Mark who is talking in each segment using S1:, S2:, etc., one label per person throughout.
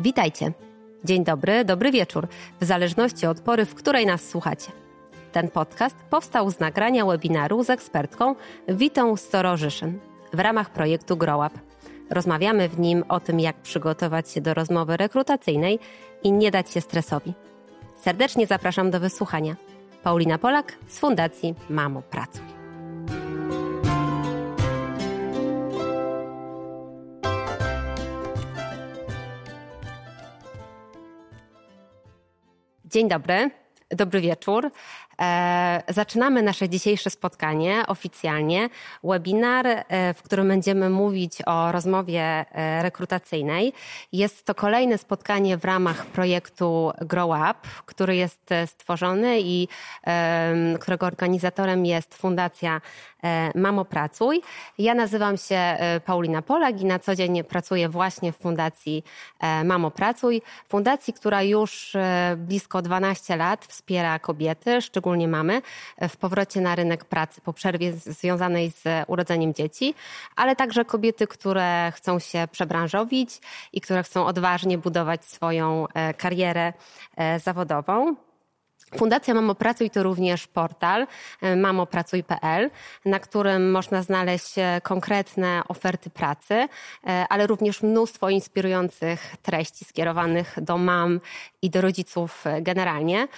S1: Witajcie. Dzień dobry, dobry wieczór, w zależności od pory, w której nas słuchacie. Ten podcast powstał z nagrania webinaru z ekspertką Witą Storożyszyn w ramach projektu Grow Up. Rozmawiamy w nim o tym, jak przygotować się do rozmowy rekrutacyjnej i nie dać się stresowi. Serdecznie zapraszam do wysłuchania. Paulina Polak z Fundacji Mamo Pracuj. Dzień dobry, dobry wieczór. E, zaczynamy nasze dzisiejsze spotkanie oficjalnie. Webinar, e, w którym będziemy mówić o rozmowie e, rekrutacyjnej. Jest to kolejne spotkanie w ramach projektu Grow Up, który jest stworzony i którego organizatorem jest Fundacja Mamo Pracuj. Ja nazywam się Paulina Polak i na co dzień pracuję właśnie w Fundacji Mamo Pracuj. Fundacji, która już blisko 12 lat wspiera kobiety, szczególnie mamy, e, w powrocie na rynek pracy po przerwie związanej z urodzeniem dzieci, ale także kobiety, które chcą się przebranżowić i które chcą odważnie budować swoją e, karierę e, zawodową. Fundacja Mamo Pracuj to również portal e, mamopracuj.pl, na którym można znaleźć e, konkretne oferty pracy, e, ale również mnóstwo inspirujących treści skierowanych do mam i do rodziców generalnie.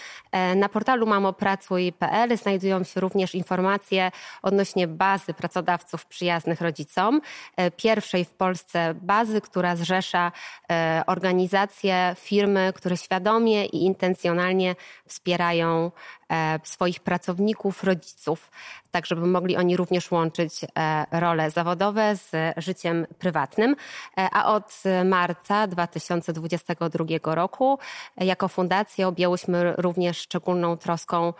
S1: Na portalu mamopracuj.pl znajdują się również informacje odnośnie bazy pracodawców przyjaznych rodzicom, pierwszej w Polsce bazy, która zrzesza organizacje, firmy, które świadomie i intencjonalnie wspierają e, swoich pracowników, rodziców, tak żeby mogli oni również łączyć e, role zawodowe z życiem prywatnym. E, a od marca 2022 roku jako fundacja objęłyśmy również szczególną troską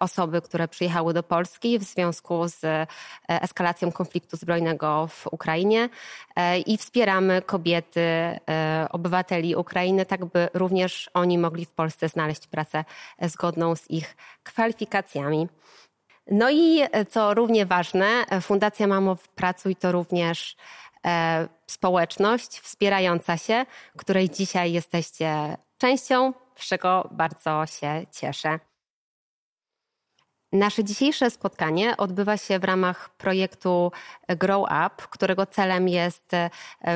S1: osoby, które przyjechały do Polski w związku z eskalacją konfliktu zbrojnego w Ukrainie i wspieramy kobiety, obywateli Ukrainy, tak by również oni mogli w Polsce znaleźć pracę zgodną z ich kwalifikacjami. No i e, co równie ważne, e, Fundacja Mamo Pracuj to również e, społeczność wspierająca się, której dzisiaj jesteście częścią, z czego bardzo się cieszę. Nasze dzisiejsze spotkanie odbywa się w ramach projektu Grow Up, którego celem jest e,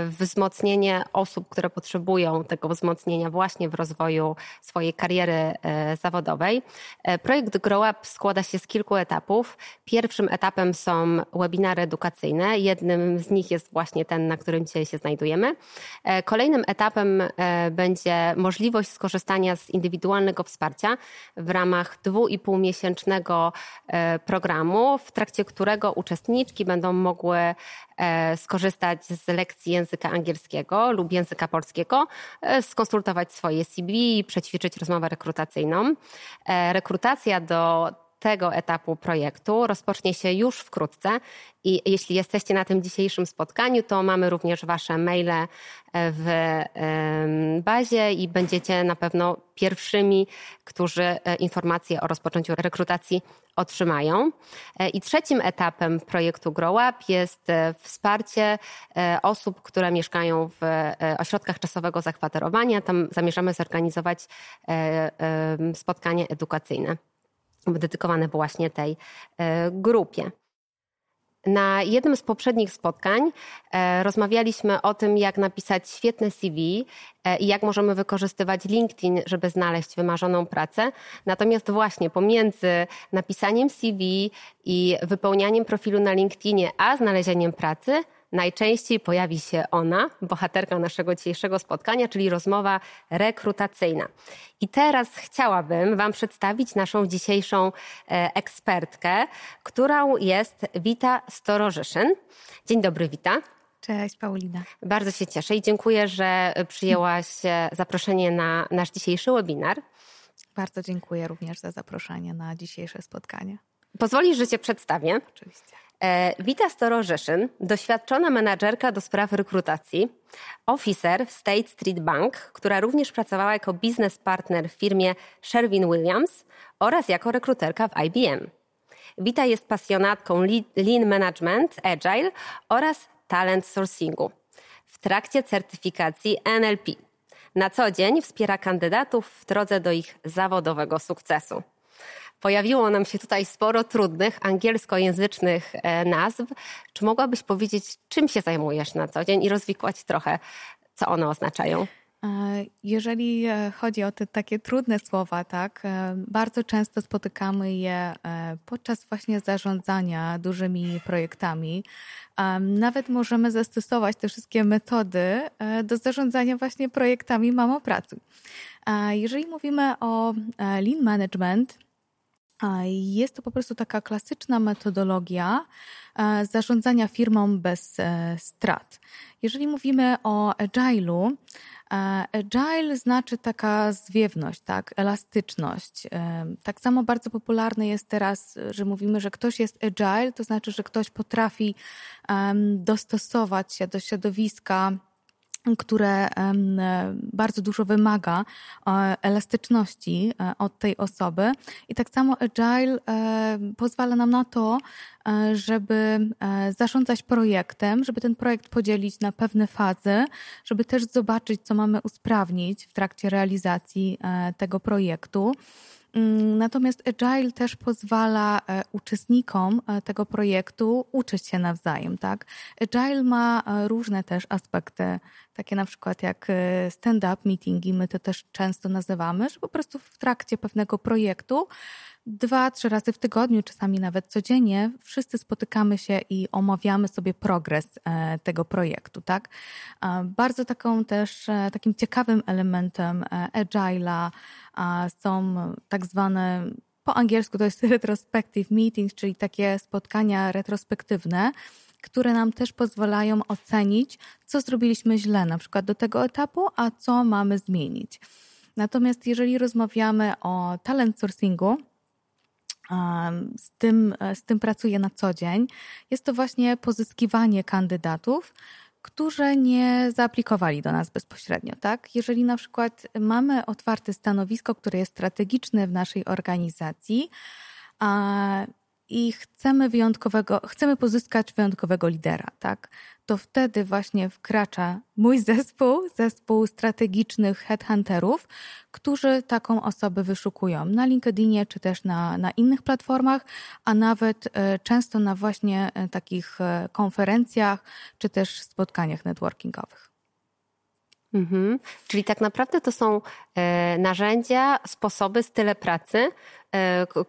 S1: wzmocnienie osób, które potrzebują tego wzmocnienia właśnie w rozwoju swojej kariery e, zawodowej. E, projekt Grow Up składa się z kilku etapów. Pierwszym etapem są webinary edukacyjne. Jednym z nich jest właśnie ten, na którym dzisiaj się znajdujemy. Kolejnym etapem będzie możliwość skorzystania z indywidualnego wsparcia w ramach dwu i pół miesięcznego E, programu, w trakcie którego uczestniczki będą mogły e, skorzystać z lekcji języka angielskiego lub języka polskiego, e, skonsultować swoje CV, przećwiczyć rozmowę rekrutacyjną. Rekrutacja do tego etapu projektu rozpocznie się już wkrótce i jeśli jesteście na tym dzisiejszym spotkaniu, to mamy również Wasze maile e, w bazie i będziecie na pewno pierwszymi, którzy e, informacje o rozpoczęciu rekrutacji otrzymają. E, I trzecim etapem projektu Grow Up jest wsparcie osób, które mieszkają w ośrodkach czasowego zakwaterowania. Tam zamierzamy zorganizować spotkanie edukacyjne dedykowane właśnie tej e, grupie. Na jednym z poprzednich spotkań e, rozmawialiśmy o tym, jak napisać świetne CV e, i jak możemy wykorzystywać LinkedIn, żeby znaleźć wymarzoną pracę. Natomiast właśnie pomiędzy napisaniem CV i wypełnianiem profilu na LinkedInie, a znalezieniem pracy, najczęściej pojawi się ona, bohaterka naszego dzisiejszego spotkania, czyli rozmowa rekrutacyjna. I teraz chciałabym Wam przedstawić naszą dzisiejszą e, ekspertkę, którą jest Wita Storożyszyn. Dzień dobry, Wita.
S2: Cześć, Paulina.
S1: Bardzo się cieszę i dziękuję, że przyjęłaś zaproszenie na nasz dzisiejszy webinar.
S2: Bardzo dziękuję również za zaproszenie na dzisiejsze spotkanie.
S1: Pozwolisz, że Cię przedstawię?
S2: Oczywiście.
S1: E, Wita Storożyszyn, doświadczona menadżerka do spraw rekrutacji, oficer w State Street Bank, która również pracowała jako biznes partner w firmie Sherwin Williams oraz jako rekruterka w IBM. Wita jest pasjonatką lean management, agile oraz talent sourcingu. W trakcie certyfikacji NLP Na co dzień wspiera kandydatów w drodze do ich zawodowego sukcesu. Pojawiło nam się tutaj sporo trudnych angielskojęzycznych e, nazw. Czy mogłabyś powiedzieć, czym się zajmujesz na co dzień i rozwikłać trochę, co one oznaczają?
S2: E, jeżeli e, chodzi o te takie trudne słowa, tak, bardzo często spotykamy je podczas właśnie zarządzania dużymi projektami. Nawet możemy zastosować te wszystkie metody do zarządzania właśnie projektami mamopracy. Jeżeli mówimy o lean management, jest to po prostu taka klasyczna metodologia e, zarządzania firmą bez e, strat. Jeżeli mówimy o agile'u, e, agile znaczy taka zwiewność, tak, elastyczność. Tak samo bardzo popularne jest teraz, że mówimy, że ktoś jest agile, to znaczy, że ktoś potrafi dostosować się do środowiska które bardzo dużo wymaga e, elastyczności e, od tej osoby. I tak samo Agile e, pozwala nam na to, żeby zarządzać projektem, żeby ten projekt podzielić na pewne fazy, żeby też zobaczyć, co mamy usprawnić w trakcie realizacji tego projektu. Mm, natomiast Agile też pozwala uczestnikom tego projektu uczyć się nawzajem, tak? Agile ma różne też aspekty, takie na przykład jak stand-up meetingi, my to też często nazywamy, że po prostu w trakcie pewnego projektu dwa, trzy razy w tygodniu, czasami nawet codziennie, wszyscy spotykamy się i omawiamy sobie progres tego projektu, tak? Bardzo taką też, takim ciekawym elementem Agile'a są tak zwane, po angielsku to jest retrospective meetings, czyli takie spotkania retrospektywne, które nam też pozwalają ocenić, co zrobiliśmy źle, na przykład do tego etapu, a co mamy zmienić. Natomiast jeżeli rozmawiamy o talent sourcingu, z tym, z tym pracuję na co dzień, jest to właśnie pozyskiwanie kandydatów, którzy nie zaaplikowali do nas bezpośrednio, tak? Jeżeli na przykład mamy otwarte stanowisko, które jest strategiczne w naszej organizacji, a i chcemy wyjątkowego, chcemy pozyskać wyjątkowego lidera, tak? To wtedy właśnie wkracza mój zespół, zespół strategicznych headhunterów, którzy taką osobę wyszukują na LinkedInie czy też na, na innych platformach, a nawet e, często na właśnie e, takich e, konferencjach czy też spotkaniach networkingowych.
S1: Mhm. Czyli tak naprawdę to są narzędzia, sposoby, style pracy,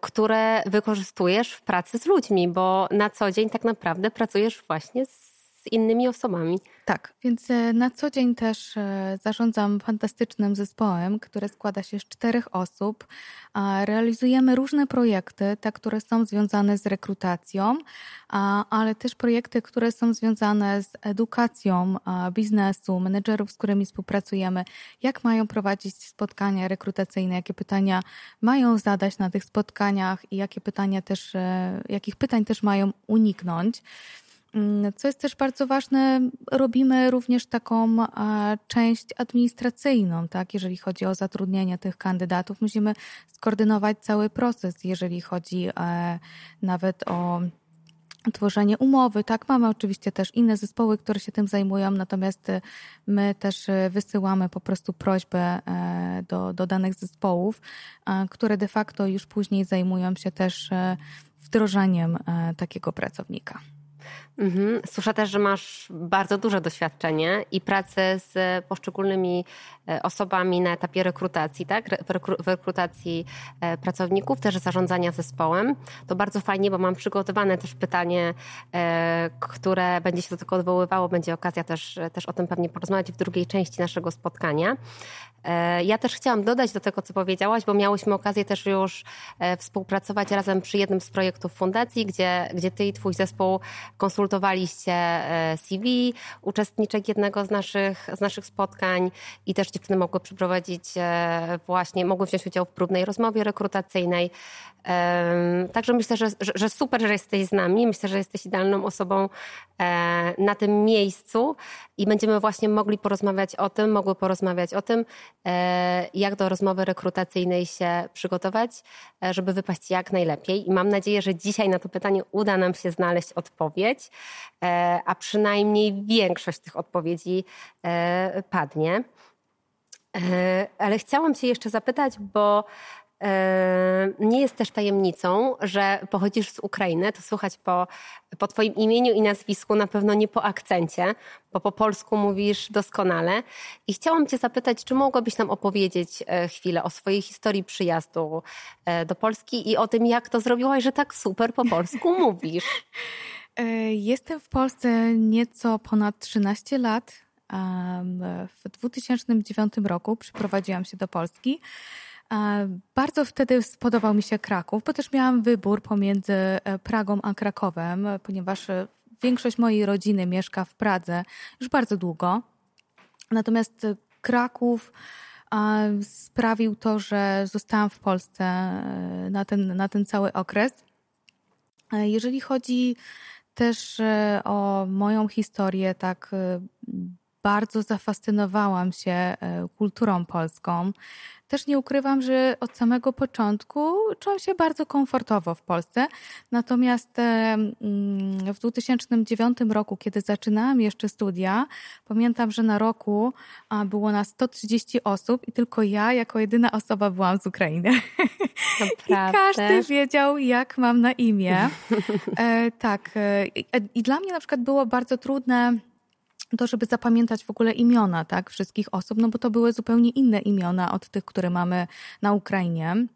S1: które wykorzystujesz w pracy z ludźmi, bo na co dzień tak naprawdę pracujesz właśnie z innymi osobami.
S2: Tak, więc e, na co dzień też e, zarządzam fantastycznym zespołem, który składa się z czterech osób. Realizujemy różne projekty, te, które są związane z rekrutacją, ale też projekty, które są związane z edukacją biznesu, menedżerów, z którymi współpracujemy, jak mają prowadzić spotkania rekrutacyjne, jakie pytania mają zadać na tych spotkaniach i jakie pytania też, e, jakich pytań też mają uniknąć. Mm, co jest też bardzo ważne, robimy również taką część administracyjną, tak? Jeżeli chodzi o zatrudnienie tych kandydatów, musimy skoordynować cały proces, jeżeli chodzi e, nawet o tworzenie umowy, tak? Mamy oczywiście też inne zespoły, które się tym zajmują, natomiast my też wysyłamy po prostu prośbę e, do, do danych zespołów, które de facto już później zajmują się też e, wdrożeniem takiego pracownika.
S1: Mhm. Słyszę też, że masz bardzo duże doświadczenie i pracę z poszczególnymi e, osobami na etapie rekrutacji, tak? Rekrutacji e, pracowników, też zarządzania zespołem. To bardzo fajnie, bo mam przygotowane też pytanie, e, które będzie się do tego odwoływało. Będzie okazja też, też o tym pewnie porozmawiać w drugiej części naszego spotkania. Ja też chciałam dodać do tego, co powiedziałaś, bo miałyśmy okazję też już współpracować razem przy jednym z projektów fundacji, gdzie, gdzie ty i twój zespół konsultowali konsultowaliście e, CV uczestniczek jednego z naszych, z naszych spotkań i też dziewczyny mogły przeprowadzić e, właśnie, mogły wziąć udział w próbnej rozmowie rekrutacyjnej. Także myślę, że, że super, że jesteś z nami. Myślę, że jesteś idealną osobą e, na tym miejscu i będziemy właśnie mogli porozmawiać o tym, mogły porozmawiać o tym, jak do rozmowy rekrutacyjnej się przygotować, żeby wypaść jak najlepiej. I mam nadzieję, że dzisiaj na to pytanie uda nam się znaleźć odpowiedź. E, a przynajmniej większość tych odpowiedzi e, padnie. Ale chciałam Cię jeszcze zapytać, bo nie jest też tajemnicą, że pochodzisz z Ukrainy. To słuchać po, po Twoim imieniu i nazwisku, na pewno nie po akcencie, bo po polsku mówisz doskonale. I chciałam Cię zapytać, czy mogłabyś nam opowiedzieć e, chwilę o swojej historii przyjazdu e, do Polski i o tym, jak to zrobiłaś, że tak super po polsku mówisz.
S2: E, jestem w Polsce nieco ponad 13 lat. W 2009 roku przyprowadziłam się do Polski. Bardzo wtedy spodobał mi się Kraków, bo też miałam wybór pomiędzy e, Pragą a Krakowem, ponieważ e, większość mojej rodziny mieszka w Pradze już bardzo długo. Natomiast e, Kraków sprawił to, że zostałam w Polsce na ten, na ten cały okres. Jeżeli chodzi też o moją historię, tak bardzo zafascynowałam się kulturą polską. Też nie ukrywam, że od samego początku czułam się bardzo komfortowo w Polsce. Natomiast mm, w 2009 roku, kiedy zaczynałam jeszcze studia, pamiętam, że na roku było nas 130 osób i tylko ja jako jedyna osoba byłam z Ukrainy. I każdy wiedział, jak mam na imię. E, tak. E, I dla mnie na przykład było bardzo trudne to, żeby zapamiętać w ogóle imiona tak, wszystkich osób, no bo to były zupełnie inne imiona od tych, które mamy na Ukrainie.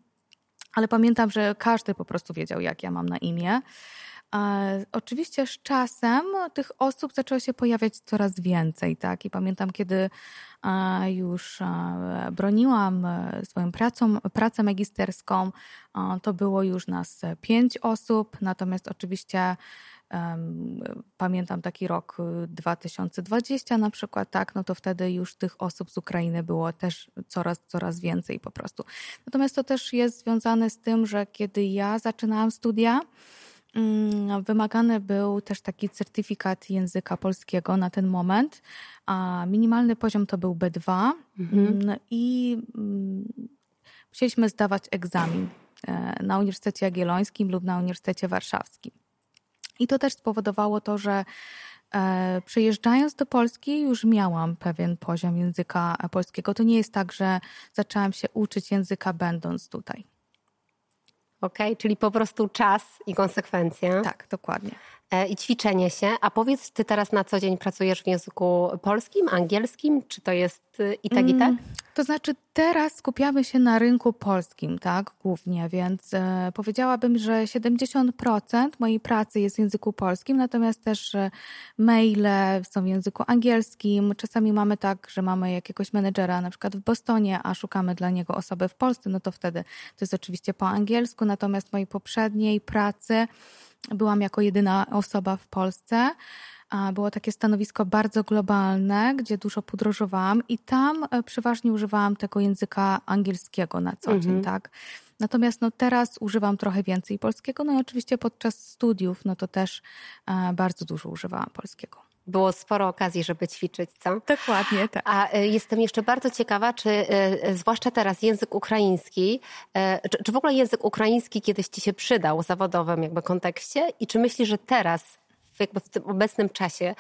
S2: Ale pamiętam, że każdy po prostu wiedział, jak ja mam na imię. Oczywiście z czasem tych osób zaczęło się pojawiać coraz więcej, tak? I pamiętam, kiedy już broniłam e, swoją pracą, pracę magisterską, to było już nas pięć osób, natomiast oczywiście Pamiętam taki rok 2020 y, na przykład, tak, no to wtedy już tych osób z Ukrainy było też coraz, coraz więcej po prostu. Natomiast to też jest związane z tym, że kiedy ja zaczynałam studia, mm, wymagany był też taki certyfikat języka polskiego na ten moment, a minimalny poziom to był B2 mhm. Mm, i mm, musieliśmy zdawać egzamin e, na Uniwersytecie Jagiellońskim lub na Uniwersytecie Warszawskim. I to też spowodowało to, że e, Przyjeżdżając do Polski już miałam pewien poziom języka polskiego. To nie jest tak, że zaczęłam się uczyć języka będąc tutaj.
S1: Okej, okay, czyli po prostu czas i konsekwencja.
S2: Tak, dokładnie.
S1: E, I ćwiczenie się. A powiedz, ty teraz na co dzień pracujesz w języku polskim, angielskim? Czy to jest y, i tak, i tak? Mm,
S2: to znaczy, teraz skupiamy się na rynku polskim, tak, głównie, więc e, powiedziałabym, że 70% mojej pracy jest w języku polskim, natomiast też e, maile są w języku angielskim. Czasami mamy tak, że mamy jakiegoś menedżera na przykład w Bostonie, a szukamy dla niego osoby w Polsce, no to wtedy to jest oczywiście po angielsku, natomiast mojej poprzedniej pracy byłam jako jedyna osoba w Polsce. Było takie stanowisko bardzo globalne, gdzie dużo podróżowałam i tam e, przeważnie używałam tego języka angielskiego na co dzień, mhm. tak. Natomiast no, teraz używam trochę więcej polskiego, no i oczywiście podczas studiów, no to też e, bardzo dużo używałam polskiego
S1: było sporo okazji, żeby ćwiczyć, co?
S2: Dokładnie, tak.
S1: A e, jestem jeszcze bardzo ciekawa, czy zwłaszcza teraz język ukraiński, czy, czy w ogóle język ukraiński kiedyś ci się przydał w zawodowym jakby kontekście i czy myślisz, że teraz jakby w tym obecnym czasie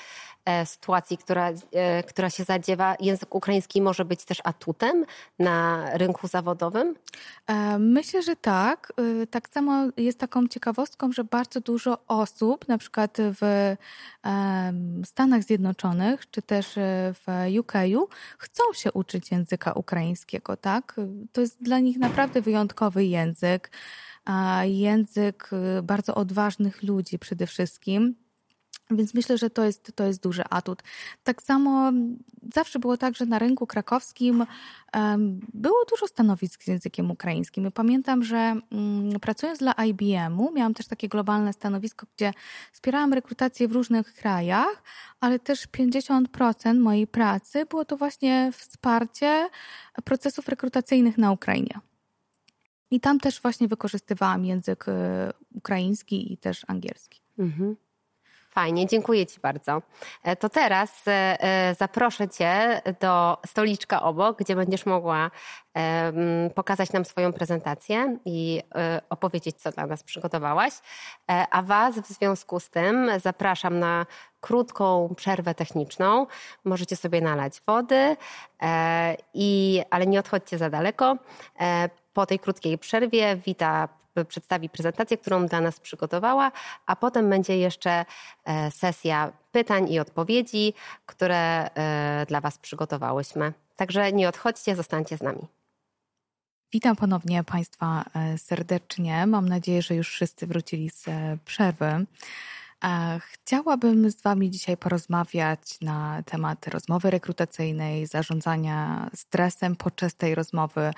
S1: e, sytuacji, która, e, która się zadziewa, język ukraiński może być też atutem na rynku zawodowym?
S2: E, myślę, że tak. Tak samo jest taką ciekawostką, że bardzo dużo osób, na przykład w Stanach Zjednoczonych, czy też w UK, chcą się uczyć języka ukraińskiego, tak? To jest dla nich naprawdę wyjątkowy język. Język bardzo odważnych ludzi przede wszystkim więc myślę, że to jest, to jest duży atut. Tak samo zawsze było tak, że na rynku krakowskim było dużo stanowisk z językiem ukraińskim. pamiętam, że um, pracując dla IBM-u, miałam też takie globalne stanowisko, gdzie wspierałam rekrutację w różnych krajach, ale też 50% mojej pracy było to właśnie wsparcie procesów rekrutacyjnych na Ukrainie. I tam też właśnie wykorzystywałam język y, ukraiński i też angielski. Mhm.
S1: Fajnie, dziękuję Ci bardzo. E, to teraz e, e, zaproszę Cię do stoliczka obok, gdzie będziesz mogła pokazać nam swoją prezentację i opowiedzieć, co dla nas przygotowałaś. A Was w związku z tym zapraszam na krótką przerwę techniczną. Możecie sobie nalać wody, i, ale nie odchodźcie za daleko. Po tej krótkiej przerwie wita przedstawi prezentację, którą dla nas przygotowała, a potem będzie jeszcze e, sesja pytań i odpowiedzi, które e, dla Was przygotowałyśmy. Także nie odchodźcie, zostańcie z nami.
S2: Witam ponownie Państwa e, serdecznie. Mam nadzieję, że już wszyscy wrócili z przerwy. Chciałabym z Wami dzisiaj porozmawiać na temat rozmowy rekrutacyjnej, zarządzania stresem podczas tej rozmowy, e,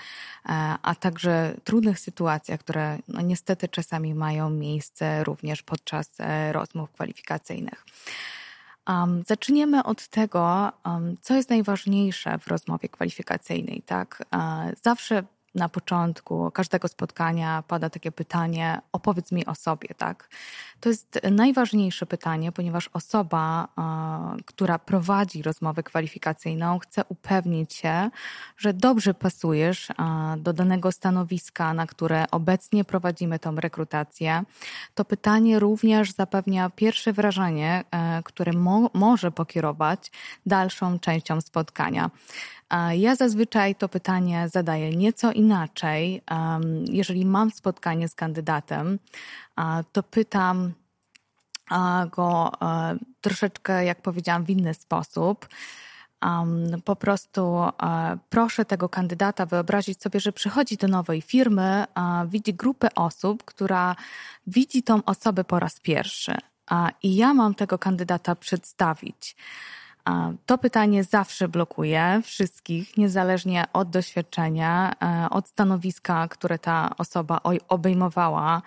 S2: a także trudnych sytuacjach, które no niestety czasami mają miejsce również podczas e, rozmów kwalifikacyjnych. Um, zaczniemy od tego, um, co jest najważniejsze w rozmowie kwalifikacyjnej. Tak? E, zawsze na początku każdego spotkania pada takie pytanie: opowiedz mi o sobie, tak? To jest najważniejsze pytanie, ponieważ osoba, która prowadzi rozmowę kwalifikacyjną, chce upewnić się, że dobrze pasujesz do danego stanowiska, na które obecnie prowadzimy tą rekrutację. To pytanie również zapewnia pierwsze wrażenie, e, które mo może pokierować dalszą częścią spotkania. Ja zazwyczaj to pytanie zadaję nieco inaczej. Jeżeli mam spotkanie z kandydatem, to pytam go e, troszeczkę, jak powiedziałam, w inny sposób. po prostu e, proszę tego kandydata wyobrazić sobie, że przychodzi do nowej firmy, widzi grupę osób, która widzi tą osobę po raz pierwszy. I ja mam tego kandydata przedstawić. To pytanie zawsze blokuje wszystkich, niezależnie od doświadczenia, e, od stanowiska, które ta osoba obejmowała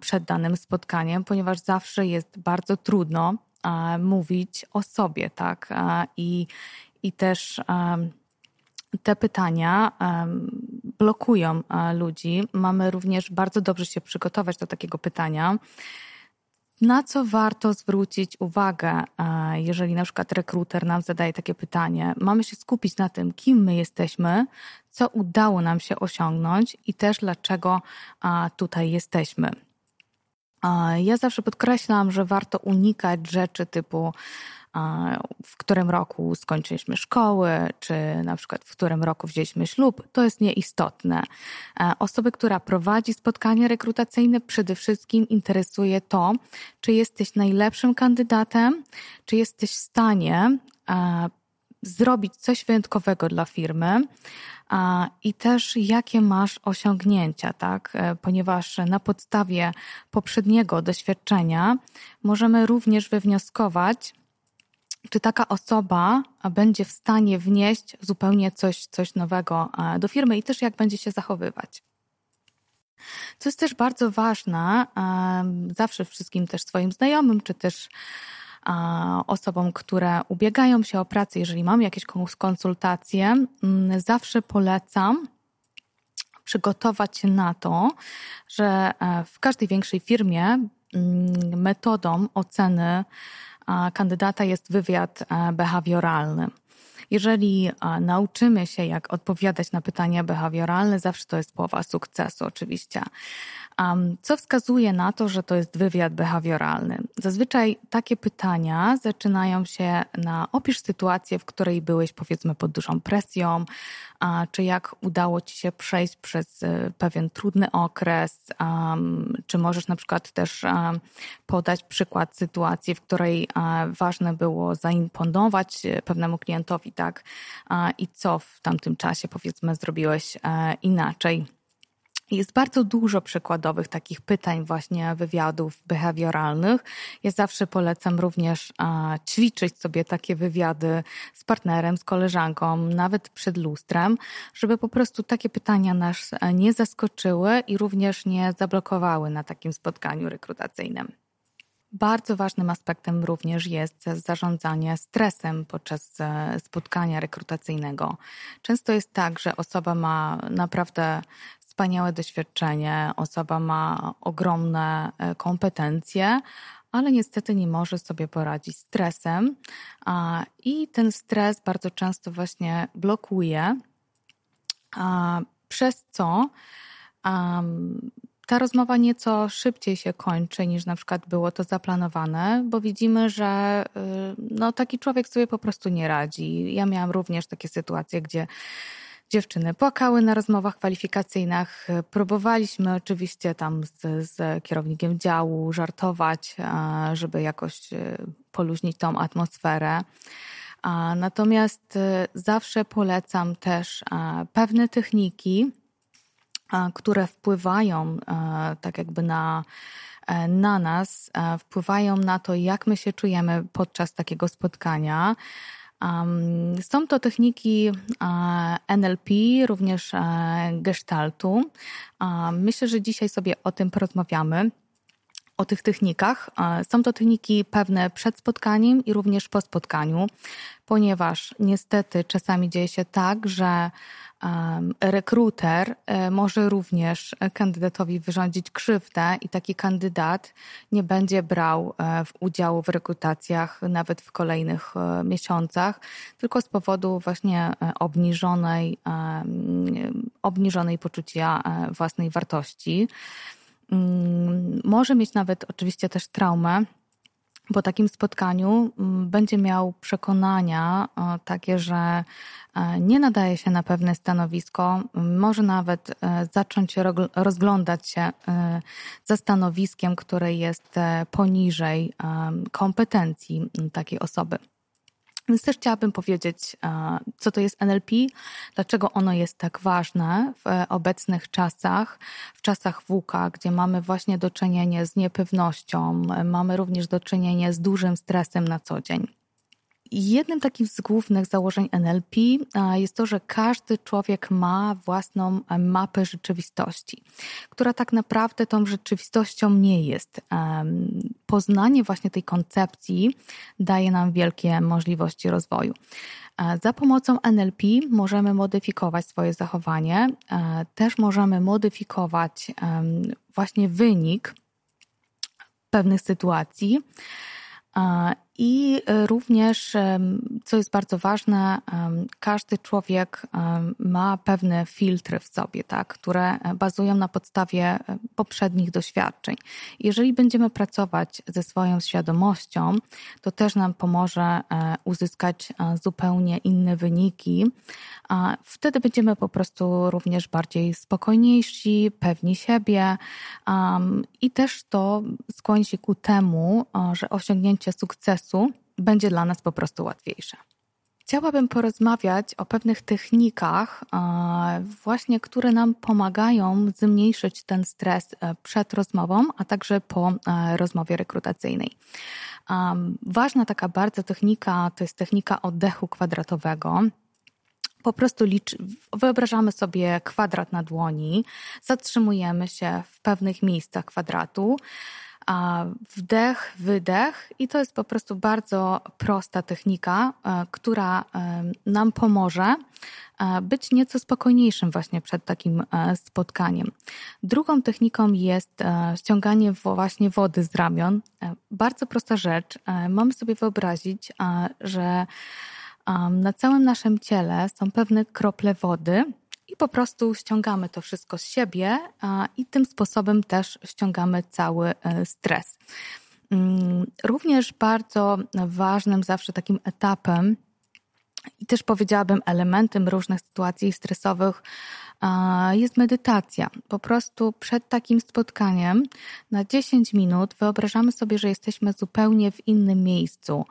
S2: przed danym spotkaniem, ponieważ zawsze jest bardzo trudno mówić o sobie, tak? I, i też te pytania blokują ludzi. Mamy również bardzo dobrze się przygotować do takiego pytania na co warto zwrócić uwagę, e, jeżeli na przykład rekruter nam zadaje takie pytanie? Mamy się skupić na tym, kim my jesteśmy, co udało nam się osiągnąć i też dlaczego tutaj jesteśmy. Ja zawsze podkreślam, że warto unikać rzeczy typu w którym roku skończyliśmy szkoły, czy na przykład w którym roku wzięliśmy ślub, to jest nieistotne. E, osoby, która prowadzi spotkanie rekrutacyjne, przede wszystkim interesuje to, czy jesteś najlepszym kandydatem, czy jesteś w stanie e, zrobić coś wyjątkowego dla firmy i też jakie masz osiągnięcia, tak? E, ponieważ na podstawie poprzedniego doświadczenia możemy również wywnioskować, czy taka osoba będzie w stanie wnieść zupełnie coś, coś nowego e, do firmy i też jak będzie się zachowywać. Co jest też bardzo ważne, e, zawsze wszystkim też swoim znajomym, czy też osobom, które ubiegają się o pracę, jeżeli mam jakieś konsultacje, mm, zawsze polecam przygotować się na to, że w każdej większej firmie mm, metodą oceny kandydata jest wywiad e, behawioralny. Jeżeli e, nauczymy się, jak odpowiadać na pytania behawioralne, zawsze to jest połowa sukcesu, oczywiście. Co wskazuje na to, że to jest wywiad behawioralny? Zazwyczaj takie pytania zaczynają się na opisz sytuację, w której byłeś powiedzmy pod dużą presją, czy jak udało ci się przejść przez y, pewien trudny okres, czy możesz na przykład też podać przykład sytuacji, w której ważne było zaimponować pewnemu klientowi, tak, i co w tamtym czasie powiedzmy zrobiłeś e, inaczej. Jest bardzo dużo przykładowych takich pytań, właśnie wywiadów behawioralnych. Ja zawsze polecam również ćwiczyć sobie takie wywiady z partnerem, z koleżanką, nawet przed lustrem, żeby po prostu takie pytania nas e, nie zaskoczyły i również nie zablokowały na takim spotkaniu rekrutacyjnym. Bardzo ważnym aspektem również jest zarządzanie stresem podczas e, spotkania rekrutacyjnego. Często jest tak, że osoba ma naprawdę wspaniałe doświadczenie, osoba ma ogromne e, kompetencje, ale niestety nie może sobie poradzić stresem i ten stres bardzo często właśnie blokuje, przez co ta rozmowa nieco szybciej się kończy niż na przykład było to zaplanowane, bo widzimy, że y, no, taki człowiek sobie po prostu nie radzi. Ja miałam również takie sytuacje, gdzie dziewczyny płakały na rozmowach kwalifikacyjnych. Próbowaliśmy oczywiście tam z, z kierownikiem działu żartować, żeby jakoś y, poluźnić tą atmosferę. Natomiast y, zawsze polecam też pewne techniki, które wpływają tak jakby na, e, na nas, e, wpływają na to, jak my się czujemy podczas takiego spotkania. Są to techniki NLP, również e, gestaltu. Myślę, że dzisiaj sobie o tym porozmawiamy o tych technikach. Są to techniki pewne przed spotkaniem i również po spotkaniu, ponieważ niestety czasami dzieje się tak, że rekruter e, może również kandydatowi wyrządzić krzywdę i taki kandydat nie będzie brał e, udziału w rekrutacjach nawet w kolejnych e, miesiącach, tylko z powodu właśnie obniżonej, obniżonej poczucia własnej wartości. Mm, może mieć nawet oczywiście też traumę po takim spotkaniu mm, będzie miał przekonania takie, że e, nie nadaje się na pewne stanowisko, może nawet e, zacząć rozglądać się e, za stanowiskiem, które jest poniżej kompetencji takiej osoby. Więc też chciałabym powiedzieć, e, co to jest NLP, dlaczego ono jest tak ważne w obecnych czasach, w czasach WUKA, gdzie mamy właśnie do czynienia z niepewnością, mamy również do czynienia z dużym stresem na co dzień. Jednym takim z głównych założeń NLP jest to, że każdy człowiek ma własną mapę rzeczywistości, która tak naprawdę tą rzeczywistością nie jest. Poznanie właśnie tej koncepcji daje nam wielkie możliwości rozwoju. Za pomocą NLP możemy modyfikować swoje zachowanie, też możemy modyfikować właśnie wynik pewnych sytuacji. I e, również, co jest bardzo ważne, każdy człowiek ma pewne filtry w sobie, tak, które bazują na podstawie e, poprzednich doświadczeń. Jeżeli będziemy pracować ze swoją świadomością, to też nam pomoże e, uzyskać zupełnie inne wyniki. Wtedy będziemy po prostu również bardziej spokojniejsi, pewni siebie i też to skłoni się ku temu, że osiągnięcie sukcesu będzie dla nas po prostu łatwiejsze. Chciałabym porozmawiać o pewnych technikach, właśnie które nam pomagają zmniejszyć ten stres e, przed rozmową, a także po e, rozmowie rekrutacyjnej. Ważna taka bardzo technika to jest technika oddechu kwadratowego. Po prostu wyobrażamy sobie kwadrat na dłoni, zatrzymujemy się w pewnych miejscach kwadratu wdech, wydech i to jest po prostu bardzo prosta technika, e, która e, nam pomoże e, być nieco spokojniejszym właśnie przed takim spotkaniem. Drugą techniką jest ściąganie właśnie wody z ramion. Bardzo prosta rzecz. Mamy sobie wyobrazić, że na całym naszym ciele są pewne krople wody, i po prostu ściągamy to wszystko z siebie i tym sposobem też ściągamy cały e, stres. Mm, również bardzo ważnym zawsze takim etapem i też powiedziałabym elementem różnych sytuacji stresowych jest medytacja. Po prostu przed takim spotkaniem na 10 minut wyobrażamy sobie, że jesteśmy zupełnie w innym miejscu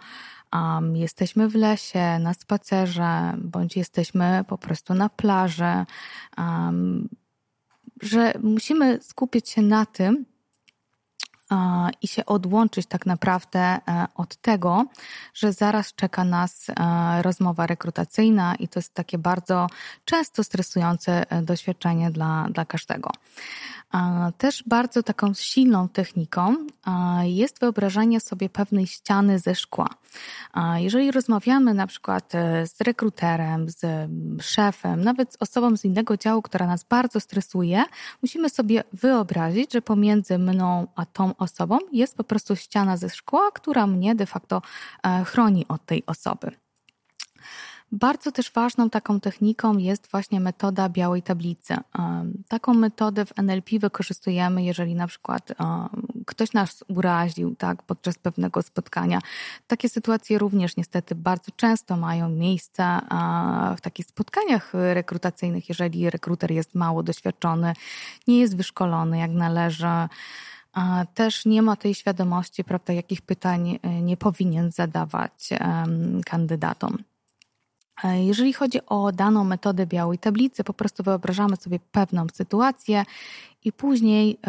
S2: um, jesteśmy w lesie, na spacerze, bądź jesteśmy po prostu na plaży, um, że musimy skupić się na tym, i się odłączyć tak naprawdę e, od tego, że zaraz czeka nas e, rozmowa rekrutacyjna i to jest takie bardzo często stresujące e, doświadczenie dla, dla każdego. Też bardzo taką silną techniką jest wyobrażanie sobie pewnej ściany ze szkła. Jeżeli rozmawiamy na przykład z rekruterem, z szefem, nawet z osobą z innego działu, która nas bardzo stresuje, musimy sobie wyobrazić, że pomiędzy mną a tą osobą jest po prostu ściana ze szkła, która mnie de facto chroni od tej osoby. Bardzo też ważną taką techniką jest właśnie metoda białej tablicy. Taką metodę w NLP wykorzystujemy, jeżeli na przykład ktoś nas uraził tak, podczas pewnego spotkania. Takie sytuacje również niestety bardzo często mają miejsce w takich spotkaniach rekrutacyjnych, jeżeli rekruter jest mało doświadczony, nie jest wyszkolony jak należy też nie ma tej świadomości, prawda, jakich pytań e, nie powinien zadawać kandydatom. E, jeżeli chodzi o daną metodę białej tablicy, po prostu wyobrażamy sobie pewną sytuację i później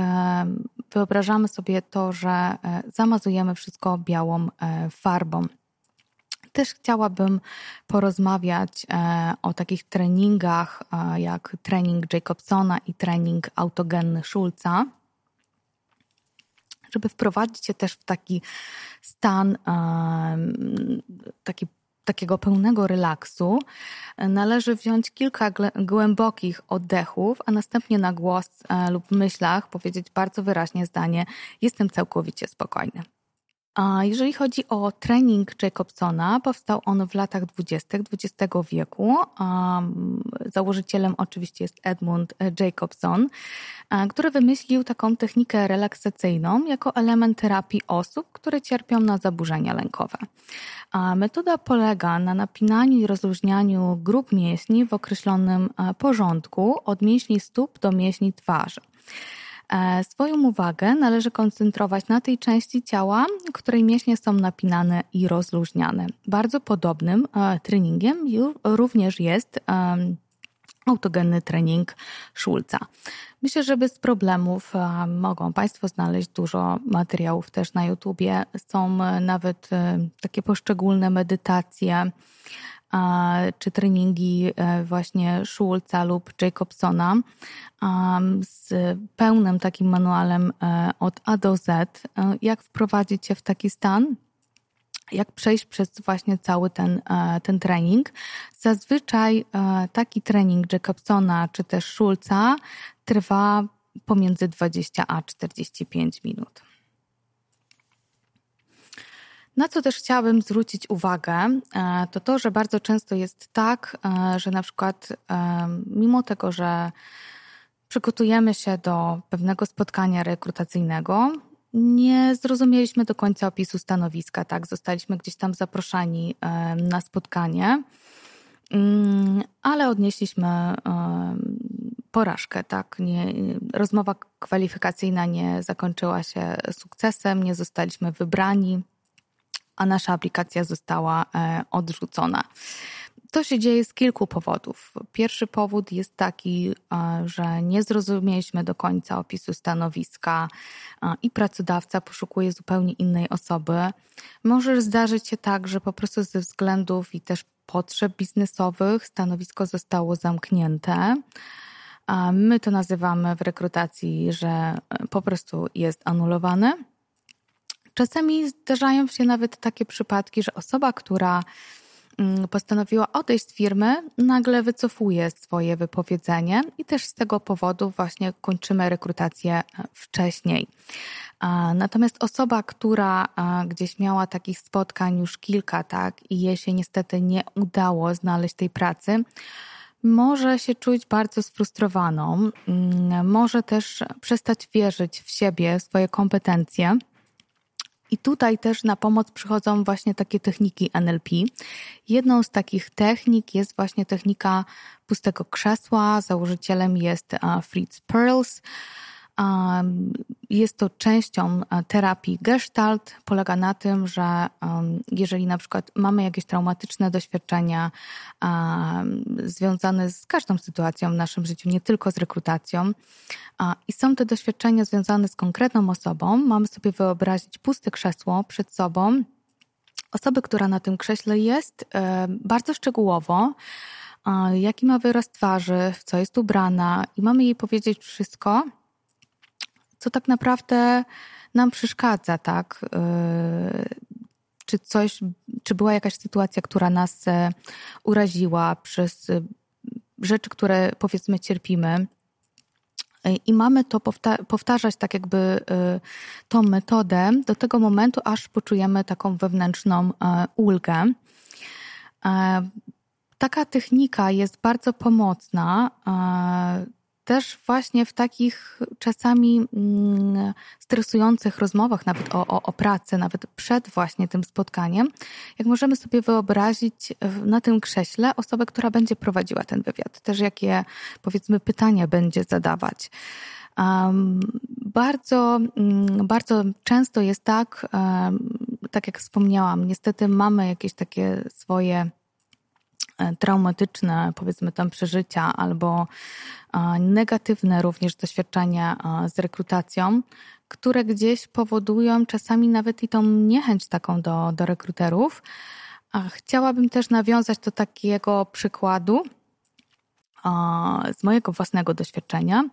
S2: wyobrażamy sobie to, że e, zamazujemy wszystko białą farbą. Też chciałabym porozmawiać o takich treningach jak trening Jacobsona i trening autogenny Schulza żeby wprowadzić się też w taki stan, taki takiego pełnego relaksu należy wziąć kilka głębokich oddechów, a następnie na głos e, lub myślach powiedzieć bardzo wyraźnie zdanie: Jestem całkowicie spokojny. A jeżeli chodzi o trening Jacobsona, powstał on w latach 20. XX wieku. Założycielem oczywiście jest Edmund Jacobson, który wymyślił taką technikę relaksacyjną jako element terapii osób, które cierpią na zaburzenia lękowe. Metoda polega na napinaniu i rozluźnianiu grup mięśni w określonym porządku od mięśni stóp do mięśni twarzy. E, swoją uwagę należy koncentrować na tej części ciała, której mięśnie są napinane i rozluźniane. Bardzo podobnym e, treningiem również jest autogenny trening Schulza. Myślę, że bez problemów e, mogą Państwo znaleźć dużo materiałów też na YouTubie. Są nawet takie poszczególne medytacje czy treningi e, właśnie Schulza lub Jacobsona z pełnym takim manualem e, od A do Z, e, jak wprowadzić się w taki stan, jak przejść przez właśnie cały ten, ten trening. Zazwyczaj taki trening Jacobsona czy też Schulza trwa pomiędzy 20 a 45 minut. Na co też chciałabym zwrócić uwagę, e, to to, że bardzo często jest tak, e, że na przykład e, mimo tego, że przygotujemy się do pewnego spotkania rekrutacyjnego, nie zrozumieliśmy do końca opisu stanowiska, tak? Zostaliśmy gdzieś tam zaproszeni na spotkanie, mm, ale odnieśliśmy porażkę, tak? Nie, rozmowa kwalifikacyjna nie zakończyła się sukcesem, nie zostaliśmy wybrani a nasza aplikacja została e, odrzucona. To się dzieje z kilku powodów. Pierwszy powód jest taki, e, że nie zrozumieliśmy do końca opisu stanowiska e, i pracodawca poszukuje zupełnie innej osoby. Może zdarzyć się tak, że po prostu ze względów i też potrzeb biznesowych stanowisko zostało zamknięte. My to nazywamy w rekrutacji, że po prostu jest anulowane. Czasami zdarzają się nawet takie przypadki, że osoba, która mm, postanowiła odejść z firmy, nagle wycofuje swoje wypowiedzenie i też z tego powodu właśnie kończymy rekrutację e, wcześniej. Natomiast osoba, która gdzieś miała takich spotkań już kilka, tak, i jej się niestety nie udało znaleźć tej pracy, może się czuć bardzo sfrustrowaną, mm, może też przestać wierzyć w siebie, w swoje kompetencje i tutaj też na pomoc przychodzą właśnie takie techniki NLP. Jedną z takich technik jest właśnie technika pustego krzesła. Założycielem jest Fritz Perls. Jest to częścią e, terapii Gestalt. Polega na tym, że jeżeli na przykład mamy jakieś traumatyczne doświadczenia związane z każdą sytuacją w naszym życiu, nie tylko z rekrutacją, i są te doświadczenia związane z konkretną osobą, mamy sobie wyobrazić puste krzesło przed sobą, osoby, która na tym krześle jest, e, bardzo szczegółowo jaki ma wyraz twarzy, w co jest ubrana, i mamy jej powiedzieć wszystko, co tak naprawdę nam przeszkadza, tak? Y, czy coś, czy była jakaś sytuacja, która nas e, uraziła przez y, rzeczy, które powiedzmy cierpimy. I mamy to powtarzać tak jakby tą metodę do tego momentu, aż poczujemy taką wewnętrzną ulgę. Taka technika jest bardzo pomocna też właśnie w takich czasami mm, stresujących rozmowach, nawet o, o, o pracy, nawet przed właśnie tym spotkaniem, jak możemy sobie wyobrazić na tym krześle osobę, która będzie prowadziła ten wywiad, też jakie powiedzmy pytania będzie zadawać. Um, bardzo, um, bardzo często jest tak, um, tak jak wspomniałam, niestety mamy jakieś takie swoje traumatyczne, powiedzmy tam przeżycia, albo e, negatywne również doświadczenia e, z rekrutacją, które gdzieś powodują czasami nawet i tą niechęć taką do, do rekruterów. Chciałabym też nawiązać do takiego przykładu z mojego własnego doświadczenia.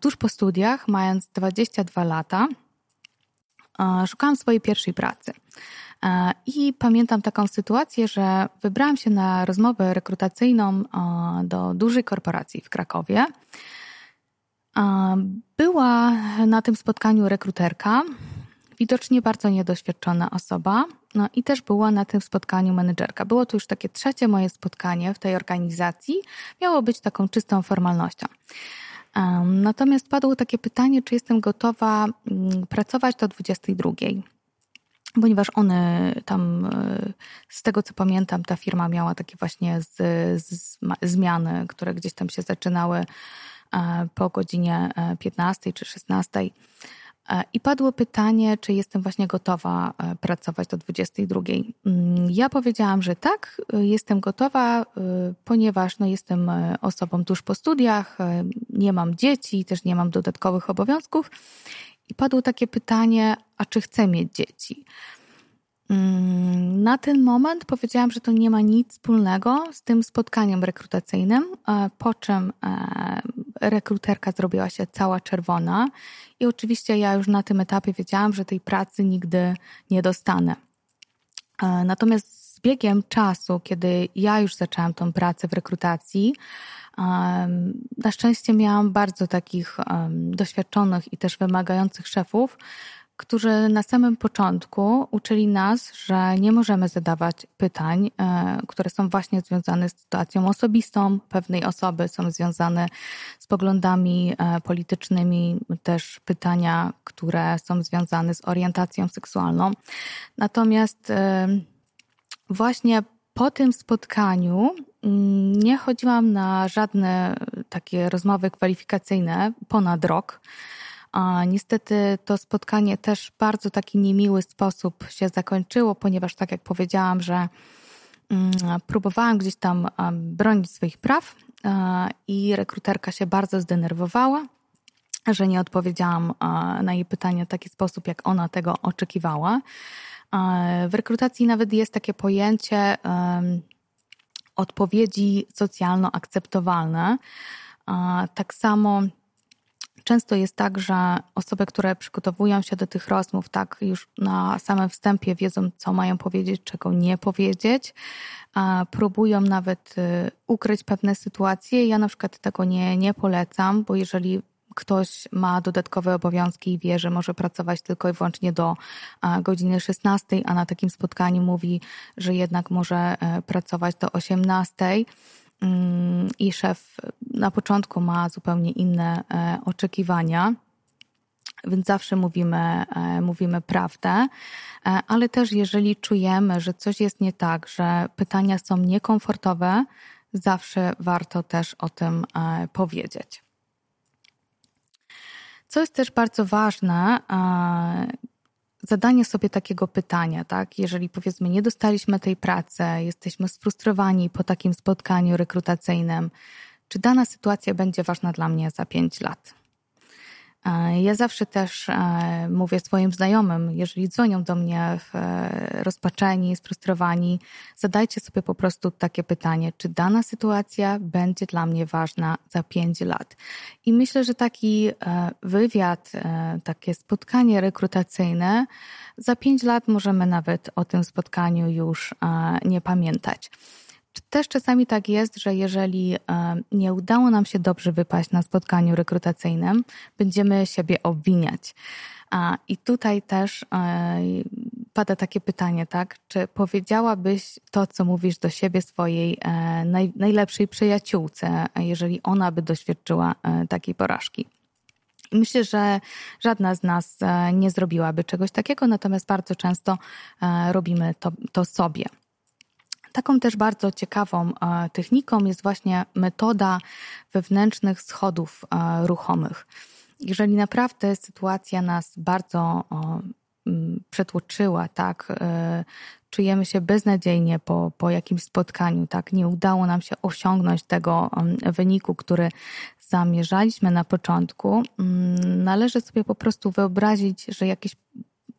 S2: Tuż po studiach, mając 22 lata, szukałam swojej pierwszej pracy. I pamiętam taką sytuację, że wybrałam się na rozmowę rekrutacyjną do dużej korporacji w Krakowie. Była na tym spotkaniu rekruterka, widocznie bardzo niedoświadczona osoba, no i też była na tym spotkaniu menedżerka. Było to już takie trzecie moje spotkanie w tej organizacji. Miało być taką czystą formalnością. Natomiast padło takie pytanie, czy jestem gotowa mm, pracować do 22 ponieważ one tam, e, z tego co pamiętam, ta firma miała takie właśnie z, z, zmiany, które gdzieś tam się zaczynały e, po godzinie 15 e, czy 16. I padło pytanie, czy jestem właśnie gotowa pracować do 22. Mm, ja powiedziałam, że tak, jestem gotowa, ponieważ no, jestem osobą tuż po studiach, nie mam dzieci, też nie mam dodatkowych obowiązków i padło takie pytanie, a czy chcę mieć dzieci? Mm, na ten moment powiedziałam, że to nie ma nic wspólnego z tym spotkaniem rekrutacyjnym, e, po czym e, rekruterka zrobiła się cała czerwona i oczywiście ja już na tym etapie wiedziałam, że tej pracy nigdy nie dostanę. E, natomiast z biegiem czasu, kiedy ja już zaczęłam tą pracę w rekrutacji, na szczęście miałam bardzo takich doświadczonych i też wymagających szefów, którzy na samym początku uczyli nas, że nie możemy zadawać pytań, e, które są właśnie związane z sytuacją osobistą pewnej osoby, są związane z poglądami e, politycznymi, też pytania, które są związane z orientacją seksualną. Natomiast e, właśnie po tym spotkaniu mm, nie chodziłam na żadne takie rozmowy kwalifikacyjne ponad rok. A niestety to spotkanie też w bardzo taki niemiły sposób się zakończyło, ponieważ tak jak powiedziałam, że mm, próbowałam gdzieś tam bronić swoich praw i rekruterka się bardzo zdenerwowała, że nie odpowiedziałam na jej pytanie w taki sposób, jak ona tego oczekiwała. W rekrutacji nawet jest takie pojęcie odpowiedzi socjalno akceptowalne. Tak samo Często jest tak, że osoby, które przygotowują się do tych rozmów, tak już na samym wstępie wiedzą, co mają powiedzieć, czego nie powiedzieć, próbują nawet y, ukryć pewne sytuacje. Ja na przykład tego nie, nie polecam, bo jeżeli ktoś ma dodatkowe obowiązki i wie, że może pracować tylko i wyłącznie do godziny 16, a na takim spotkaniu mówi, że jednak może e, pracować do 18, Mm, i szef na początku ma zupełnie inne e, oczekiwania. Więc zawsze mówimy, e, mówimy prawdę, e, ale też jeżeli czujemy, że coś jest nie tak, że pytania są niekomfortowe, zawsze warto też o tym powiedzieć. Co jest też bardzo ważne, zadanie sobie takiego pytania, tak? Jeżeli powiedzmy nie dostaliśmy tej pracy, jesteśmy sfrustrowani po takim spotkaniu rekrutacyjnym, czy dana sytuacja będzie ważna dla mnie za pięć lat? E, ja zawsze też e, mówię swoim znajomym, jeżeli dzwonią do mnie e, rozpaczeni, sfrustrowani, zadajcie sobie po prostu takie pytanie, czy dana sytuacja będzie dla mnie ważna za pięć lat. I myślę, że taki wywiad, takie spotkanie rekrutacyjne, za pięć lat możemy nawet o tym spotkaniu już nie pamiętać. Też czasami tak jest, że jeżeli nie udało nam się dobrze wypaść na spotkaniu rekrutacyjnym, będziemy siebie obwiniać. I tutaj też pada takie pytanie, tak? Czy powiedziałabyś to, co mówisz do siebie, swojej e, naj, najlepszej przyjaciółce, jeżeli ona by doświadczyła e, takiej porażki? Myślę, że żadna z nas e, nie zrobiłaby czegoś takiego, natomiast bardzo często robimy to, to sobie. Taką też bardzo ciekawą techniką jest właśnie metoda wewnętrznych schodów ruchomych. Jeżeli naprawdę sytuacja nas bardzo przetłoczyła, tak? E, czujemy się beznadziejnie po, po jakimś spotkaniu, tak? Nie udało nam się osiągnąć tego wyniku, który zamierzaliśmy na początku. Należy sobie po prostu wyobrazić, że jakieś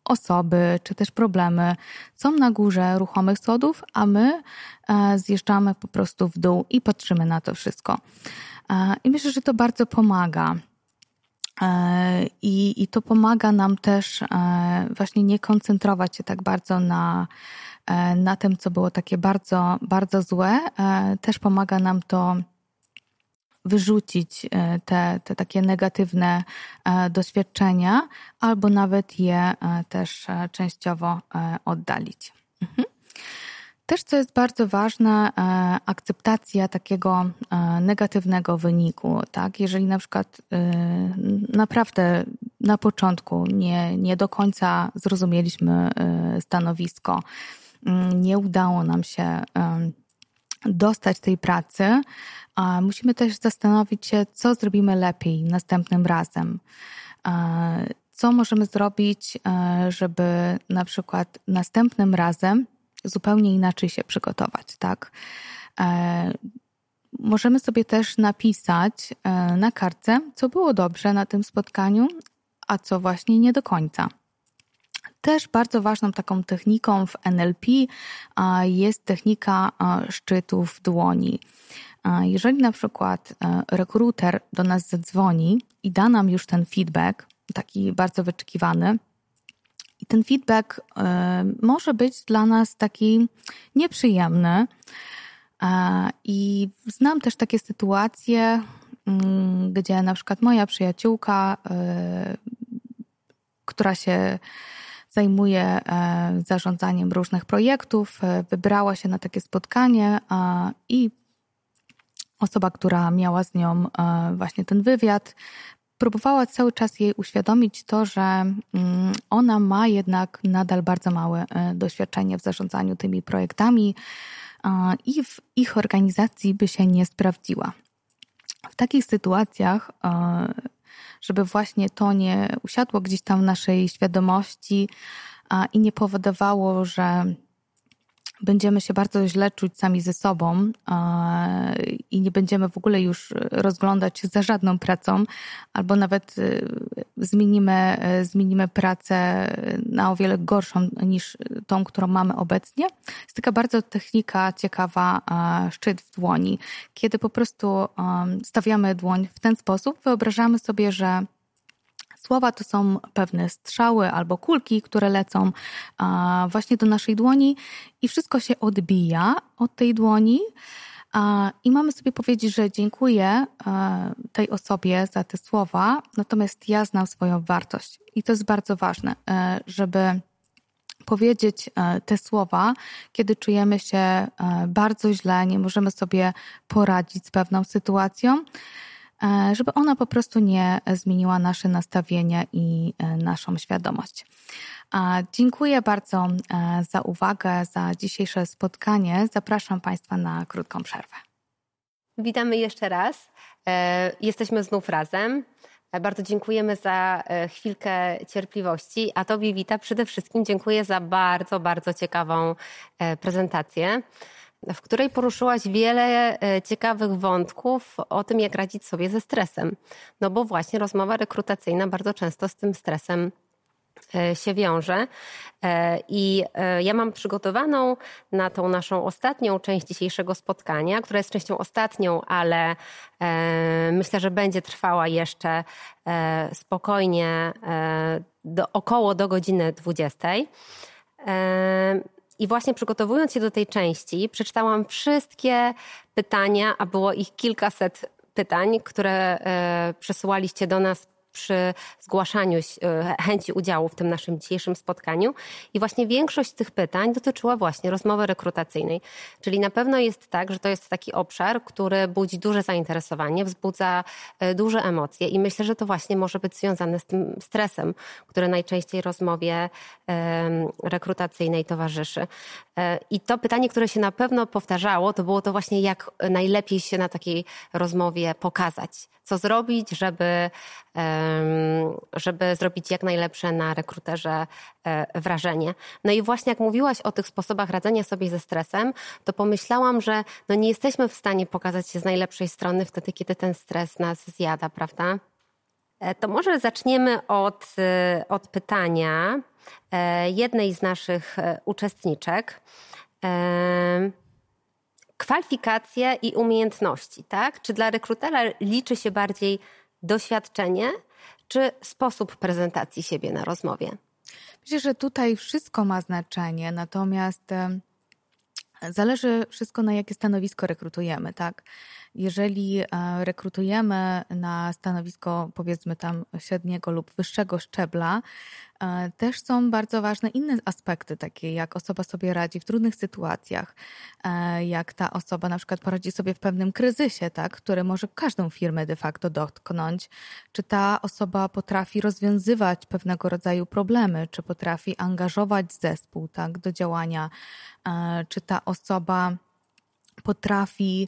S2: osoby czy też problemy są na górze ruchomych schodów, a my e, zjeżdżamy po prostu w dół i patrzymy na to wszystko. E, I myślę, że to bardzo pomaga. E, I, I to pomaga nam też właśnie nie koncentrować się tak bardzo na, na tym, co było takie bardzo, bardzo złe. Też pomaga nam to wyrzucić te, te takie negatywne doświadczenia, albo nawet je też częściowo oddalić. Mhm. Też, co jest bardzo ważne, e, akceptacja takiego e, negatywnego wyniku. Tak? Jeżeli na przykład e, naprawdę na początku nie, nie do końca zrozumieliśmy stanowisko, mm, nie udało nam się dostać tej pracy, musimy też zastanowić się, co zrobimy lepiej następnym razem. Co możemy zrobić, żeby na przykład następnym razem zupełnie inaczej się przygotować, tak? E, możemy sobie też napisać e, na kartce, co było dobrze na tym spotkaniu, a co właśnie nie do końca. Też bardzo ważną taką techniką w NLP jest technika szczytów dłoni. Jeżeli na przykład e, rekruter do nas zadzwoni i da nam już ten feedback, taki bardzo wyczekiwany, i ten feedback e, może być dla nas taki nieprzyjemny. E, I znam też takie sytuacje, mm, gdzie na przykład moja przyjaciółka, która się zajmuje zarządzaniem różnych projektów, wybrała się na takie spotkanie i osoba, która miała z nią właśnie ten wywiad, próbowała cały czas jej uświadomić to, że mm, ona ma jednak nadal bardzo małe e, doświadczenie w zarządzaniu tymi projektami i w ich organizacji by się nie sprawdziła. W takich sytuacjach, e, żeby właśnie to nie usiadło gdzieś tam w naszej świadomości i nie powodowało, że będziemy się bardzo źle czuć sami ze sobą i nie będziemy w ogóle już rozglądać się za żadną pracą, albo nawet y, zmienimy, y, zmienimy pracę na o wiele gorszą niż tą, którą mamy obecnie. Jest taka bardzo technika ciekawa, szczyt w dłoni, kiedy po prostu stawiamy dłoń w ten sposób, wyobrażamy sobie, że Słowa to są pewne strzały albo kulki, które lecą właśnie do naszej dłoni i wszystko się odbija od tej dłoni. I mamy sobie powiedzieć, że dziękuję tej osobie za te słowa, natomiast ja znam swoją wartość. I to jest bardzo ważne, e, żeby powiedzieć e, te słowa, kiedy czujemy się e, bardzo źle, nie możemy sobie poradzić z pewną sytuacją. E, żeby ona po prostu nie zmieniła nasze nastawienie i e, naszą świadomość. Dziękuję bardzo e, za uwagę, za dzisiejsze spotkanie. Zapraszam Państwa na krótką przerwę.
S1: Witamy jeszcze raz. Jesteśmy znów razem. Bardzo dziękujemy za chwilkę cierpliwości, a Tobie Wita przede wszystkim dziękuję za bardzo, bardzo ciekawą prezentację w której poruszyłaś wiele e, ciekawych wątków o tym, jak radzić sobie ze stresem. No bo właśnie rozmowa rekrutacyjna bardzo często z tym stresem e, się wiąże. E, I ja mam przygotowaną na tą naszą ostatnią część dzisiejszego spotkania, która jest częścią ostatnią, ale myślę, że będzie trwała jeszcze spokojnie do, około do godziny 20 I właśnie przygotowując się do tej części, przeczytałam wszystkie pytania, a było ich kilkaset pytań, które e, przesyłaliście do nas przy zgłaszaniu e, chęci udziału w tym naszym dzisiejszym spotkaniu. I właśnie większość tych pytań dotyczyła właśnie rozmowy rekrutacyjnej. Czyli na pewno jest tak, że to jest taki obszar, który budzi duże zainteresowanie, wzbudza e, duże emocje i myślę, że to właśnie może być związane z tym stresem, który najczęściej rozmowie rekrutacyjnej towarzyszy. E, I to pytanie, które się na pewno powtarzało, to było to właśnie, jak najlepiej się na takiej rozmowie pokazać. Co zrobić, żeby żeby zrobić jak najlepsze na rekruterze e, wrażenie. No i właśnie jak mówiłaś o tych sposobach radzenia sobie ze stresem, to pomyślałam, że no nie jesteśmy w stanie pokazać się z najlepszej strony wtedy, kiedy ten stres nas zjada, prawda? E, to może zaczniemy od, e, od pytania jednej z naszych uczestniczek kwalifikacje i umiejętności, tak? Czy dla rekrutera liczy się bardziej doświadczenie czy sposób prezentacji siebie na rozmowie?
S2: Myślę, że tutaj wszystko ma znaczenie, natomiast zależy wszystko na jakie stanowisko rekrutujemy, tak? Jeżeli e, rekrutujemy na stanowisko powiedzmy tam średniego lub wyższego szczebla, e, też są bardzo ważne inne aspekty, takie jak osoba sobie radzi w trudnych sytuacjach, e, jak ta osoba na przykład poradzi sobie w pewnym kryzysie, tak, który może każdą firmę de facto dotknąć, czy ta osoba potrafi rozwiązywać pewnego rodzaju problemy, czy potrafi angażować zespół tak, do działania, czy ta osoba potrafi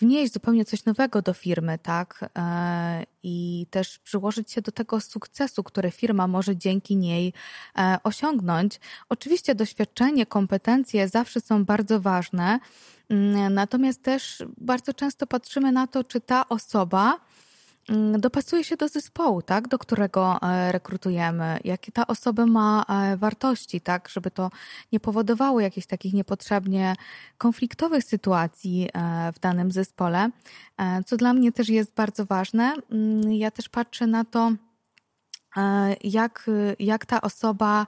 S2: wnieść zupełnie coś nowego do firmy, tak? E, I też przyłożyć się do tego sukcesu, który firma może dzięki niej e, osiągnąć. Oczywiście doświadczenie, kompetencje zawsze są bardzo ważne, mm, natomiast też bardzo często patrzymy na to, czy ta osoba, dopasuje się do zespołu, tak, do którego e, rekrutujemy, jakie ta osoba ma e, wartości, tak, żeby to nie powodowało jakichś takich niepotrzebnie konfliktowych sytuacji e, w danym zespole, co dla mnie też jest bardzo ważne. Mm, ja też patrzę na to, jak, jak ta osoba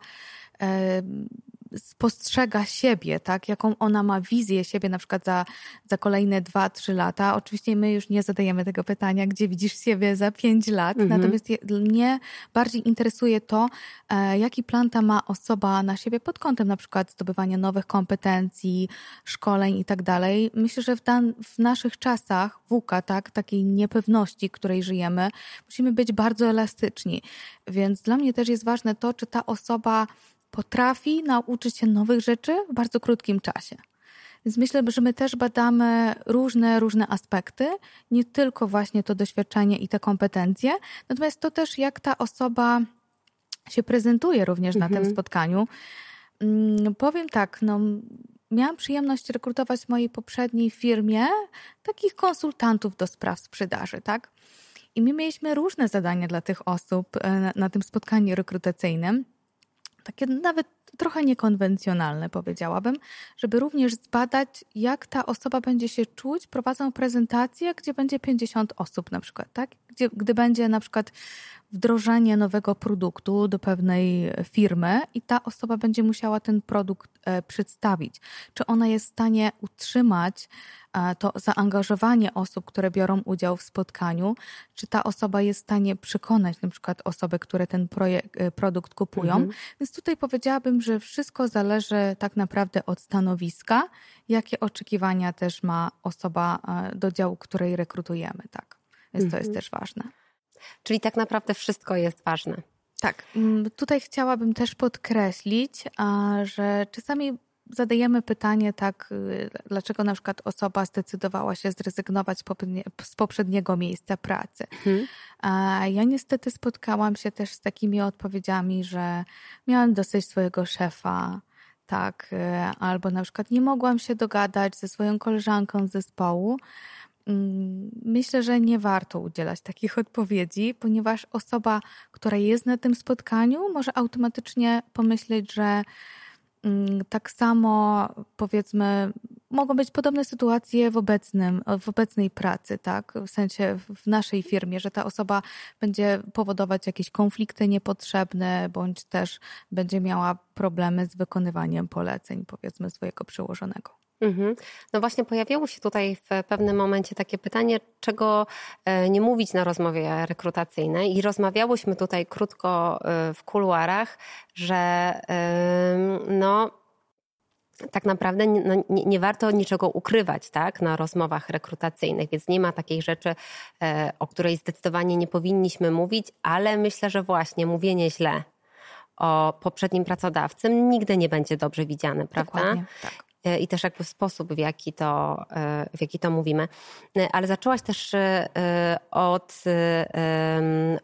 S2: spostrzega siebie, tak? Jaką ona ma wizję siebie na przykład za, za kolejne dwa, trzy lata. Oczywiście my już nie zadajemy tego pytania, gdzie widzisz siebie za pięć lat. Mhm. Natomiast mnie bardziej interesuje to, e, jaki plan ta ma osoba na siebie pod kątem na przykład zdobywania nowych kompetencji, szkoleń i tak dalej. Myślę, że w, dan, w naszych czasach WUKA, tak, takiej niepewności, w której żyjemy, musimy być bardzo elastyczni. Więc dla mnie też jest ważne to, czy ta osoba potrafi nauczyć się nowych rzeczy w bardzo krótkim czasie. Więc myślę, że my też badamy różne, różne aspekty, nie tylko właśnie to doświadczenie i te kompetencje, natomiast to też jak ta osoba się prezentuje również mhm. na tym mhm. spotkaniu. Mm, powiem tak, no, miałam przyjemność rekrutować w mojej poprzedniej firmie takich konsultantów do spraw sprzedaży, tak? I my mieliśmy różne zadania dla tych osób e, na, na tym spotkaniu rekrutacyjnym takie nawet trochę niekonwencjonalne, powiedziałabym, żeby również zbadać, jak ta osoba będzie się czuć, prowadzą prezentację, gdzie będzie 50 osób na przykład, tak? Gdzie, gdy będzie na przykład wdrożenie nowego produktu do pewnej firmy i ta osoba będzie musiała ten produkt e, przedstawić. Czy ona jest w stanie utrzymać e, to zaangażowanie osób, które biorą udział w spotkaniu, czy ta osoba jest w stanie przekonać na przykład osoby, które ten projekt, e, produkt kupują. Mhm. Więc tutaj powiedziałabym, że wszystko zależy tak naprawdę od stanowiska, jakie oczekiwania też ma osoba do działu, której rekrutujemy, tak. Więc mhm. to jest mhm. też ważne.
S1: Czyli tak naprawdę wszystko jest ważne.
S2: Tak. Mm, tutaj chciałabym też podkreślić, że czasami zadajemy pytanie tak, y, dlaczego na przykład osoba zdecydowała się zrezygnować z poprzedniego miejsca pracy. Hmm. Ja niestety spotkałam się też z takimi odpowiedziami, że miałam dosyć swojego szefa, tak, y, albo na przykład nie mogłam się dogadać ze swoją koleżanką z zespołu. Myślę, że nie warto udzielać takich odpowiedzi, ponieważ osoba, która jest na tym spotkaniu, może automatycznie pomyśleć, że mm, tak samo powiedzmy mogą być podobne sytuacje w, obecnym, w obecnej pracy, tak? W sensie w naszej firmie, że ta osoba będzie powodować jakieś konflikty niepotrzebne, bądź też będzie miała problemy z wykonywaniem poleceń, powiedzmy, swojego przełożonego.
S1: Mhm. No właśnie pojawiło się tutaj w pewnym momencie takie pytanie, czego e, nie mówić na rozmowie rekrutacyjnej i rozmawiałyśmy tutaj krótko e, w kuluarach, że no tak naprawdę no, nie, nie, warto niczego ukrywać tak, na rozmowach rekrutacyjnych, więc nie ma takiej rzeczy, e, o której zdecydowanie nie powinniśmy mówić, ale myślę, że właśnie mówienie źle o poprzednim pracodawcy nigdy nie będzie dobrze widziane, prawda?
S2: Tak.
S1: E, i też jakby sposób, w jaki to, e, w jaki to mówimy. E, ale zaczęłaś też od,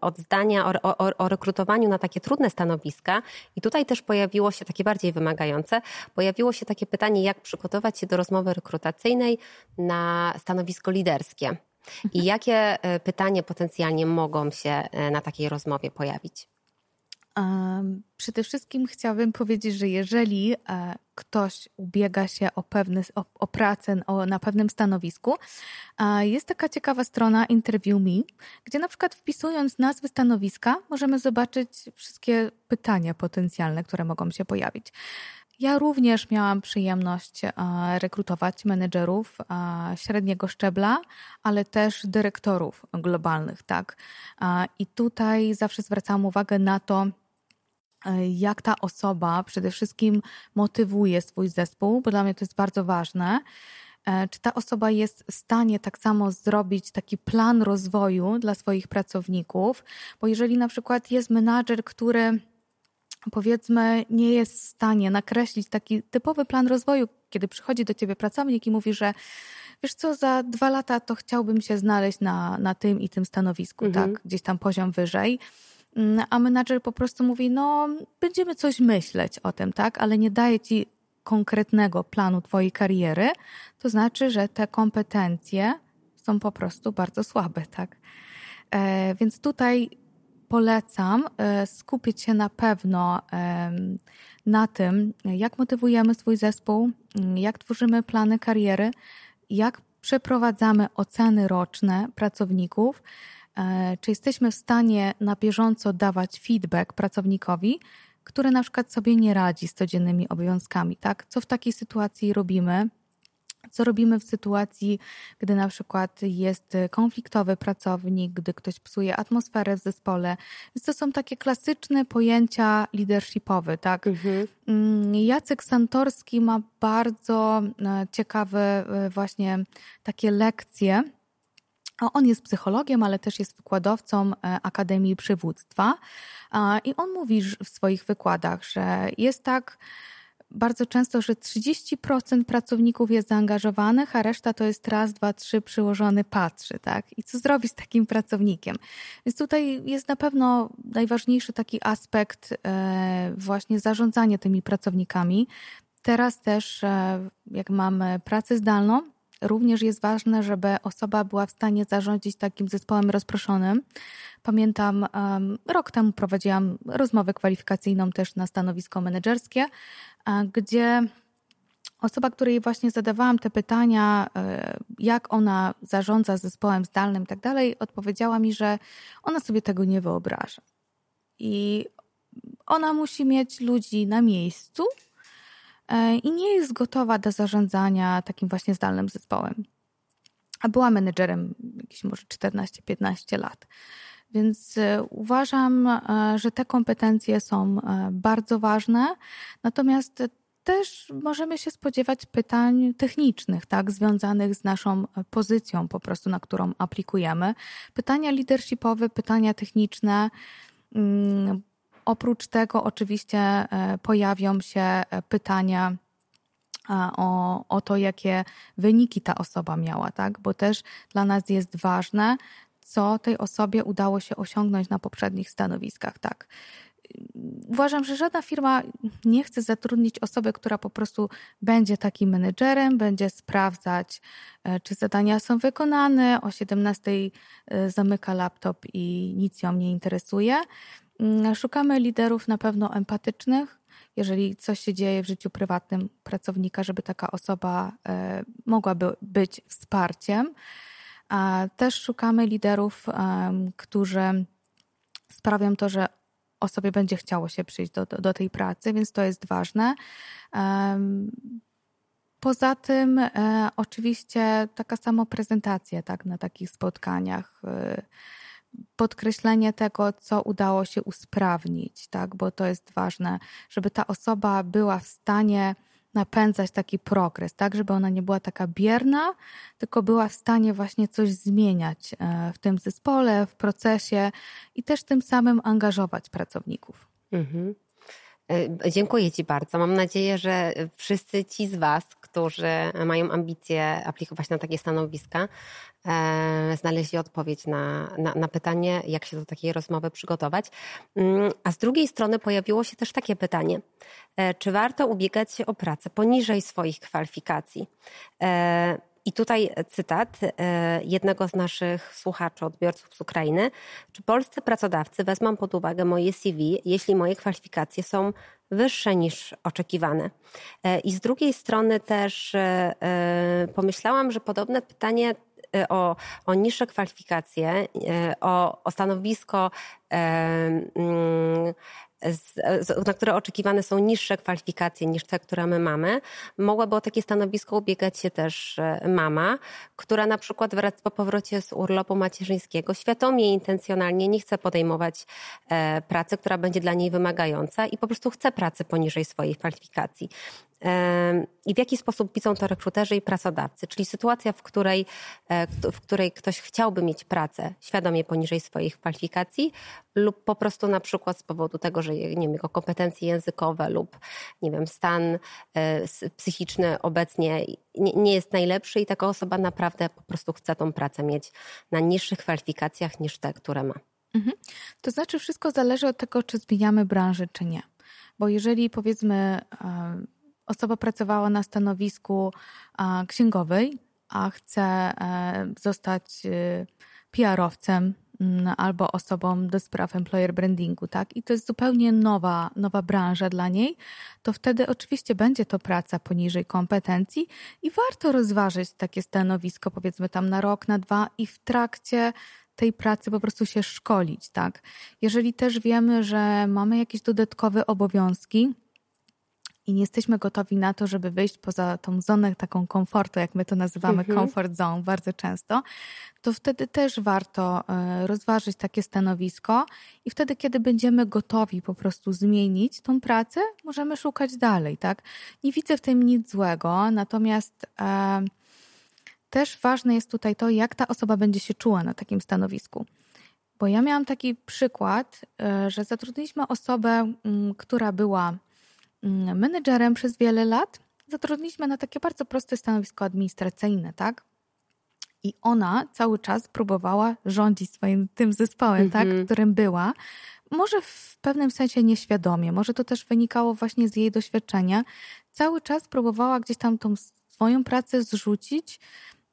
S1: od zdania o, o, o rekrutowaniu na takie trudne stanowiska i tutaj też pojawiło się takie bardziej wymagające, pojawiło się takie pytanie, jak przygotować się do rozmowy rekrutacyjnej na stanowisko liderskie. I mhm. jakie pytania potencjalnie mogą się na takiej rozmowie pojawić?
S2: Przede wszystkim chciałabym powiedzieć, że jeżeli e, ktoś ubiega się o, pewny, o, o pracę o, na pewnym stanowisku, jest taka ciekawa strona Interview Me, gdzie na przykład wpisując nazwy stanowiska możemy zobaczyć wszystkie pytania potencjalne, które mogą się pojawić. Ja również miałam przyjemność e, rekrutować menedżerów e, średniego szczebla, ale też dyrektorów globalnych, tak. I tutaj zawsze zwracam uwagę na to, E, jak ta osoba przede wszystkim motywuje swój zespół, bo dla mnie to jest bardzo ważne. E, czy ta osoba jest w stanie tak samo zrobić taki plan rozwoju dla swoich pracowników? Bo jeżeli na przykład jest menadżer, który powiedzmy nie jest w stanie nakreślić taki typowy plan rozwoju, kiedy przychodzi do ciebie pracownik i mówi, że wiesz co, za dwa lata to chciałbym się znaleźć na, na tym i tym stanowisku, mhm. tak, gdzieś tam poziom wyżej a menadżer po prostu mówi, no będziemy coś myśleć o tym, tak, ale nie daje ci konkretnego planu twojej kariery, to znaczy, że te kompetencje są po prostu bardzo słabe, tak. E, więc tutaj polecam e, skupić się na pewno na tym, jak motywujemy swój zespół, mm, jak tworzymy plany kariery, jak przeprowadzamy oceny roczne pracowników, czy jesteśmy w stanie na bieżąco dawać feedback pracownikowi, który na przykład sobie nie radzi z codziennymi obowiązkami, tak? Co w takiej sytuacji robimy? Co robimy w sytuacji, gdy na przykład jest konfliktowy pracownik, gdy ktoś psuje atmosferę w zespole? Więc to są takie klasyczne pojęcia leadershipowe, tak? Mhm. Mm, Jacek Santorski ma bardzo e, ciekawe e, właśnie takie lekcje on jest psychologiem, ale też jest wykładowcą e, Akademii Przywództwa. I on mówi w swoich wykładach, że jest tak bardzo często, że 30% pracowników jest zaangażowanych, a reszta to jest raz, dwa, trzy przyłożony patrzy, tak? I co zrobić z takim pracownikiem? Więc tutaj jest na pewno najważniejszy taki aspekt e, właśnie zarządzania tymi pracownikami. Teraz też, e, jak mamy pracę zdalną, Również jest ważne, żeby osoba była w stanie zarządzić takim zespołem rozproszonym. Pamiętam, rok temu prowadziłam rozmowę kwalifikacyjną też na stanowisko menedżerskie, gdzie osoba, której właśnie zadawałam te pytania, e, jak ona zarządza zespołem zdalnym i tak dalej, odpowiedziała mi, że ona sobie tego nie wyobraża. I ona musi mieć ludzi na miejscu, E, i nie jest gotowa do zarządzania takim właśnie zdalnym zespołem. A była menedżerem jakieś może 14-15 lat. Więc e, uważam, e, że te kompetencje są bardzo ważne, natomiast też możemy się spodziewać pytań technicznych, tak, związanych z naszą pozycją po prostu, na którą aplikujemy. Pytania leadershipowe, pytania techniczne, mm, Oprócz tego oczywiście e, pojawią się e, pytania o, o to, jakie wyniki ta osoba miała, tak? Bo też dla nas jest ważne, co tej osobie udało się osiągnąć na poprzednich stanowiskach, tak? Uważam, że żadna firma nie chce zatrudnić osoby, która po prostu będzie takim menedżerem, będzie sprawdzać, e, czy zadania są wykonane, o 17 zamyka laptop i nic ją nie interesuje. Mm, szukamy liderów na pewno empatycznych, jeżeli coś się dzieje w życiu prywatnym pracownika, żeby taka osoba e, mogłaby być wsparciem. Też szukamy liderów, którzy sprawią to, że osobie będzie chciało się przyjść do, do, do tej pracy, więc to jest ważne. Poza tym, e, oczywiście, taka sama prezentacja tak, na takich spotkaniach, e, podkreślenie tego, co udało się usprawnić, tak, bo to jest ważne, żeby ta osoba była w stanie napędzać taki progres, tak, żeby ona nie była taka bierna, tylko była w stanie właśnie coś zmieniać e, w tym zespole, w procesie i też tym samym angażować pracowników. Mhm.
S1: E, dziękuję Ci bardzo. Mam nadzieję, że wszyscy ci z Was, którzy mają ambicje aplikować na takie stanowiska, e, znaleźli odpowiedź na, na, na, pytanie, jak się do takiej rozmowy przygotować. Mm, a z drugiej strony pojawiło się też takie pytanie, e, czy warto ubiegać się o pracę poniżej swoich kwalifikacji? I tutaj cytat e, jednego z naszych słuchaczy, odbiorców z Ukrainy. Czy polscy pracodawcy wezmą pod uwagę moje CV, jeśli moje kwalifikacje są wyższe niż oczekiwane? E, I z drugiej strony też e, pomyślałam, że podobne pytanie o, o niższe kwalifikacje, o, o stanowisko mm, na które oczekiwane są niższe kwalifikacje niż te, które my mamy, mogłaby o takie stanowisko ubiegać się też e, mama, która na przykład wraz po powrocie z urlopu macierzyńskiego świadomie intencjonalnie nie chce podejmować e, pracy, która będzie dla niej wymagająca i po prostu chce pracy poniżej swojej kwalifikacji i w jaki sposób widzą to rekruterzy i pracodawcy, czyli sytuacja, w której, e, w której ktoś chciałby mieć pracę świadomie poniżej swoich kwalifikacji lub po prostu na przykład z powodu tego, że nie wiem, jego kompetencje językowe lub nie wiem, stan e, psychiczny obecnie nie, jest najlepszy i taka osoba naprawdę po prostu chce tą pracę mieć na niższych kwalifikacjach niż te, które ma. Mhm.
S2: To znaczy wszystko zależy od tego, czy zmieniamy branżę, czy nie. Bo jeżeli powiedzmy osoba pracowała na stanowisku księgowej, a chce e, zostać e, PR-owcem mm, albo osobą do spraw employer brandingu, tak? I to jest zupełnie nowa, nowa branża dla niej, to wtedy oczywiście będzie to praca poniżej kompetencji i warto rozważyć takie stanowisko, powiedzmy tam na rok, na dwa i w trakcie tej pracy po prostu się szkolić, tak? Jeżeli też wiemy, że mamy jakieś dodatkowe obowiązki, i nie jesteśmy gotowi na to, żeby wyjść poza tą zonę taką komfortu, jak my to nazywamy mhm. comfort zone bardzo często, to wtedy też warto e, rozważyć takie stanowisko i wtedy, kiedy będziemy gotowi po prostu zmienić tą pracę, możemy szukać dalej, tak? Nie widzę w tym nic złego, natomiast e, też ważne jest tutaj to, jak ta osoba będzie się czuła na takim stanowisku. Bo ja miałam taki przykład, e, że zatrudniliśmy osobę, która była Mm, menedżerem przez wiele lat. Zatrudniliśmy na takie bardzo proste stanowisko administracyjne, tak? I ona cały czas próbowała rządzić swoim tym zespołem, mm -hmm. tak, mhm. którym była. Może w pewnym sensie nieświadomie, może to też wynikało właśnie z jej doświadczenia. Cały czas próbowała gdzieś tam tą swoją pracę zrzucić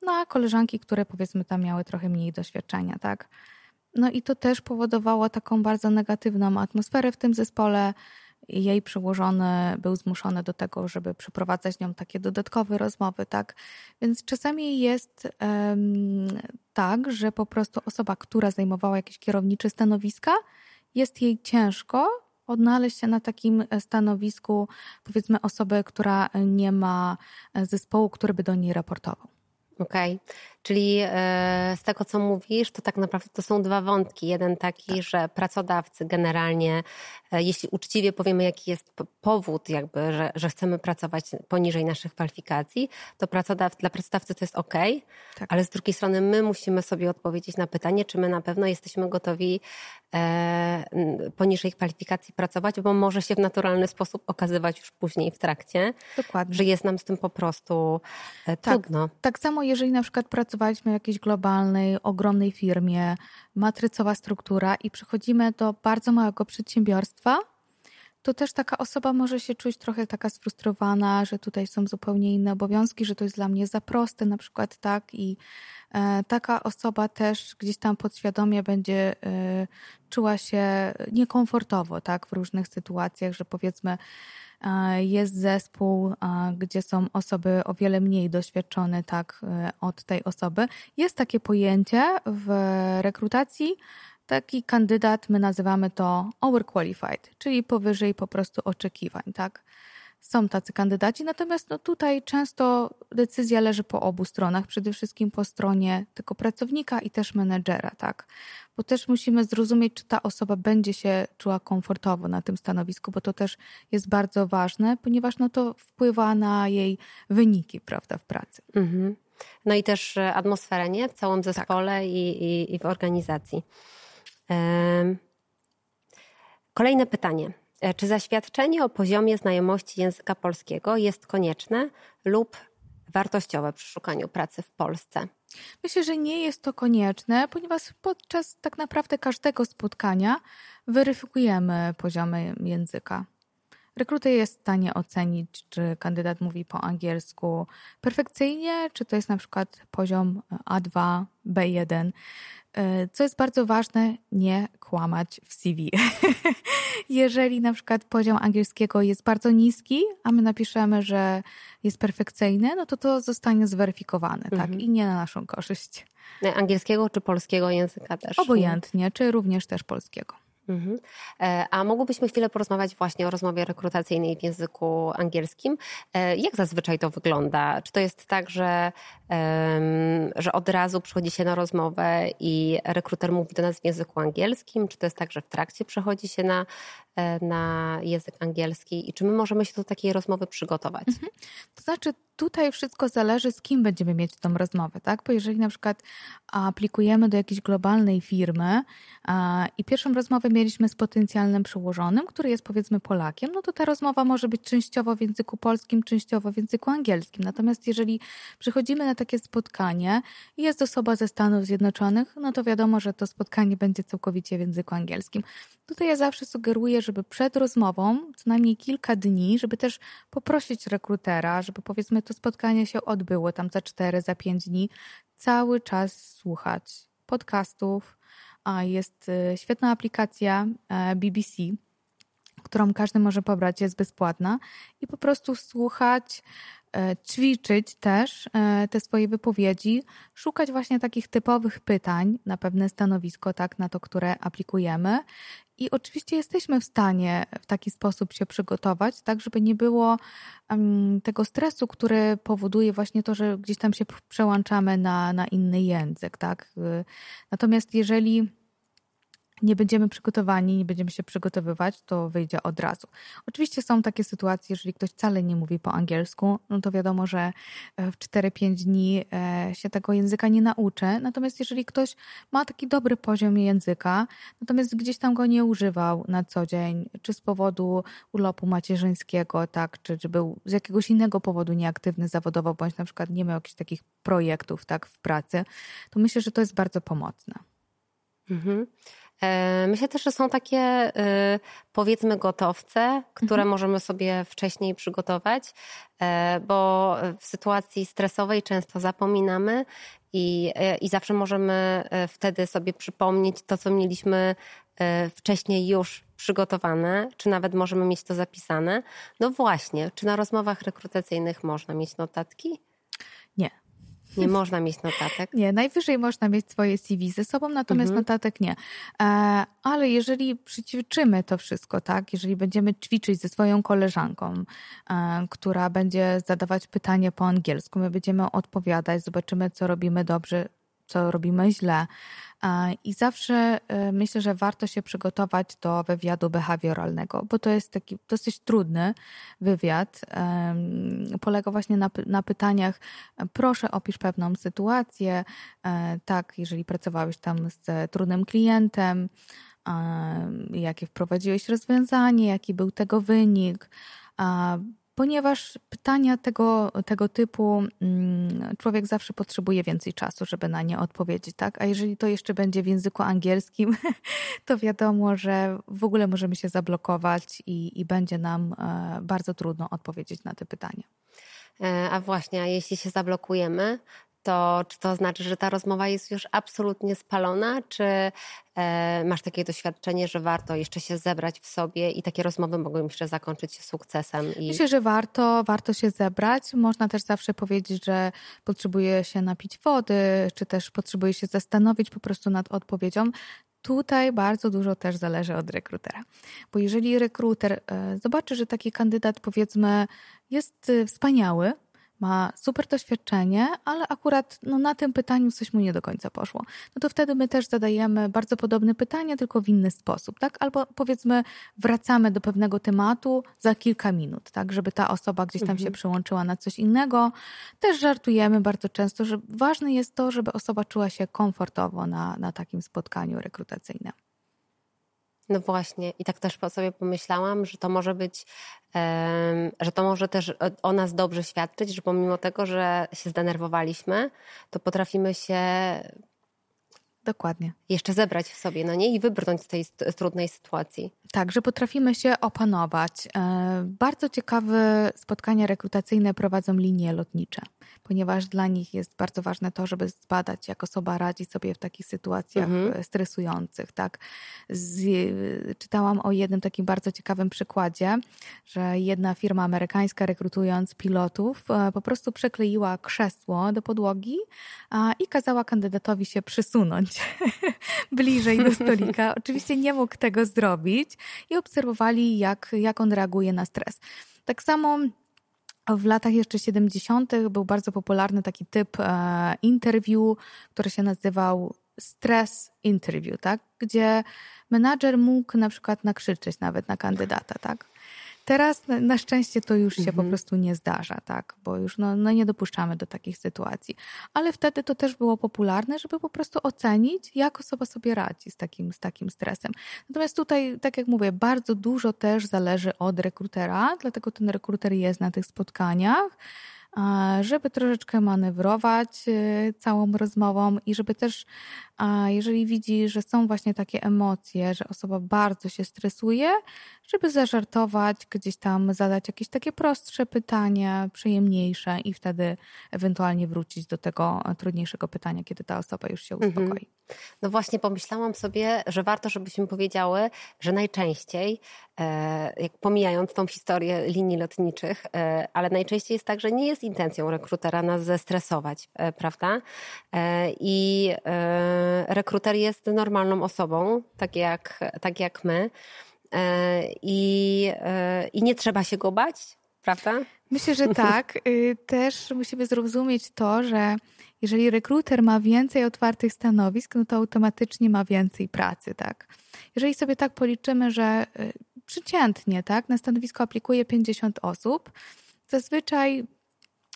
S2: na koleżanki, które powiedzmy tam miały trochę mniej doświadczenia, tak? No i to też powodowało taką bardzo negatywną atmosferę w tym zespole jej przełożony był zmuszony do tego, żeby przeprowadzać z nią takie dodatkowe rozmowy, tak? Więc czasami jest um, tak, że po prostu osoba, która zajmowała jakieś kierownicze stanowiska, jest jej ciężko odnaleźć się na takim stanowisku, powiedzmy, osoby, która nie ma zespołu, który by do niej raportował.
S1: Okej, okay. Czyli e, z tego, co mówisz, to tak naprawdę to są dwa wątki. Jeden taki, tak. że pracodawcy generalnie, e, jeśli uczciwie powiemy, jaki jest powód, jakby, że, że chcemy pracować poniżej naszych kwalifikacji, to pracodaw, dla pracodawcy to jest ok, tak. ale z drugiej strony my musimy sobie odpowiedzieć na pytanie, czy my na pewno jesteśmy gotowi e, poniżej kwalifikacji pracować, bo może się w naturalny sposób okazywać już później w trakcie, Dokładnie. że jest nam z tym po prostu e, tak. trudno.
S2: Tak samo jeżeli na przykład pracowaliśmy w jakiejś globalnej, ogromnej firmie, matrycowa struktura i przechodzimy do bardzo małego przedsiębiorstwa, to też taka osoba może się czuć trochę taka sfrustrowana, że tutaj są zupełnie inne obowiązki, że to jest dla mnie za proste na przykład, tak? I e, taka osoba też gdzieś tam podświadomie będzie e, czuła się niekomfortowo, tak? W różnych sytuacjach, że powiedzmy jest zespół, gdzie są osoby o wiele mniej doświadczone tak, od tej osoby. Jest takie pojęcie w rekrutacji, taki kandydat, my nazywamy to overqualified, czyli powyżej po prostu oczekiwań, tak? Są tacy kandydaci, natomiast no tutaj często decyzja leży po obu stronach, przede wszystkim po stronie tego pracownika i też menedżera, tak? Bo też musimy zrozumieć, czy ta osoba będzie się czuła komfortowo na tym stanowisku, bo to też jest bardzo ważne, ponieważ no to wpływa na jej wyniki, prawda, w pracy. Mhm.
S1: No i też e, atmosferę, nie? W całym zespole tak. i, i, i w organizacji. Kolejne pytanie. E, czy zaświadczenie o poziomie znajomości języka polskiego jest konieczne lub wartościowe przy szukaniu pracy w Polsce?
S2: Myślę, że nie jest to konieczne, ponieważ podczas tak naprawdę każdego spotkania weryfikujemy poziomy języka. Rekruter jest w stanie ocenić, czy kandydat mówi po angielsku perfekcyjnie, czy to jest na przykład poziom A2, B1. E, co jest bardzo ważne, nie kłamać w CV. Jeżeli na przykład poziom angielskiego jest bardzo niski, a my napiszemy, że jest perfekcyjny, no to to zostanie zweryfikowane, tak? mhm. tak? I nie na naszą korzyść.
S1: Angielskiego czy polskiego języka też?
S2: Obojętnie, czy również też polskiego.
S1: Mhm. E, a mogłybyśmy chwilę porozmawiać właśnie o rozmowie rekrutacyjnej w języku angielskim. E, jak zazwyczaj to wygląda? Czy to jest tak, że, że od razu przychodzi się na rozmowę i rekruter mówi do nas w języku angielskim? Czy to jest tak, że w trakcie przechodzi się na, na język angielski? I czy my możemy się do takiej rozmowy przygotować? Mhm.
S2: To znaczy, tutaj wszystko zależy, z kim będziemy mieć tą rozmowę, tak? Bo jeżeli na przykład aplikujemy do jakiejś globalnej firmy i pierwszą rozmowę mieliśmy z potencjalnym przełożonym, który jest powiedzmy Polakiem, no to ta rozmowa może być częściowo w języku polskim, częściowo w języku angielskim. Natomiast jeżeli przychodzimy na takie spotkanie i jest osoba ze Stanów Zjednoczonych, no to wiadomo, że to spotkanie będzie całkowicie w języku angielskim. Tutaj ja zawsze sugeruję, żeby przed rozmową, co najmniej kilka dni, żeby też poprosić rekrutera, żeby powiedzmy to spotkanie się odbyło tam za cztery, za pięć dni, cały czas słuchać podcastów, jest y, świetna aplikacja e, BBC, którą każdy może pobrać, jest bezpłatna i po prostu słuchać, e, ćwiczyć też e, te swoje wypowiedzi, szukać właśnie takich typowych pytań na pewne stanowisko, tak, na to, które aplikujemy i oczywiście jesteśmy w stanie w taki sposób się przygotować, tak, żeby nie było tego stresu, który powoduje właśnie to, że gdzieś tam się przełączamy na, na inny język, tak. Y, natomiast jeżeli nie będziemy przygotowani, nie będziemy się przygotowywać, to wyjdzie od razu. Oczywiście są takie sytuacje, jeżeli ktoś wcale nie mówi po angielsku, no to wiadomo, że e, w 4-5 dni e, się tego języka nie nauczy. Natomiast jeżeli ktoś ma taki dobry poziom języka, natomiast gdzieś tam go nie używał na co dzień, czy z powodu urlopu macierzyńskiego, tak, czy, czy był z jakiegoś innego powodu nieaktywny zawodowo, bądź na przykład nie miał jakichś takich projektów tak, w pracy, to myślę, że to jest bardzo pomocne. Mhm.
S1: E, myślę też, że są takie e, powiedzmy gotowce, które mhm. możemy sobie wcześniej przygotować, e, bo w sytuacji stresowej często zapominamy i, i zawsze możemy wtedy sobie przypomnieć to, co mieliśmy wcześniej już przygotowane, czy nawet możemy mieć to zapisane. No właśnie, czy na rozmowach rekrutacyjnych można mieć notatki? Nie. Można mieć notatek?
S2: Nie, najwyżej można mieć swoje CV ze sobą, natomiast mhm. notatek nie. E, ale jeżeli przyćwiczymy to wszystko, tak, jeżeli będziemy ćwiczyć ze swoją koleżanką, e, która będzie zadawać pytanie po angielsku, my będziemy odpowiadać, zobaczymy, co robimy dobrze, co robimy źle. I zawsze e, myślę, że warto się przygotować do wywiadu behawioralnego, bo to jest taki dosyć trudny wywiad. Polega właśnie na, na pytaniach, proszę opisz pewną sytuację, e, tak, jeżeli pracowałeś tam z trudnym klientem, jakie wprowadziłeś rozwiązanie, jaki był tego wynik ponieważ pytania tego, tego typu mm, człowiek zawsze potrzebuje więcej czasu, żeby na nie odpowiedzieć, tak? A jeżeli to jeszcze będzie w języku angielskim, to wiadomo, że w ogóle możemy się zablokować i, i będzie nam e, bardzo trudno odpowiedzieć na te pytania.
S1: E, a właśnie, a jeśli się zablokujemy, to czy to znaczy, że ta rozmowa jest już absolutnie spalona, czy e, masz takie doświadczenie, że warto jeszcze się zebrać w sobie i takie rozmowy mogą jeszcze zakończyć się sukcesem? I...
S2: Myślę, że warto, warto się zebrać. Można też zawsze powiedzieć, że potrzebuje się napić wody, czy też potrzebuje się zastanowić po prostu nad odpowiedzią. Tutaj bardzo dużo też zależy od rekrutera. Bo jeżeli rekruter e, zobaczy, że taki kandydat powiedzmy jest e, wspaniały, ma super doświadczenie, ale akurat no, na tym pytaniu coś mu nie do końca poszło. No to wtedy my też zadajemy bardzo podobne pytanie, tylko w inny sposób, tak? Albo powiedzmy wracamy do pewnego tematu za kilka minut, tak? Żeby ta osoba gdzieś tam mhm. się przełączyła na coś innego. Też żartujemy bardzo często, że ważne jest to, żeby osoba czuła się komfortowo na, na takim spotkaniu rekrutacyjnym.
S1: No właśnie, i tak też po sobie pomyślałam, że to może być, że to może też o nas dobrze świadczyć, że pomimo tego, że się zdenerwowaliśmy, to potrafimy się
S2: Dokładnie.
S1: Jeszcze zebrać w sobie, no nie? I wybrnąć z tej trudnej sytuacji.
S2: Tak, że potrafimy się opanować. E, bardzo ciekawe spotkania rekrutacyjne prowadzą linie lotnicze ponieważ dla nich jest bardzo ważne to, żeby zbadać, jak osoba radzi sobie w takich sytuacjach mhm. stresujących. Tak? Z, czytałam o jednym takim bardzo ciekawym przykładzie, że jedna firma amerykańska rekrutując pilotów e, po prostu przekleiła krzesło do podłogi i kazała kandydatowi się przysunąć bliżej do stolika. Oczywiście nie mógł tego zrobić i obserwowali, jak, jak on reaguje na stres. Tak samo w latach jeszcze 70. był bardzo popularny taki typ e, interview, który się nazywał stress interview, tak? gdzie menadżer mógł na przykład nakrzyczeć nawet na kandydata. Tak? Teraz na szczęście to już się mhm. po prostu nie zdarza, tak? Bo już no, no nie dopuszczamy do takich sytuacji. Ale wtedy to też było popularne, żeby po prostu ocenić, jak osoba sobie radzi z takim, z takim stresem. Natomiast tutaj, tak jak mówię, bardzo dużo też zależy od rekrutera, dlatego ten rekruter jest na tych spotkaniach żeby troszeczkę manewrować y, całą rozmową i żeby też, jeżeli widzi, że są właśnie takie emocje, że osoba bardzo się stresuje, żeby zażartować, gdzieś tam zadać jakieś takie prostsze pytanie, przyjemniejsze i wtedy ewentualnie wrócić do tego trudniejszego pytania, kiedy ta osoba już się mhm. uspokoi.
S1: No właśnie pomyślałam sobie, że warto, żebyśmy powiedziały, że najczęściej, e, jak pomijając tą historię linii lotniczych, e, ale najczęściej jest tak, że nie jest intencją rekrutera nas zestresować, e, prawda? I rekruter jest normalną osobą, tak jak, tak jak my. I, I nie trzeba się go bać, prawda?
S2: Myślę, że tak. Y, też musimy zrozumieć to, że jeżeli rekruter ma więcej otwartych stanowisk, no to automatycznie ma więcej pracy, tak? Jeżeli sobie tak policzymy, że y, przeciętnie, tak, na stanowisko aplikuje 50 osób, zazwyczaj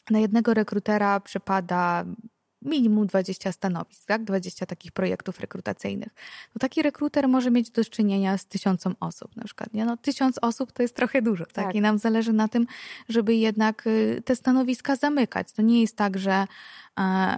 S2: na jednego rekrutera przypada minimum 20 stanowisk, tak? 20 takich projektów rekrutacyjnych. No taki rekruter może mieć do czynienia z tysiącem osób na przykład. Nie? No, tysiąc osób to jest trochę dużo, tak? tak? I nam zależy na tym, żeby jednak y, te stanowiska zamykać. To nie jest tak, że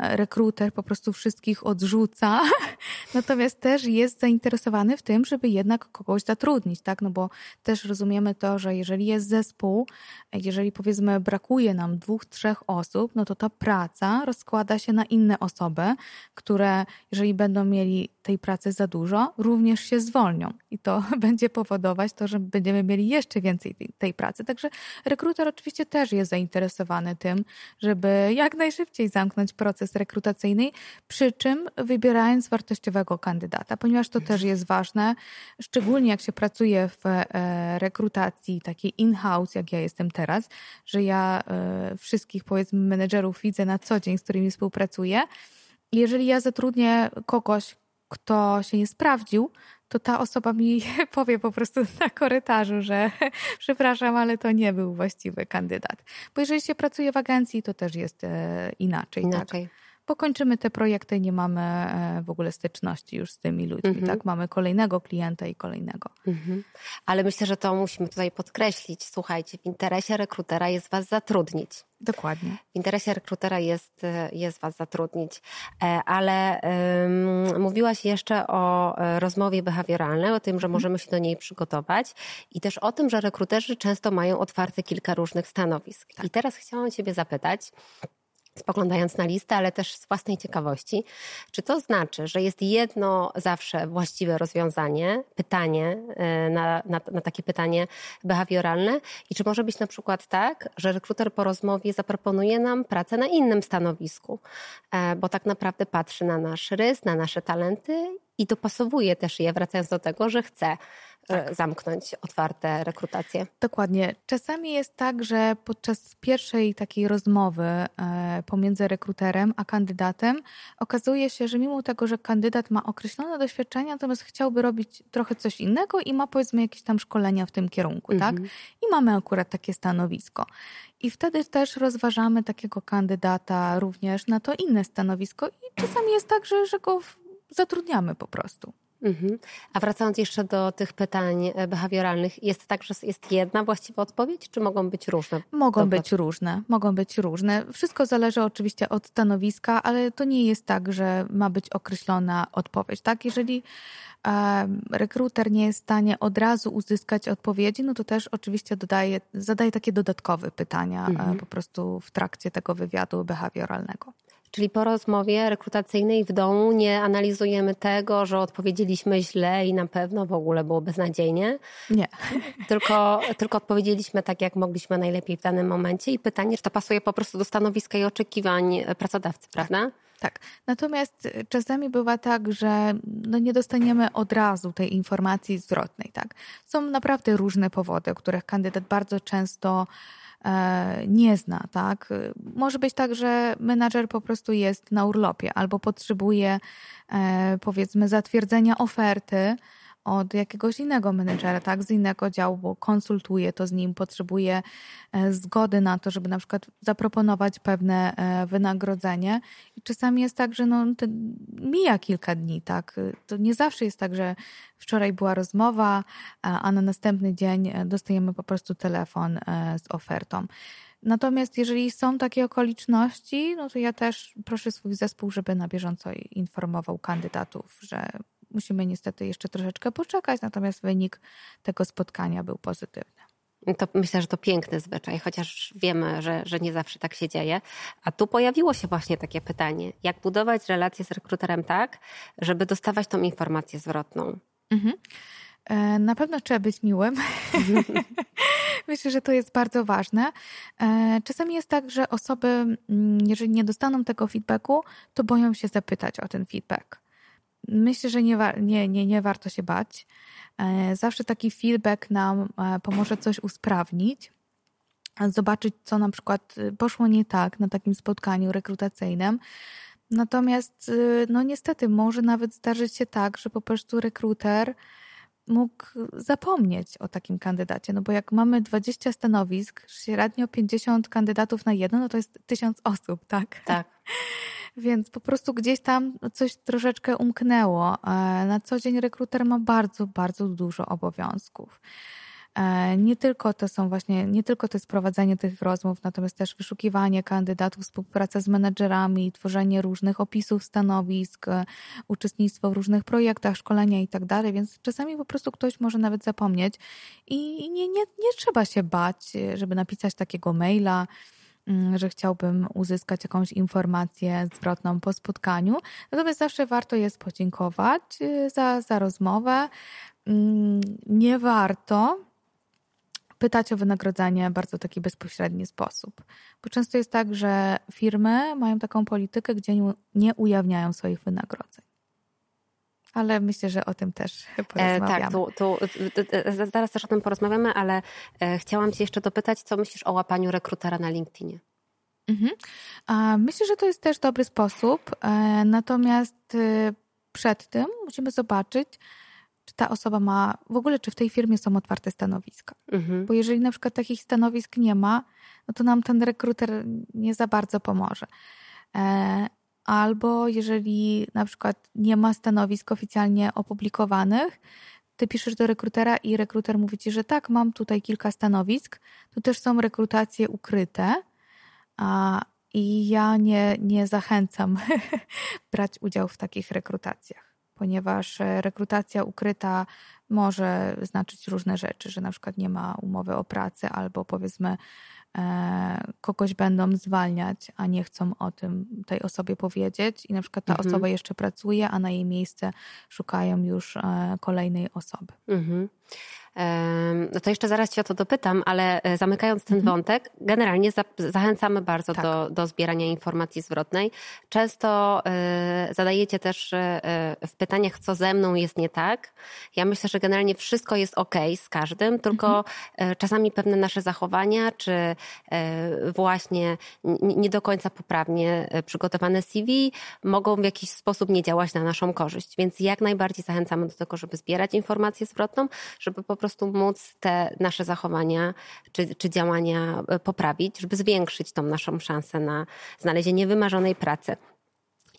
S2: rekruter po prostu wszystkich odrzuca, natomiast też jest zainteresowany w tym, żeby jednak kogoś zatrudnić, tak? No bo też rozumiemy to, że jeżeli jest zespół, jeżeli powiedzmy brakuje nam dwóch, trzech osób, no to ta praca rozkłada się na inne osoby, które jeżeli będą mieli tej pracy za dużo, również się zwolnią i to będzie powodować to, że będziemy mieli jeszcze więcej tej, pracy. Także rekruter oczywiście też jest zainteresowany tym, żeby jak najszybciej zamknąć proces rekrutacyjny, przy czym wybierając wartościowego kandydata, ponieważ to też jest ważne, szczególnie jak się pracuje w e, rekrutacji takiej in-house, jak ja jestem teraz, że ja e, wszystkich powiedzmy menedżerów widzę na co dzień, z którymi współpracuję. Jeżeli ja zatrudnię kogoś, kto się nie sprawdził, to ta osoba mi powie po prostu na korytarzu, że przepraszam, ale to nie był właściwy kandydat. Bo jeżeli się pracuje w agencji, to też jest inaczej. Inaczej. Tak? Bo kończymy te projekty nie mamy e, w ogóle styczności już z tymi ludźmi, mhm. tak? Mamy kolejnego klienta i kolejnego. Mhm.
S1: Ale myślę, że to musimy tutaj podkreślić. Słuchajcie, w interesie rekrutera jest was zatrudnić.
S2: Dokładnie.
S1: W interesie rekrutera jest, jest Was zatrudnić. E, ale um, mówiłaś jeszcze o e, rozmowie behawioralnej, o tym, że mhm. możemy się do niej przygotować i też o tym, że rekruterzy często mają otwarte kilka różnych stanowisk. Tak. I teraz chciałam Ciebie zapytać, spoglądając na listę, ale też z własnej ciekawości. Czy to znaczy, że jest jedno zawsze właściwe rozwiązanie, pytanie e, na, na, na, takie pytanie behawioralne? I czy może być na przykład tak, że rekruter po rozmowie zaproponuje nam pracę na innym stanowisku, e, bo tak naprawdę patrzy na nasz rys, na nasze talenty i dopasowuje też je, wracając do tego, że chce tak. zamknąć otwarte rekrutacje.
S2: Dokładnie. Czasami jest tak, że podczas pierwszej takiej rozmowy e, pomiędzy rekruterem a kandydatem okazuje się, że mimo tego, że kandydat ma określone doświadczenia, natomiast chciałby robić trochę coś innego i ma powiedzmy jakieś tam szkolenia w tym kierunku, tak? mhm. tak? I mamy akurat takie stanowisko. I wtedy też rozważamy takiego kandydata również na to inne stanowisko i czasami jest tak, że, że go zatrudniamy po prostu. Mhm.
S1: A wracając jeszcze do tych pytań e, behawioralnych, jest tak, że jest jedna właściwa odpowiedź, czy mogą być różne?
S2: Mogą być różne, mogą być różne. Wszystko zależy oczywiście od stanowiska, ale to nie jest tak, że ma być określona odpowiedź. Tak, jeżeli e, rekruter nie jest w stanie od razu uzyskać odpowiedzi, no to też oczywiście dodaje, zadaje takie dodatkowe pytania e, mhm. po prostu w trakcie tego wywiadu behawioralnego.
S1: Czyli po rozmowie rekrutacyjnej w domu nie analizujemy tego, że odpowiedzieliśmy źle i na pewno w ogóle było beznadziejnie.
S2: Nie.
S1: Tylko, tylko odpowiedzieliśmy tak, jak mogliśmy najlepiej w danym momencie i pytanie, czy to pasuje po prostu do stanowiska i oczekiwań pracodawcy, prawda?
S2: Tak. Natomiast czasami bywa tak, że no nie dostaniemy od razu tej informacji zwrotnej. Tak? Są naprawdę różne powody, o których kandydat bardzo często nie zna, tak? Może być tak, że menadżer po prostu jest na urlopie albo potrzebuje e, powiedzmy zatwierdzenia oferty, od jakiegoś innego menedżera, tak, z innego działu, bo konsultuje to z nim, potrzebuje e, zgody na to, żeby na przykład zaproponować pewne e, wynagrodzenie. I czasami jest tak, że no, mija kilka dni, tak. To nie zawsze jest tak, że wczoraj była rozmowa, a na następny dzień e, dostajemy po prostu telefon z ofertą. Natomiast jeżeli są takie okoliczności, no to ja też proszę swój zespół, żeby na bieżąco informował kandydatów, że musimy niestety jeszcze troszeczkę poczekać, natomiast wynik tego spotkania był pozytywny.
S1: To myślę, że to piękny zwyczaj, chociaż wiemy, że, że nie zawsze tak się dzieje. A tu pojawiło się właśnie takie pytanie: jak budować relacje z rekruterem tak, żeby dostawać tą informację zwrotną? Mhm.
S2: E, na pewno trzeba być miłym. Myślę, że to jest bardzo ważne. E, czasami jest tak, że osoby, mm, jeżeli nie dostaną tego feedbacku, to boją się zapytać o ten feedback. Myślę, że nie, nie, nie, nie warto się bać. E, zawsze taki feedback nam e, pomoże coś usprawnić, zobaczyć, co na przykład y, poszło nie tak na takim spotkaniu rekrutacyjnym. Natomiast, y, no niestety, może nawet zdarzyć się tak, że po prostu rekruter mógł zapomnieć o takim kandydacie. No bo jak mamy 20 stanowisk, średnio 50 kandydatów na jedno, no to jest tysiąc osób, tak?
S1: Tak.
S2: Więc po prostu gdzieś tam coś troszeczkę umknęło. E, na co dzień rekruter ma bardzo, bardzo dużo obowiązków. E, nie tylko to są właśnie, nie tylko to jest prowadzenie tych rozmów, natomiast też wyszukiwanie kandydatów, współpraca z menedżerami, tworzenie różnych opisów stanowisk, e, uczestnictwo w różnych projektach, szkolenia i tak dalej, więc czasami po prostu ktoś może nawet zapomnieć i nie, nie, nie trzeba się bać, żeby napisać takiego maila, Mm, że chciałbym uzyskać jakąś informację zwrotną po spotkaniu. Natomiast zawsze warto jest podziękować y, za, za rozmowę. Mm, nie warto pytać o wynagrodzenie w bardzo taki bezpośredni sposób. Bo często jest tak, że firmy mają taką politykę, gdzie nie ujawniają swoich wynagrodzeń. Ale myślę, że o tym też porozmawiamy.
S1: E, tak, tu, tu, zaraz też o tym porozmawiamy, ale e, chciałam Cię jeszcze dopytać, co myślisz o łapaniu rekrutera na LinkedInie? Mhm.
S2: Myślę, że to jest też dobry sposób. E, natomiast y, przed tym musimy zobaczyć, czy ta osoba ma, w ogóle czy w tej firmie są otwarte stanowiska. Mhm. Bo jeżeli na przykład takich stanowisk nie ma, no to nam ten rekruter nie za bardzo pomoże. E, albo jeżeli na przykład nie ma stanowisk oficjalnie opublikowanych, ty piszesz do rekrutera i rekruter mówi ci, że tak, mam tutaj kilka stanowisk. Tu też są rekrutacje ukryte. A, I ja nie, nie zachęcam brać udział w takich rekrutacjach, ponieważ e, rekrutacja ukryta może znaczyć różne rzeczy, że na przykład nie ma umowy o pracę albo powiedzmy E, kogoś będą zwalniać, a nie chcą o tym tej osobie powiedzieć i na przykład ta mhm. osoba jeszcze pracuje, a na jej miejsce szukają już e, kolejnej osoby. Mhm.
S1: No to jeszcze zaraz Cię o to dopytam, ale e, zamykając ten mhm. wątek, generalnie za, zachęcamy bardzo tak. do, do zbierania informacji zwrotnej. Często y, zadajecie też y, w pytaniach, co ze mną jest nie tak. Ja myślę, że generalnie wszystko jest ok z każdym, tylko mhm. czasami pewne nasze zachowania, czy y, właśnie nie do końca poprawnie przygotowane CV mogą w jakiś sposób nie działać na naszą korzyść. Więc jak najbardziej zachęcamy do tego, żeby zbierać informację zwrotną, żeby po prostu móc te nasze zachowania czy, czy działania e, poprawić, żeby zwiększyć tą naszą szansę na znalezienie wymarzonej pracy.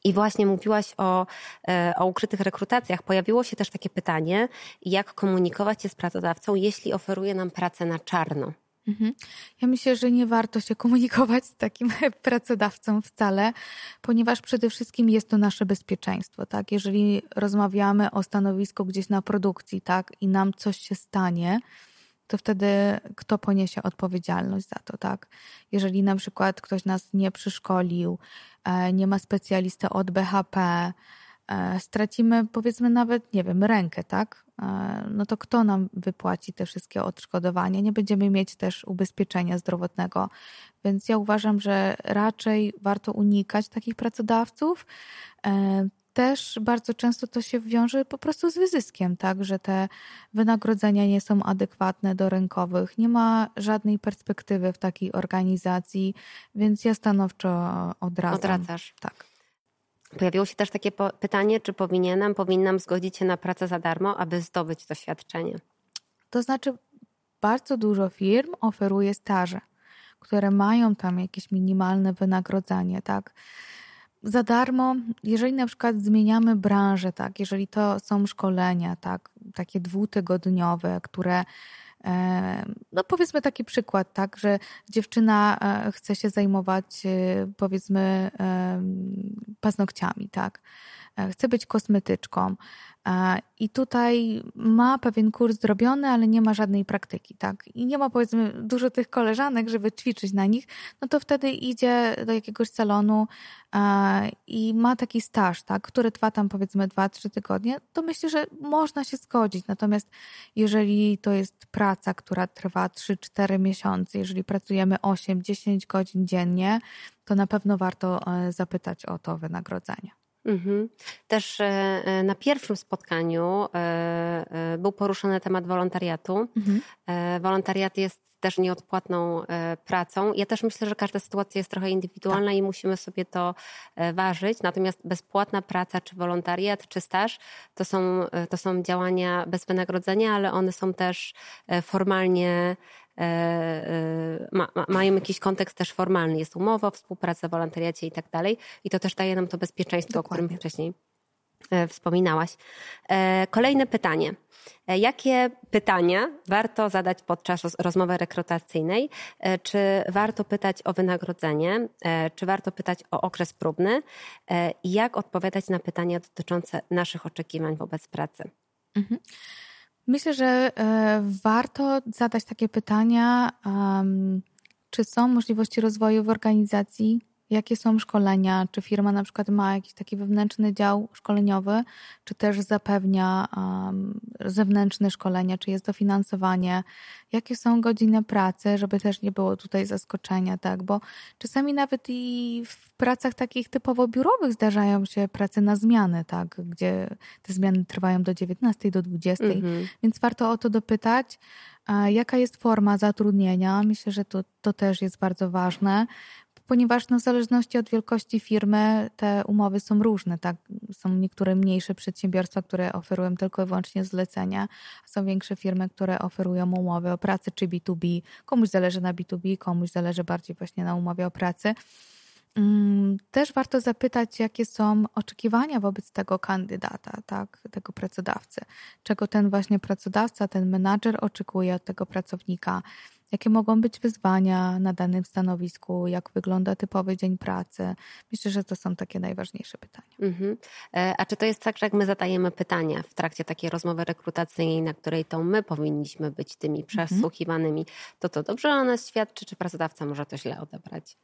S1: I właśnie mówiłaś o, e, o ukrytych rekrutacjach. Pojawiło się też takie pytanie, jak komunikować się z pracodawcą, jeśli oferuje nam pracę na czarno.
S2: Mhm. Ja myślę, że nie warto się komunikować z takim pracodawcą wcale, ponieważ przede wszystkim jest to nasze bezpieczeństwo, tak? Jeżeli rozmawiamy o stanowisku gdzieś na produkcji, tak, i nam coś się stanie, to wtedy kto poniesie odpowiedzialność za to, tak? Jeżeli na przykład ktoś nas nie przyszkolił, e, nie ma specjalisty od BHP, e, stracimy powiedzmy nawet, nie wiem, rękę, tak? E, no to kto nam wypłaci te wszystkie odszkodowania? Nie będziemy mieć też ubezpieczenia zdrowotnego. Więc ja uważam, że raczej warto unikać takich pracodawców. E, też bardzo często to się wiąże po prostu z wyzyskiem, tak, że te wynagrodzenia nie są adekwatne do rynkowych, nie ma żadnej perspektywy w takiej organizacji, więc ja stanowczo odradzam.
S1: Odradzasz.
S2: Tak.
S1: Pojawiło się też takie pytanie, czy powinienem, powinnam zgodzić się na pracę za darmo, aby zdobyć doświadczenie.
S2: To znaczy, bardzo dużo firm oferuje staże, które mają tam jakieś minimalne wynagrodzenie, tak? Za darmo, jeżeli na przykład zmieniamy branżę, tak, jeżeli to są szkolenia, tak, takie dwutygodniowe, które no powiedzmy taki przykład, tak, że dziewczyna e, chce się zajmować e, powiedzmy paznokciami, tak. E, chce być kosmetyczką, i tutaj ma pewien kurs zrobiony, ale nie ma żadnej praktyki, tak? I nie ma powiedzmy dużo tych koleżanek, żeby ćwiczyć na nich, no to wtedy idzie do jakiegoś salonu i ma taki staż, tak? Który trwa tam powiedzmy 2-3 tygodnie, to myślę, że można się zgodzić. Natomiast jeżeli to jest praca, która trwa 3-4 miesiące, jeżeli pracujemy 8-10 godzin dziennie, to na pewno warto e, zapytać o to wynagrodzenie. Mhm.
S1: Też e, e, na pierwszym spotkaniu e, był poruszony temat wolontariatu. Mhm. Wolontariat jest też nieodpłatną pracą. Ja też myślę, że każda sytuacja jest trochę indywidualna tak. i musimy sobie to ważyć. Natomiast bezpłatna praca, czy wolontariat, czy staż to są, to są działania bez wynagrodzenia, ale one są też formalnie E, e, ma, mają jakiś kontekst też formalny. Jest umowa, współpraca, wolontariacie i tak dalej. I to też daje nam to bezpieczeństwo, Dokładnie. o którym wcześniej e, wspominałaś. Kolejne pytanie. Jakie pytania warto zadać podczas rozmowy rekrutacyjnej? Czy warto pytać o wynagrodzenie? Czy warto pytać o okres próbny? I jak odpowiadać na pytania dotyczące naszych oczekiwań wobec pracy? Mhm.
S2: Myślę, że e, warto zadać takie pytania, czy są możliwości rozwoju w organizacji, Jakie są szkolenia? Czy firma na przykład ma jakiś taki wewnętrzny dział szkoleniowy, czy też zapewnia um, zewnętrzne szkolenia, czy jest dofinansowanie? Jakie są godziny pracy, żeby też nie było tutaj zaskoczenia, tak? Bo czasami nawet i w pracach takich typowo biurowych zdarzają się prace na zmiany, tak? Gdzie te zmiany trwają do 19, do 20, mhm. więc warto o to dopytać. Jaka jest forma zatrudnienia? Myślę, że to, to też jest bardzo ważne ponieważ no, w zależności od wielkości firmy te umowy są różne. Tak? Są niektóre mniejsze przedsiębiorstwa, które oferują tylko i wyłącznie zlecenia, są większe firmy, które oferują umowy o pracy czy B2B. Komuś zależy na B2B, komuś zależy bardziej właśnie na umowie o pracy. Mm, też warto zapytać, jakie są oczekiwania wobec tego kandydata, tak, tego pracodawcy. Czego ten właśnie pracodawca, ten menadżer oczekuje od tego pracownika Jakie mogą być wyzwania na danym stanowisku? Jak wygląda typowy dzień pracy? Myślę, że to są takie najważniejsze pytania. Mhm.
S1: E, a czy to jest tak, że jak my zadajemy pytania w trakcie takiej rozmowy rekrutacyjnej, na której to my powinniśmy być tymi mhm. przesłuchiwanymi, to to dobrze o nas świadczy, czy pracodawca może to źle odebrać?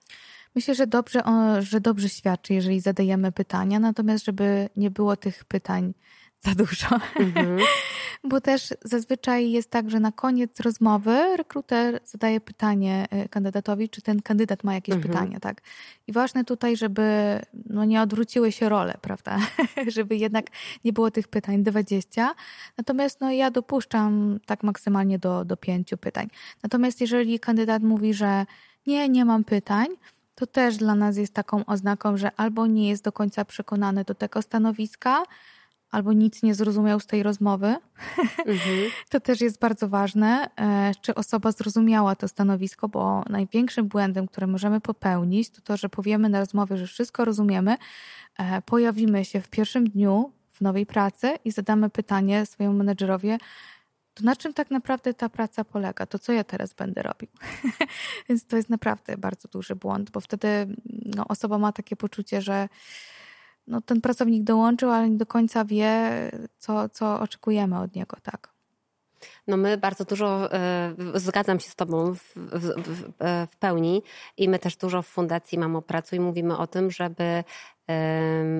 S2: Myślę, że dobrze, że dobrze świadczy, jeżeli zadajemy pytania, natomiast żeby nie było tych pytań za dużo. Mhm. Bo też zazwyczaj jest tak, że na koniec rozmowy rekruter zadaje pytanie e, kandydatowi, czy ten kandydat ma jakieś mhm. pytania, tak? I ważne tutaj, żeby no, nie odwróciły się role, prawda? żeby jednak nie było tych pytań 20. Natomiast no, ja dopuszczam tak maksymalnie do, do pięciu pytań. Natomiast jeżeli kandydat mówi, że nie, nie mam pytań, to też dla nas jest taką oznaką, że albo nie jest do końca przekonany do tego stanowiska, albo nic nie zrozumiał z tej rozmowy. Mhm. To też jest bardzo ważne, e, czy osoba zrozumiała to stanowisko, bo największym błędem, który możemy popełnić, to to, że powiemy na rozmowie, że wszystko rozumiemy, e, pojawimy się w pierwszym dniu w nowej pracy i zadamy pytanie swojemu menedżerowi, to na czym tak naprawdę ta praca polega? To co ja teraz będę robił? Więc to jest naprawdę bardzo duży błąd, bo wtedy no, osoba ma takie poczucie, że no, ten pracownik dołączył, ale nie do końca wie, co, co oczekujemy od niego, tak.
S1: No my bardzo dużo, e, zgadzam się z Tobą w, w, w, pełni i my też dużo w Fundacji Mamo Pracuj mówimy o tym, żeby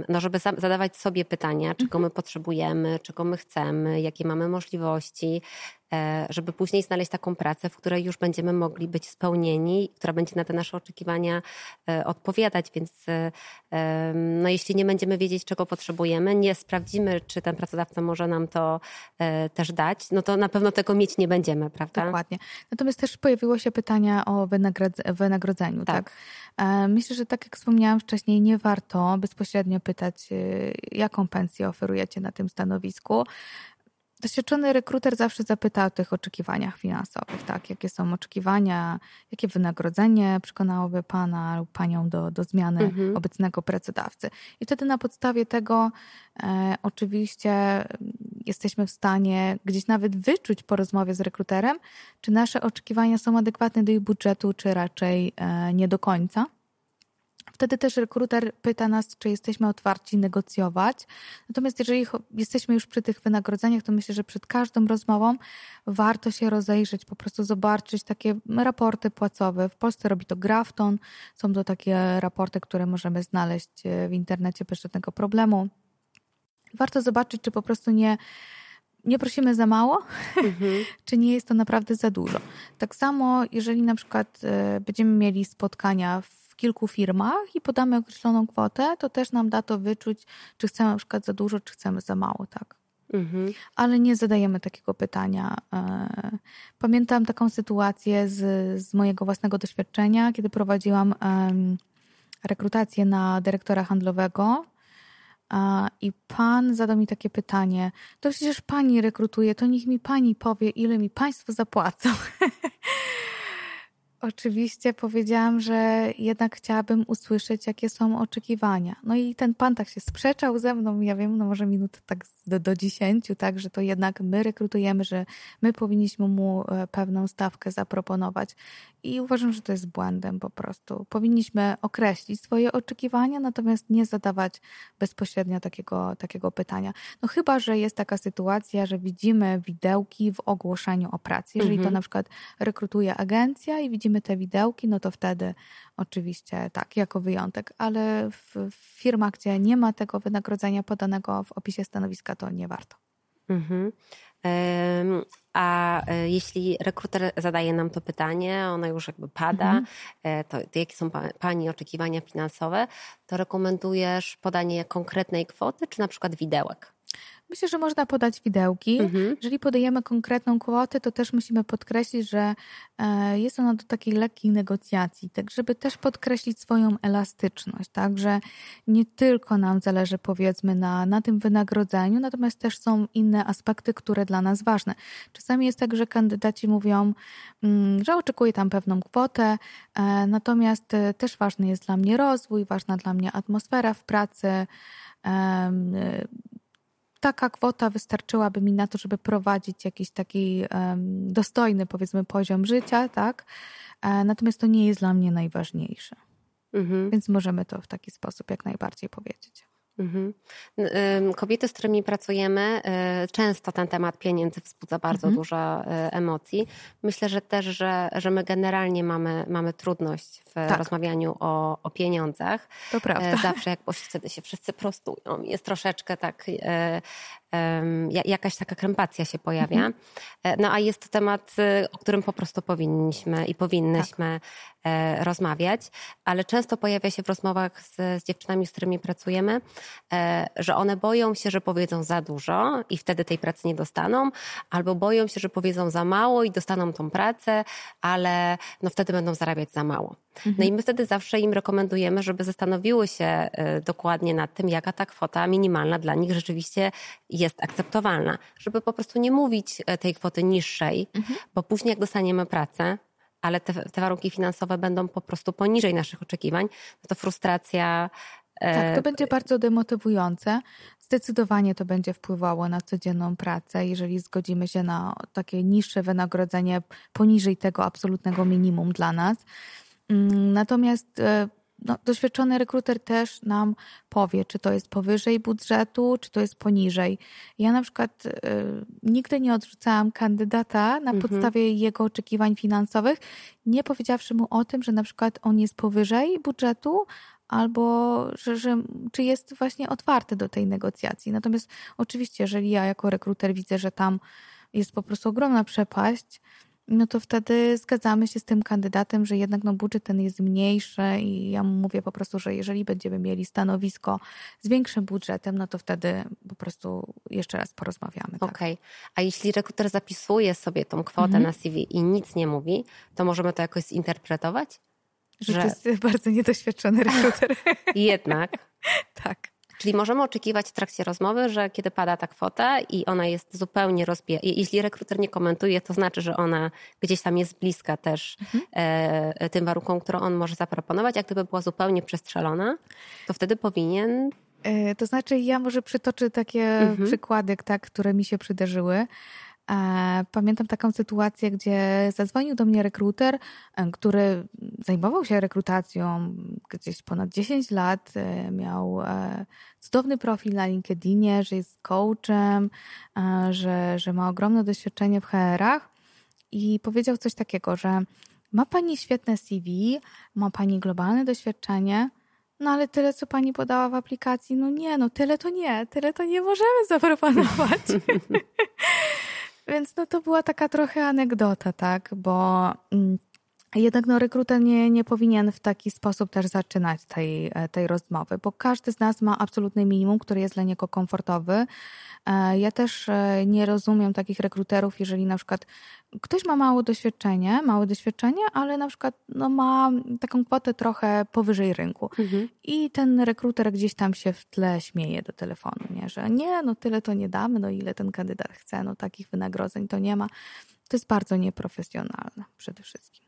S1: no żeby zadawać sobie pytania, czego mhm. my potrzebujemy, czego my chcemy, jakie mamy możliwości, e, żeby później znaleźć taką pracę, w której już będziemy mogli być spełnieni, która będzie na te nasze oczekiwania e, odpowiadać. Więc e, no, jeśli nie będziemy wiedzieć, czego potrzebujemy, nie sprawdzimy, czy ten pracodawca może nam to też dać, no to na pewno tego mieć nie będziemy, prawda?
S2: Dokładnie. Natomiast też pojawiło się pytania o wynagrodzeniu, tak? tak? Myślę, że tak jak wspomniałam wcześniej, nie warto bezpośrednio pytać, jaką pensję oferujecie na tym stanowisku. Doświadczony rekruter zawsze zapyta o tych oczekiwaniach finansowych, tak? Jakie są oczekiwania, jakie wynagrodzenie przekonałoby pana lub panią do, do zmiany mhm. obecnego pracodawcy. I wtedy na podstawie tego e, oczywiście jesteśmy w stanie gdzieś nawet wyczuć po rozmowie z rekruterem, czy nasze oczekiwania są adekwatne do ich budżetu, czy raczej e, nie do końca. Wtedy też rekruter pyta nas, czy jesteśmy otwarci negocjować. Natomiast jeżeli jesteśmy już przy tych wynagrodzeniach, to myślę, że przed każdą rozmową warto się rozejrzeć, po prostu zobaczyć takie raporty płacowe. W Polsce robi to Grafton. Są to takie raporty, które możemy znaleźć e, w internecie bez żadnego problemu. Warto zobaczyć, czy po prostu nie nie prosimy za mało, mhm. czy nie jest to naprawdę za dużo. Tak samo, jeżeli na przykład e, będziemy mieli spotkania w w kilku firmach i podamy określoną kwotę, to też nam da to wyczuć, czy chcemy na przykład za dużo, czy chcemy za mało, tak. Mhm. Ale nie zadajemy takiego pytania. E, pamiętam taką sytuację z, z mojego własnego doświadczenia, kiedy prowadziłam rekrutację na dyrektora handlowego. I pan zadał mi takie pytanie: To przecież pani rekrutuje, to niech mi pani powie, ile mi państwo zapłacą. Oczywiście powiedziałam, że jednak chciałabym usłyszeć, jakie są oczekiwania. No i ten pan tak się sprzeczał ze mną, ja wiem, no może minut tak do, do 10, tak, że to jednak my rekrutujemy, że my powinniśmy mu e, pewną stawkę zaproponować. I uważam, że to jest błędem po prostu. Powinniśmy określić swoje oczekiwania, natomiast nie zadawać bezpośrednio takiego, takiego pytania. No chyba, że jest taka sytuacja, że widzimy widełki w ogłoszeniu o pracy. Jeżeli mhm. to na przykład rekrutuje agencja i widzimy te widełki, no to wtedy oczywiście tak, jako wyjątek, ale w, w firmach, gdzie nie ma tego wynagrodzenia podanego w opisie stanowiska, to nie warto. Mhm.
S1: A e, jeśli rekruter zadaje nam to pytanie, ono już jakby pada, mhm. E, to, to, jakie są Pani oczekiwania finansowe, to rekomendujesz podanie konkretnej kwoty, czy na przykład widełek?
S2: Myślę, że można podać widełki. Mhm. Jeżeli podajemy konkretną kwotę, to też musimy podkreślić, że e, jest ona do takiej lekkiej negocjacji, tak żeby też podkreślić swoją elastyczność, tak, że nie tylko nam zależy powiedzmy na, na tym wynagrodzeniu, natomiast też są inne aspekty, które dla nas ważne. Czasami jest tak, że kandydaci mówią, mm, że oczekuję tam pewną kwotę, e, natomiast e, też ważny jest dla mnie rozwój, ważna dla mnie atmosfera w pracy, taka kwota wystarczyłaby mi na to, żeby prowadzić jakiś taki dostojny, powiedzmy, poziom życia, tak? E, natomiast to nie jest dla mnie najważniejsze. Mhm. Więc możemy to w taki sposób jak najbardziej powiedzieć. Mhm.
S1: Kobiety, z którymi pracujemy, y, często ten temat pieniędzy wzbudza bardzo mhm. dużo y, emocji. Myślę, że też, że, że my generalnie mamy, mamy trudność w tak. rozmawianiu o, o pieniądzach.
S2: To prawda.
S1: Zawsze jak wtedy się wszyscy prostują. Jest troszeczkę tak jakaś taka krępacja się pojawia. Mhm. E, no a jest to temat, y, o którym po prostu powinniśmy i powinnyśmy tak. rozmawiać, ale często pojawia się w rozmowach z, z dziewczynami, z którymi pracujemy, e, że one boją się, że powiedzą za dużo i wtedy tej pracy nie dostaną, albo boją się, że powiedzą za mało i dostaną tą pracę, ale no wtedy będą zarabiać za mało. No i my wtedy zawsze im rekomendujemy, żeby zastanowiły się dokładnie nad tym, jaka ta kwota minimalna dla nich rzeczywiście jest akceptowalna, żeby po prostu nie mówić e, tej kwoty niższej, mhm. bo później jak dostaniemy pracę, ale te, te, warunki finansowe będą po prostu poniżej naszych oczekiwań, no to frustracja.
S2: E, tak, to będzie bardzo demotywujące. Zdecydowanie to będzie wpływało na codzienną pracę, jeżeli zgodzimy się na takie niższe wynagrodzenie poniżej tego absolutnego minimum dla nas. Mm, natomiast e, no, doświadczony rekruter też nam powie, czy to jest powyżej budżetu, czy to jest poniżej. Ja na przykład y, nigdy nie odrzucałam kandydata na mhm. podstawie jego oczekiwań finansowych, nie powiedziawszy mu o tym, że na przykład on jest powyżej budżetu, albo że, że, czy jest właśnie otwarty do tej negocjacji. Natomiast oczywiście, jeżeli ja jako rekruter widzę, że tam jest po prostu ogromna przepaść, no to wtedy zgadzamy się z tym kandydatem, że jednak no budżet ten jest mniejszy i ja mówię po prostu, że jeżeli będziemy mieli stanowisko z większym budżetem, no to wtedy po prostu jeszcze raz porozmawiamy.
S1: Tak? Okej, okay. a jeśli rekruter zapisuje sobie tą kwotę mhm. na CV i nic nie mówi, to możemy to jakoś zinterpretować?
S2: Że, że... to jest bardzo niedoświadczony rekruter.
S1: jednak.
S2: tak.
S1: Czyli możemy oczekiwać w trakcie rozmowy, że kiedy pada ta kwota i ona jest zupełnie rozbija, jeśli rekruter nie komentuje, to znaczy, że ona gdzieś tam jest bliska też mhm. e, tym warunkom, które on może zaproponować, a gdyby była zupełnie przestrzelona, to wtedy powinien
S2: e, to znaczy, ja może przytoczę takie mhm. przykłady, tak, które mi się przydarzyły. E, pamiętam taką sytuację, gdzie zadzwonił do mnie rekruter, e, który zajmował się rekrutacją gdzieś ponad 10 lat, e, miał cudowny profil na LinkedInie, że jest coachem, że, że ma ogromne doświadczenie w HR-ach i powiedział coś takiego, że ma pani świetne CV, ma pani globalne doświadczenie, no ale tyle, co pani podała w aplikacji, no nie, no tyle to nie, tyle to nie możemy zaproponować. Więc no to była taka trochę anegdota, tak, bo mm, jednak no, rekruter nie, nie powinien w taki sposób też zaczynać tej, e, tej rozmowy, bo każdy z nas ma absolutny minimum, który jest dla niego komfortowy. E, ja też e, nie rozumiem takich rekruterów, jeżeli na przykład ktoś ma mało doświadczenie, małe doświadczenie, ale na przykład no, ma taką kwotę trochę powyżej rynku. Mhm. I ten rekruter gdzieś tam się w tle śmieje do telefonu, nie? że nie, no tyle to nie damy, no ile ten kandydat chce, no takich wynagrodzeń to nie ma. To jest bardzo nieprofesjonalne przede wszystkim.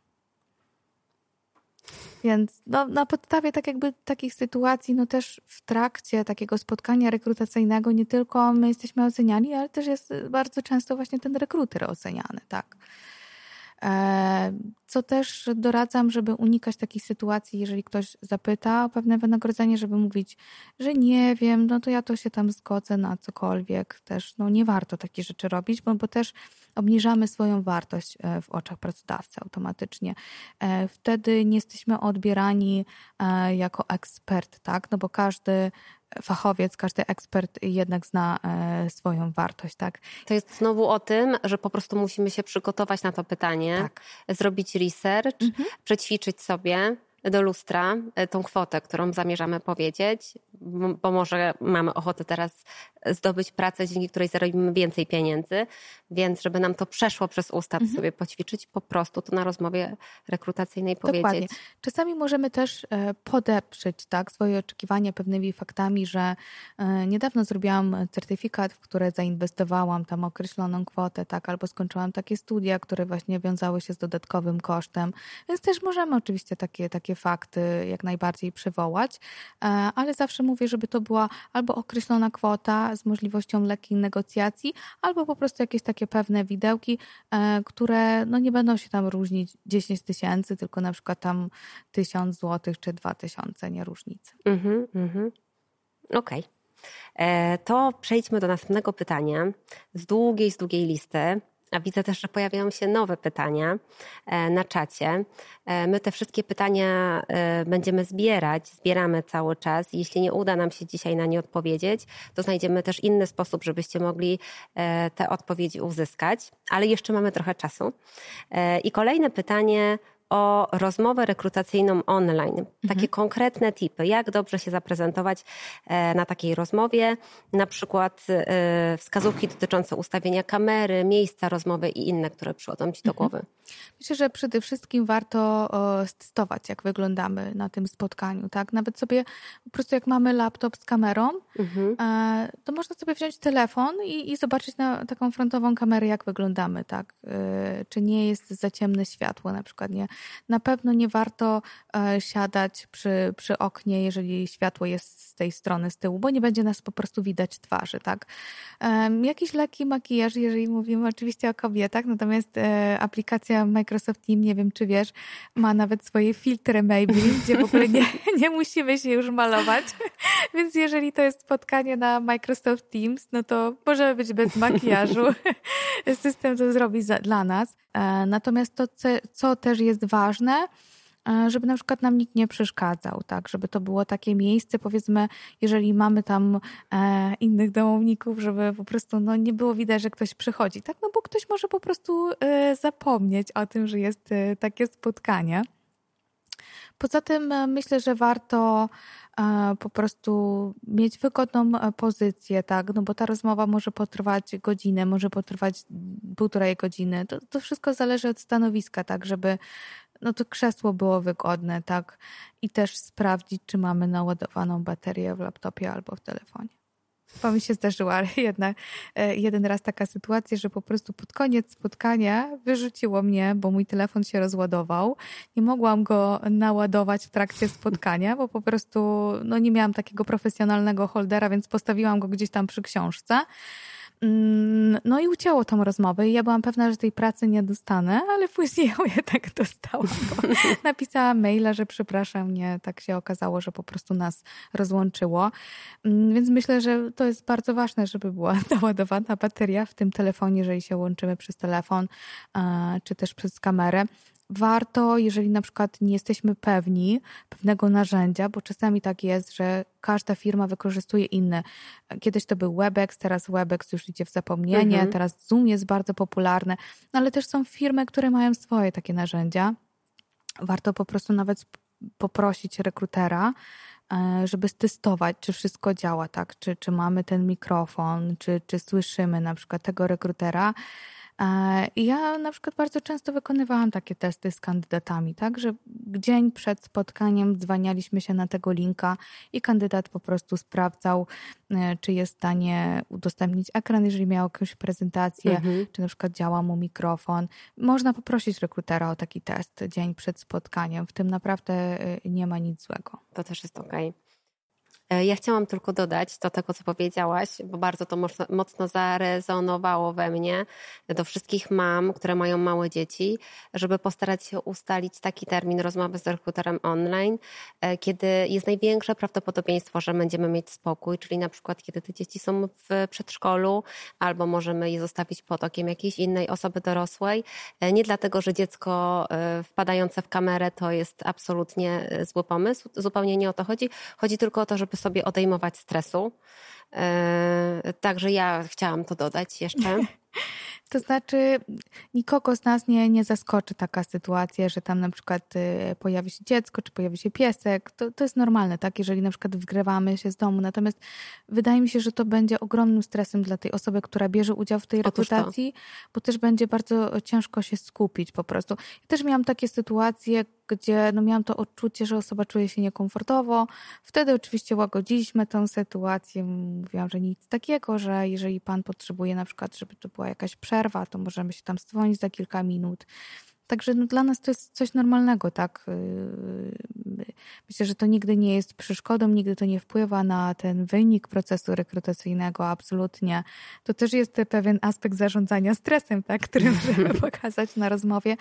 S2: Więc no, na podstawie tak jakby takich sytuacji, no też w trakcie takiego spotkania rekrutacyjnego nie tylko my jesteśmy oceniani, ale też jest bardzo często właśnie ten rekruter oceniany, tak. E, co też doradzam, żeby unikać takich sytuacji, jeżeli ktoś zapyta o pewne wynagrodzenie, żeby mówić, że nie wiem, no to ja to się tam zgodzę na cokolwiek. Też no nie warto takich rzeczy robić, bo, bo też obniżamy swoją wartość e, w oczach pracodawcy automatycznie. E, wtedy nie jesteśmy odbierani jako ekspert, tak? No bo każdy fachowiec, każdy ekspert jednak zna e, swoją wartość, tak?
S1: To jest znowu o tym, że po prostu musimy się przygotować na to pytanie, tak. zrobić research, mhm. przećwiczyć sobie, do lustra e, tą kwotę, którą zamierzamy powiedzieć, bo może mamy ochotę teraz zdobyć pracę, dzięki której zarobimy więcej pieniędzy, więc żeby nam to przeszło przez usta, mhm. sobie poćwiczyć, po prostu to na rozmowie rekrutacyjnej powiedzieć. Dokładnie.
S2: Czasami możemy też e, podeprzeć tak, swoje oczekiwania pewnymi faktami, że e, niedawno zrobiłam certyfikat, w który zainwestowałam tam określoną kwotę, tak, albo skończyłam takie studia, które właśnie wiązały się z dodatkowym kosztem, więc też możemy oczywiście takie, takie fakty jak najbardziej przywołać, e, ale zawsze mówię, żeby to była albo określona kwota z możliwością lekkiej negocjacji, albo po prostu jakieś takie pewne widełki, e, które no nie będą się tam różnić 10 tysięcy, tylko na przykład tam 1000 złotych czy 2000, nie różnicy. Mhm, mhm.
S1: Okej. Okay. E, to przejdźmy do następnego pytania z długiej, z długiej listy. A widzę też, że pojawiają się nowe pytania e, na czacie. E, my te wszystkie pytania e, będziemy zbierać, zbieramy cały czas. Jeśli nie uda nam się dzisiaj na nie odpowiedzieć, to znajdziemy też inny sposób, żebyście mogli te odpowiedzi uzyskać, ale jeszcze mamy trochę czasu. I kolejne pytanie o rozmowę rekrutacyjną online. Takie mhm. konkretne tipy, jak dobrze się zaprezentować e, na takiej rozmowie, na przykład e, wskazówki dotyczące ustawienia kamery, miejsca rozmowy i inne, które przychodzą Ci do mhm. głowy.
S2: Myślę, że przede wszystkim warto testować, jak wyglądamy na tym spotkaniu. Tak? Nawet sobie po prostu jak mamy laptop z kamerą, mhm. E, to można sobie wziąć telefon i, i, zobaczyć na taką frontową kamerę, jak wyglądamy. Tak? Czy nie jest za ciemne światło, na przykład nie na pewno nie warto e, siadać przy, przy oknie, jeżeli światło jest z tej strony, z tyłu, bo nie będzie nas po prostu widać twarzy, tak? Jakiś lekki makijaż, jeżeli mówimy oczywiście o kobietach, natomiast e, aplikacja Microsoft Team, nie wiem czy wiesz, ma nawet swoje filtry Maybelline, gdzie w ogóle nie, nie musimy się już malować, więc jeżeli to jest spotkanie na Microsoft Teams, no to możemy być bez makijażu. System to zrobi za, dla nas. E, natomiast to, co też jest ważne, e, żeby na przykład nam nikt nie przeszkadzał, tak, żeby to było takie miejsce, powiedzmy, jeżeli mamy tam e, innych domowników, żeby po prostu no, nie było widać, że ktoś przychodzi, tak, no bo ktoś może po prostu zapomnieć o tym, że jest takie spotkanie. Poza tym myślę, że warto po prostu mieć wygodną e, pozycję, tak? No bo ta rozmowa może potrwać godzinę, może potrwać półtorej godziny. To, to wszystko zależy od stanowiska, tak? Żeby no to krzesło było wygodne, tak? I też sprawdzić, czy mamy naładowaną baterię w laptopie albo w telefonie. Bo mi się zdarzyła jedna, e, jeden raz taka sytuacja, że po prostu pod koniec spotkania wyrzuciło mnie, bo mój telefon się rozładował. Nie mogłam go naładować w trakcie spotkania, bo po prostu no, nie miałam takiego profesjonalnego holdera, więc postawiłam go gdzieś tam przy książce. Mm, no i ucięło tą rozmowę i ja byłam pewna, że tej pracy nie dostanę, ale później ją jednak dostałam, bo napisałam maila, że przepraszam, nie, tak się okazało, że po prostu nas rozłączyło. Mm, więc myślę, że to jest bardzo ważne, żeby była naładowana bateria w tym telefonie, jeżeli się łączymy przez telefon czy też przez kamerę warto, jeżeli na przykład nie jesteśmy pewni pewnego narzędzia, bo czasami tak jest, że każda firma wykorzystuje inne. Kiedyś to był Webex, teraz Webex już idzie w zapomnienie, mhm. teraz Zoom jest bardzo popularny, no ale też są firmy, które mają swoje takie narzędzia. Warto po prostu nawet poprosić rekrutera, e, żeby stestować, czy wszystko działa, tak? Czy, czy mamy ten mikrofon, czy, czy słyszymy na przykład tego rekrutera. I ja na przykład bardzo często wykonywałam takie testy z kandydatami, tak, że dzień przed spotkaniem dzwanialiśmy się na tego linka i kandydat po prostu sprawdzał, e, czy jest w stanie udostępnić ekran, jeżeli miał jakąś prezentację, mhm. czy na przykład działa mu mikrofon. Można poprosić rekrutera o taki test dzień przed spotkaniem. W tym naprawdę e, nie ma nic złego.
S1: To też jest okej. Okay. E, ja chciałam tylko dodać do tego, co powiedziałaś, bo bardzo to mocno, zarezonowało we mnie, do wszystkich mam, które mają małe dzieci, żeby postarać się ustalić taki termin rozmowy z rekruterem online, e, kiedy jest największe prawdopodobieństwo, że będziemy mieć spokój, czyli na przykład kiedy te dzieci są w przedszkolu, albo możemy je zostawić pod okiem jakiejś innej osoby dorosłej. E, nie dlatego, że dziecko wpadające w kamerę to jest absolutnie zły pomysł, zupełnie nie o to chodzi. Chodzi tylko o to, żeby sobie odejmować stresu. E, także ja chciałam to dodać jeszcze.
S2: To znaczy, nikogo z nas nie, nie zaskoczy taka sytuacja, że tam na przykład y, pojawi się dziecko, czy pojawi się piesek. To, to jest normalne, tak? Jeżeli na przykład wgrywamy się z domu. Natomiast wydaje mi się, że to będzie ogromnym stresem dla tej osoby, która bierze udział w tej rekrutacji, bo też będzie bardzo ciężko się skupić po prostu. Ja też miałam takie sytuacje, gdzie no miałam to odczucie, że osoba czuje się niekomfortowo. Wtedy oczywiście łagodziliśmy tę sytuację. Mówiłam, że nic takiego, że jeżeli pan potrzebuje na przykład, żeby to była jakaś przerwa, to możemy się tam dzwonić za kilka minut. Także no, dla nas to jest coś normalnego, tak? Yy, myślę, że to nigdy nie jest przeszkodą, nigdy to nie wpływa na ten wynik procesu rekrutacyjnego, absolutnie. To też jest pewien aspekt zarządzania stresem, tak? który możemy pokazać na rozmowie.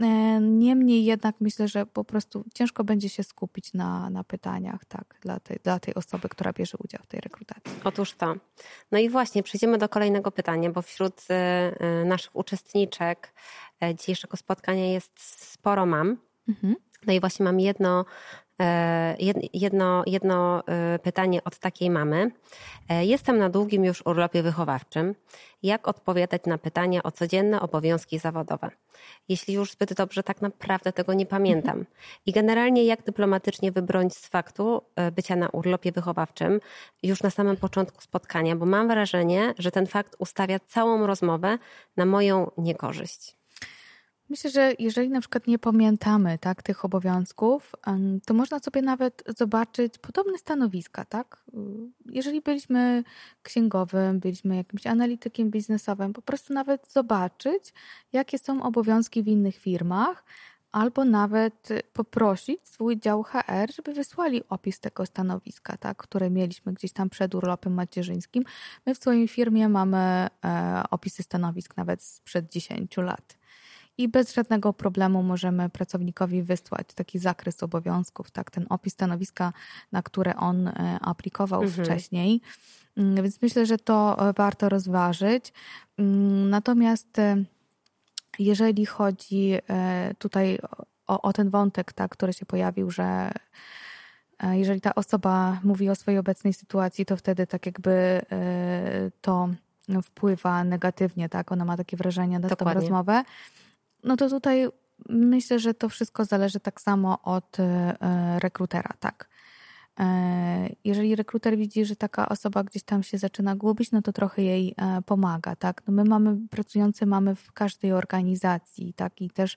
S2: E, niemniej jednak myślę, że po prostu ciężko będzie się skupić na, na pytaniach, tak, dla tej, dla tej osoby, która bierze udział w tej rekrutacji.
S1: Otóż to. No i właśnie, przejdziemy do kolejnego pytania, bo wśród e, naszych uczestniczek dzisiejszego spotkania jest sporo mam. Mhm. No i właśnie mam jedno E, jedno, jedno e, pytanie od takiej mamy. E, jestem na długim już urlopie wychowawczym. Jak odpowiadać na pytania o codzienne obowiązki zawodowe? Jeśli już zbyt dobrze, tak naprawdę tego nie pamiętam. I generalnie jak dyplomatycznie wybronić z faktu bycia na urlopie wychowawczym już na samym początku spotkania, bo mam wrażenie, że ten fakt ustawia całą rozmowę na moją niekorzyść.
S2: Myślę, że jeżeli na przykład nie pamiętamy tak, tych obowiązków, to można sobie nawet zobaczyć podobne stanowiska. Tak? Jeżeli byliśmy księgowym, byliśmy jakimś analitykiem biznesowym, po prostu nawet zobaczyć, jakie są obowiązki w innych firmach, albo nawet poprosić swój dział HR, żeby wysłali opis tego stanowiska, tak, które mieliśmy gdzieś tam przed urlopem macierzyńskim. My w swojej firmie mamy e, opisy stanowisk nawet sprzed 10 lat i bez żadnego problemu możemy pracownikowi wysłać taki zakres obowiązków, tak, ten opis stanowiska, na które on e, aplikował mhm. wcześniej. Mm, więc myślę, że to e, warto rozważyć. Mm, natomiast e, jeżeli chodzi tutaj o, o ten wątek, tak, który się pojawił, że jeżeli ta osoba mówi o swojej obecnej sytuacji, to wtedy tak jakby to wpływa negatywnie, tak? Ona ma takie wrażenie na Dokładnie. tę rozmowę. No to tutaj myślę, że to wszystko zależy tak samo od e, rekrutera, tak. E, jeżeli rekruter widzi, że taka osoba gdzieś tam się zaczyna gubić, no to trochę jej e, pomaga, tak. No my mamy, pracujący mamy w każdej organizacji, tak, i też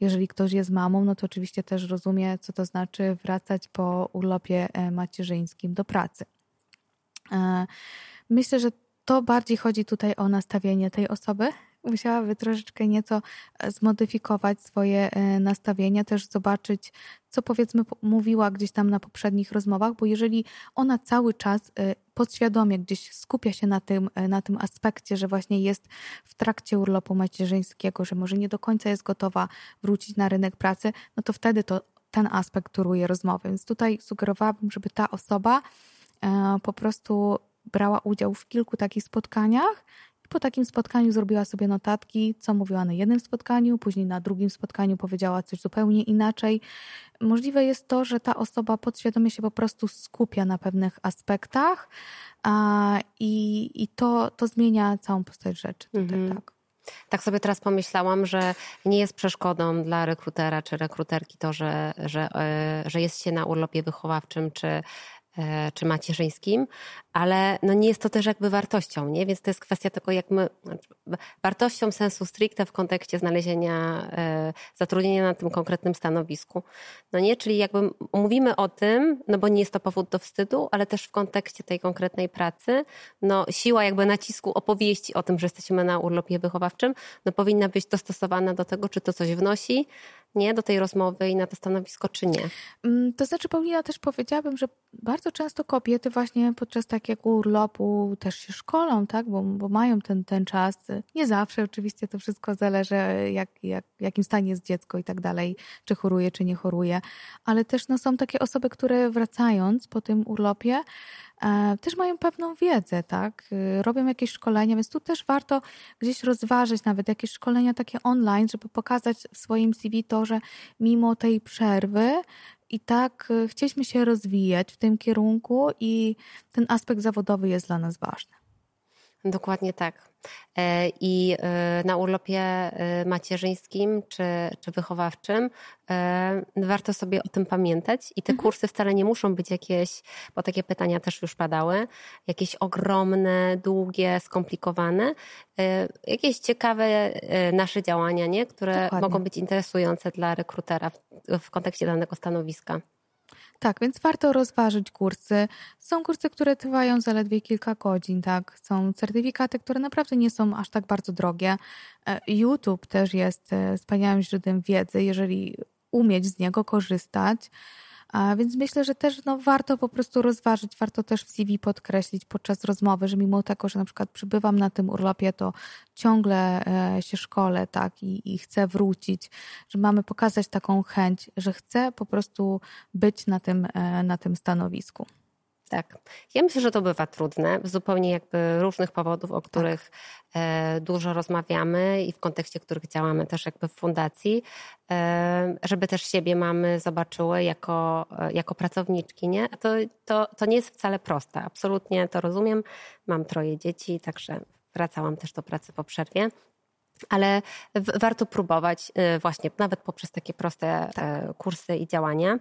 S2: jeżeli ktoś jest mamą, no to oczywiście też rozumie, co to znaczy wracać po urlopie macierzyńskim do pracy. Myślę, że to bardziej chodzi tutaj o nastawienie tej osoby, musiałaby troszeczkę nieco e, zmodyfikować swoje e, nastawienia, też zobaczyć, co powiedzmy mówiła gdzieś tam na poprzednich rozmowach, bo jeżeli ona cały czas e, podświadomie gdzieś skupia się na tym, na tym aspekcie, że właśnie jest w trakcie urlopu macierzyńskiego, że może nie do końca jest gotowa wrócić na rynek pracy, no to wtedy to ten aspekt turuje rozmowy. Więc tutaj sugerowałabym, żeby ta osoba po prostu brała udział w kilku takich spotkaniach po takim spotkaniu zrobiła sobie notatki, co mówiła na jednym spotkaniu, później na drugim spotkaniu powiedziała coś zupełnie inaczej. Możliwe jest to, że ta osoba podświadomie się po prostu skupia na pewnych aspektach a, i, i to, to zmienia całą postać rzeczy. Mhm. tak.
S1: Tak sobie teraz pomyślałam, że nie jest przeszkodą dla rekrutera czy rekruterki to, że, że, e, że jest się na urlopie wychowawczym czy czy macierzyńskim, ale no nie jest to też jakby wartością, nie? Więc to jest kwestia tego, jak my, znaczy, wartością sensu stricte w kontekście znalezienia e, zatrudnienia na tym konkretnym stanowisku. No nie, czyli jakby mówimy o tym, no bo nie jest to powód do wstydu, ale też w kontekście tej konkretnej pracy, no siła jakby nacisku opowieści o tym, że jesteśmy na urlopie wychowawczym, no powinna być dostosowana do tego, czy to coś wnosi, nie, do tej rozmowy i na to stanowisko, czy nie.
S2: Mm, to znaczy, Paulina, też powiedziałabym, że bardzo często kobiety właśnie podczas takiego urlopu też się szkolą, tak, bo, bo mają ten, ten czas. Nie zawsze, oczywiście to wszystko zależy, jak, jak, jakim stanie jest dziecko i tak dalej, czy choruje, czy nie choruje, ale też no, są takie osoby, które wracając po tym urlopie, E, też mają pewną wiedzę, tak? Y, robią jakieś szkolenia, więc tu też warto gdzieś rozważyć nawet jakieś szkolenia takie online, żeby pokazać w swoim CV to, że mimo tej przerwy i tak y, chcieliśmy się rozwijać w tym kierunku i ten aspekt zawodowy jest dla nas ważny.
S1: Dokładnie tak. E, I e, na urlopie e, macierzyńskim czy, czy wychowawczym warto sobie o tym pamiętać. I te mhm. kursy wcale nie muszą być jakieś, bo takie pytania też już padały, jakieś ogromne, długie, skomplikowane. Jakieś ciekawe nasze działania, nie? które Dokładnie. mogą być interesujące dla rekrutera w, w kontekście danego stanowiska.
S2: Tak, więc warto rozważyć kursy. Są kursy, które trwają zaledwie kilka godzin, tak? Są certyfikaty, które naprawdę nie są aż tak bardzo drogie. E, YouTube też jest e, wspaniałym źródłem wiedzy, jeżeli umieć z niego korzystać. A więc myślę, że też no, warto po prostu rozważyć, warto też w CV podkreślić podczas rozmowy, że mimo tego, że na przykład przybywam na tym urlopie, to ciągle e, się szkole, tak, i, i chcę wrócić, że mamy pokazać taką chęć, że chcę po prostu być na tym, e, na tym stanowisku.
S1: Tak. Ja myślę, że to bywa trudne z zupełnie jakby różnych powodów, o których tak. dużo rozmawiamy i w kontekście których działamy też jakby w fundacji, e, żeby też siebie mamy zobaczyły jako, e, jako pracowniczki. Nie? To, to, to nie jest wcale proste. Absolutnie to rozumiem. Mam troje dzieci, także wracałam też do pracy po przerwie ale warto próbować y, właśnie nawet poprzez takie proste tak. E, kursy i działania.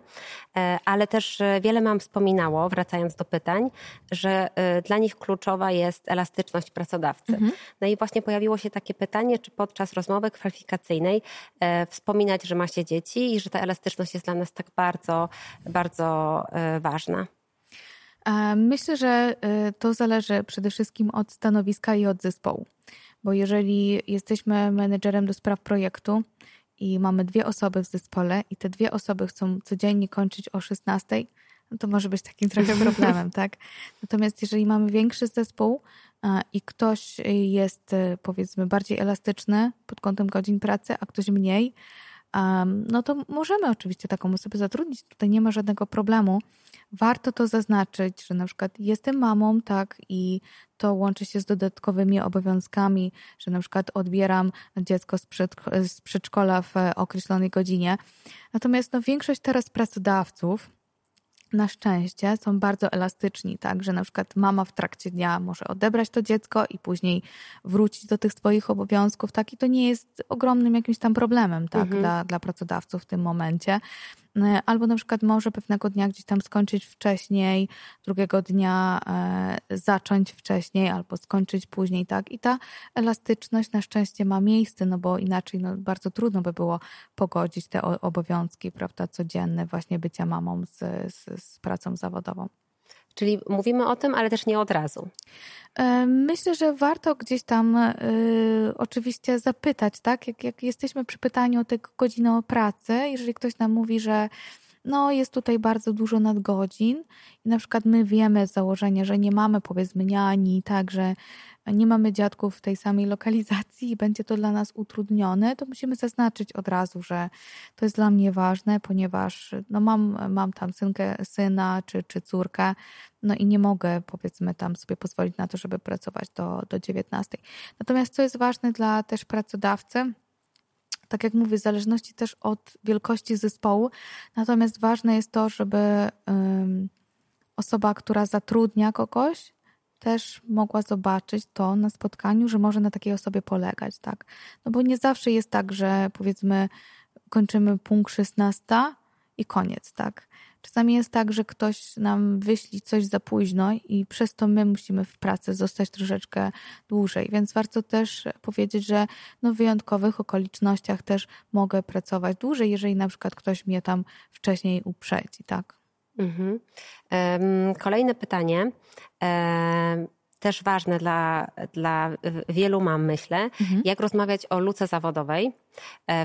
S1: E, ale też e, wiele mam wspominało, wracając do pytań, że dla nich kluczowa jest elastyczność pracodawcy. Mhm. No i właśnie pojawiło się takie pytanie, czy podczas rozmowy kwalifikacyjnej wspominać, że ma się dzieci i że ta elastyczność jest dla nas tak bardzo, bardzo ważna.
S2: Myślę, że to zależy przede wszystkim od stanowiska i od zespołu. Bo jeżeli jesteśmy menedżerem do spraw projektu i mamy dwie osoby w zespole i te dwie osoby chcą codziennie kończyć o 16, no to może być takim trochę problemem, tak? Natomiast jeżeli mamy większy zespół i ktoś jest powiedzmy bardziej elastyczny pod kątem godzin pracy, a ktoś mniej, no to możemy oczywiście taką osobę zatrudnić. Tutaj nie ma żadnego problemu. Warto to zaznaczyć, że na przykład jestem mamą, tak, i to łączy się z dodatkowymi obowiązkami, że na przykład odbieram dziecko z, z przedszkola w określonej godzinie. Natomiast no, większość teraz pracodawców, na szczęście są bardzo elastyczni, tak, że na przykład mama w trakcie dnia może odebrać to dziecko i później wrócić do tych swoich obowiązków, tak, i to nie jest ogromnym jakimś tam problemem, tak, mhm. dla, dla pracodawców w tym momencie. E, albo na przykład może pewnego dnia gdzieś tam skończyć wcześniej, drugiego dnia e, zacząć wcześniej albo skończyć później, tak? I ta elastyczność na szczęście ma miejsce, no bo inaczej no, bardzo trudno by było pogodzić te obowiązki, prawda, codzienne właśnie bycia mamą z, z, z pracą zawodową.
S1: Czyli mówimy o tym, ale też nie od razu.
S2: E, myślę, że warto gdzieś tam y, oczywiście zapytać, tak? Jak, jak jesteśmy przy pytaniu o tę godzinę pracy, jeżeli ktoś nam mówi, że no jest tutaj bardzo dużo nadgodzin i na przykład my wiemy z założenia, że nie mamy powiedzmy niani, tak, że nie mamy dziadków w tej samej lokalizacji i będzie to dla nas utrudnione, to musimy zaznaczyć od razu, że to jest dla mnie ważne, ponieważ no mam, mam tam synkę, syna czy, czy córkę, no i nie mogę powiedzmy tam sobie pozwolić na to, żeby pracować do, do 19. Natomiast co jest ważne dla też pracodawcy, tak jak mówię, w zależności też od wielkości zespołu. Natomiast ważne jest to, żeby osoba, która zatrudnia kogoś, też mogła zobaczyć to na spotkaniu, że może na takiej osobie polegać, tak? No bo nie zawsze jest tak, że powiedzmy kończymy punkt 16 i koniec, tak? Czasami jest tak, że ktoś nam wyśli coś za późno i przez to my musimy w pracy zostać troszeczkę dłużej. Więc warto też powiedzieć, że no w wyjątkowych okolicznościach też mogę pracować dłużej, jeżeli na przykład ktoś mnie tam wcześniej uprzedzi, tak? Mhm.
S1: Kolejne pytanie też ważne dla, dla wielu mam, myślę, mhm. jak rozmawiać o luce zawodowej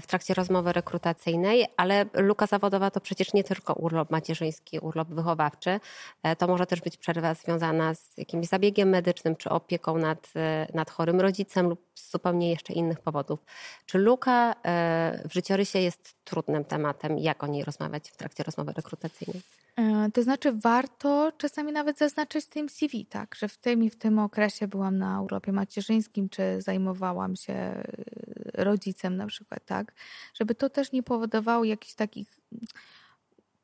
S1: w trakcie rozmowy rekrutacyjnej, ale luka zawodowa to przecież nie tylko urlop macierzyński, urlop wychowawczy. E, to może też być przerwa związana z jakimś zabiegiem medycznym, czy opieką nad, e, nad chorym rodzicem lub z zupełnie jeszcze innych powodów. Czy luka w życiorysie jest trudnym tematem? Jak o niej rozmawiać w trakcie rozmowy rekrutacyjnej?
S2: To znaczy warto czasami nawet zaznaczyć w tym CV, tak, że w tym i w tym okresie byłam na urlopie macierzyńskim, czy zajmowałam się rodzicem na przykład, tak? Żeby to też nie powodowało jakichś takich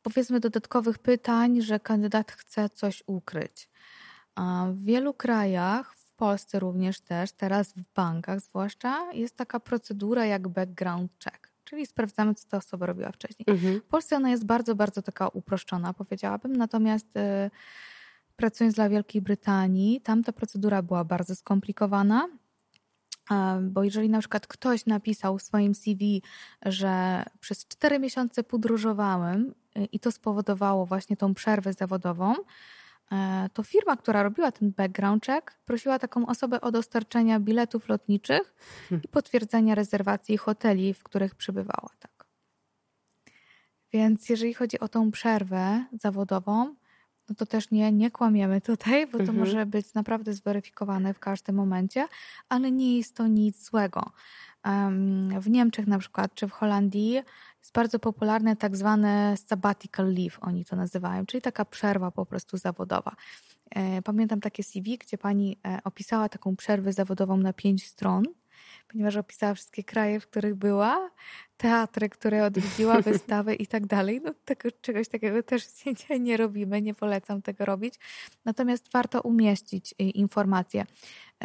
S2: powiedzmy dodatkowych pytań, że kandydat chce coś ukryć. W wielu krajach, w Polsce również też, teraz w bankach zwłaszcza, jest taka procedura jak background check, czyli sprawdzamy, co ta osoba robiła wcześniej. Mhm. W Polsce ona jest bardzo, bardzo taka uproszczona, powiedziałabym, natomiast y, pracując dla Wielkiej Brytanii, tam ta procedura była bardzo skomplikowana, bo jeżeli na przykład ktoś napisał w swoim CV, że przez cztery miesiące podróżowałem y, i to spowodowało właśnie tą przerwę zawodową, e, to firma, która robiła ten background check, prosiła taką osobę o dostarczenie biletów lotniczych i potwierdzenia rezerwacji hoteli, w których przybywała. Tak. Więc jeżeli chodzi o tą przerwę zawodową, no to też nie, nie kłamiemy tutaj, bo to mhm. może być naprawdę zweryfikowane w każdym momencie, ale nie jest to nic złego. W Niemczech na przykład, czy w Holandii jest bardzo popularne tak zwane sabbatical leave, oni to nazywają, czyli taka przerwa po prostu zawodowa. E, pamiętam takie CV, gdzie pani e, opisała taką przerwę zawodową na pięć stron ponieważ opisała wszystkie kraje, w których była, teatry, które odwiedziła, wystawy i tak dalej. No, tego, czegoś takiego też nie, nie robimy, nie polecam tego robić. Natomiast warto umieścić y, informacje,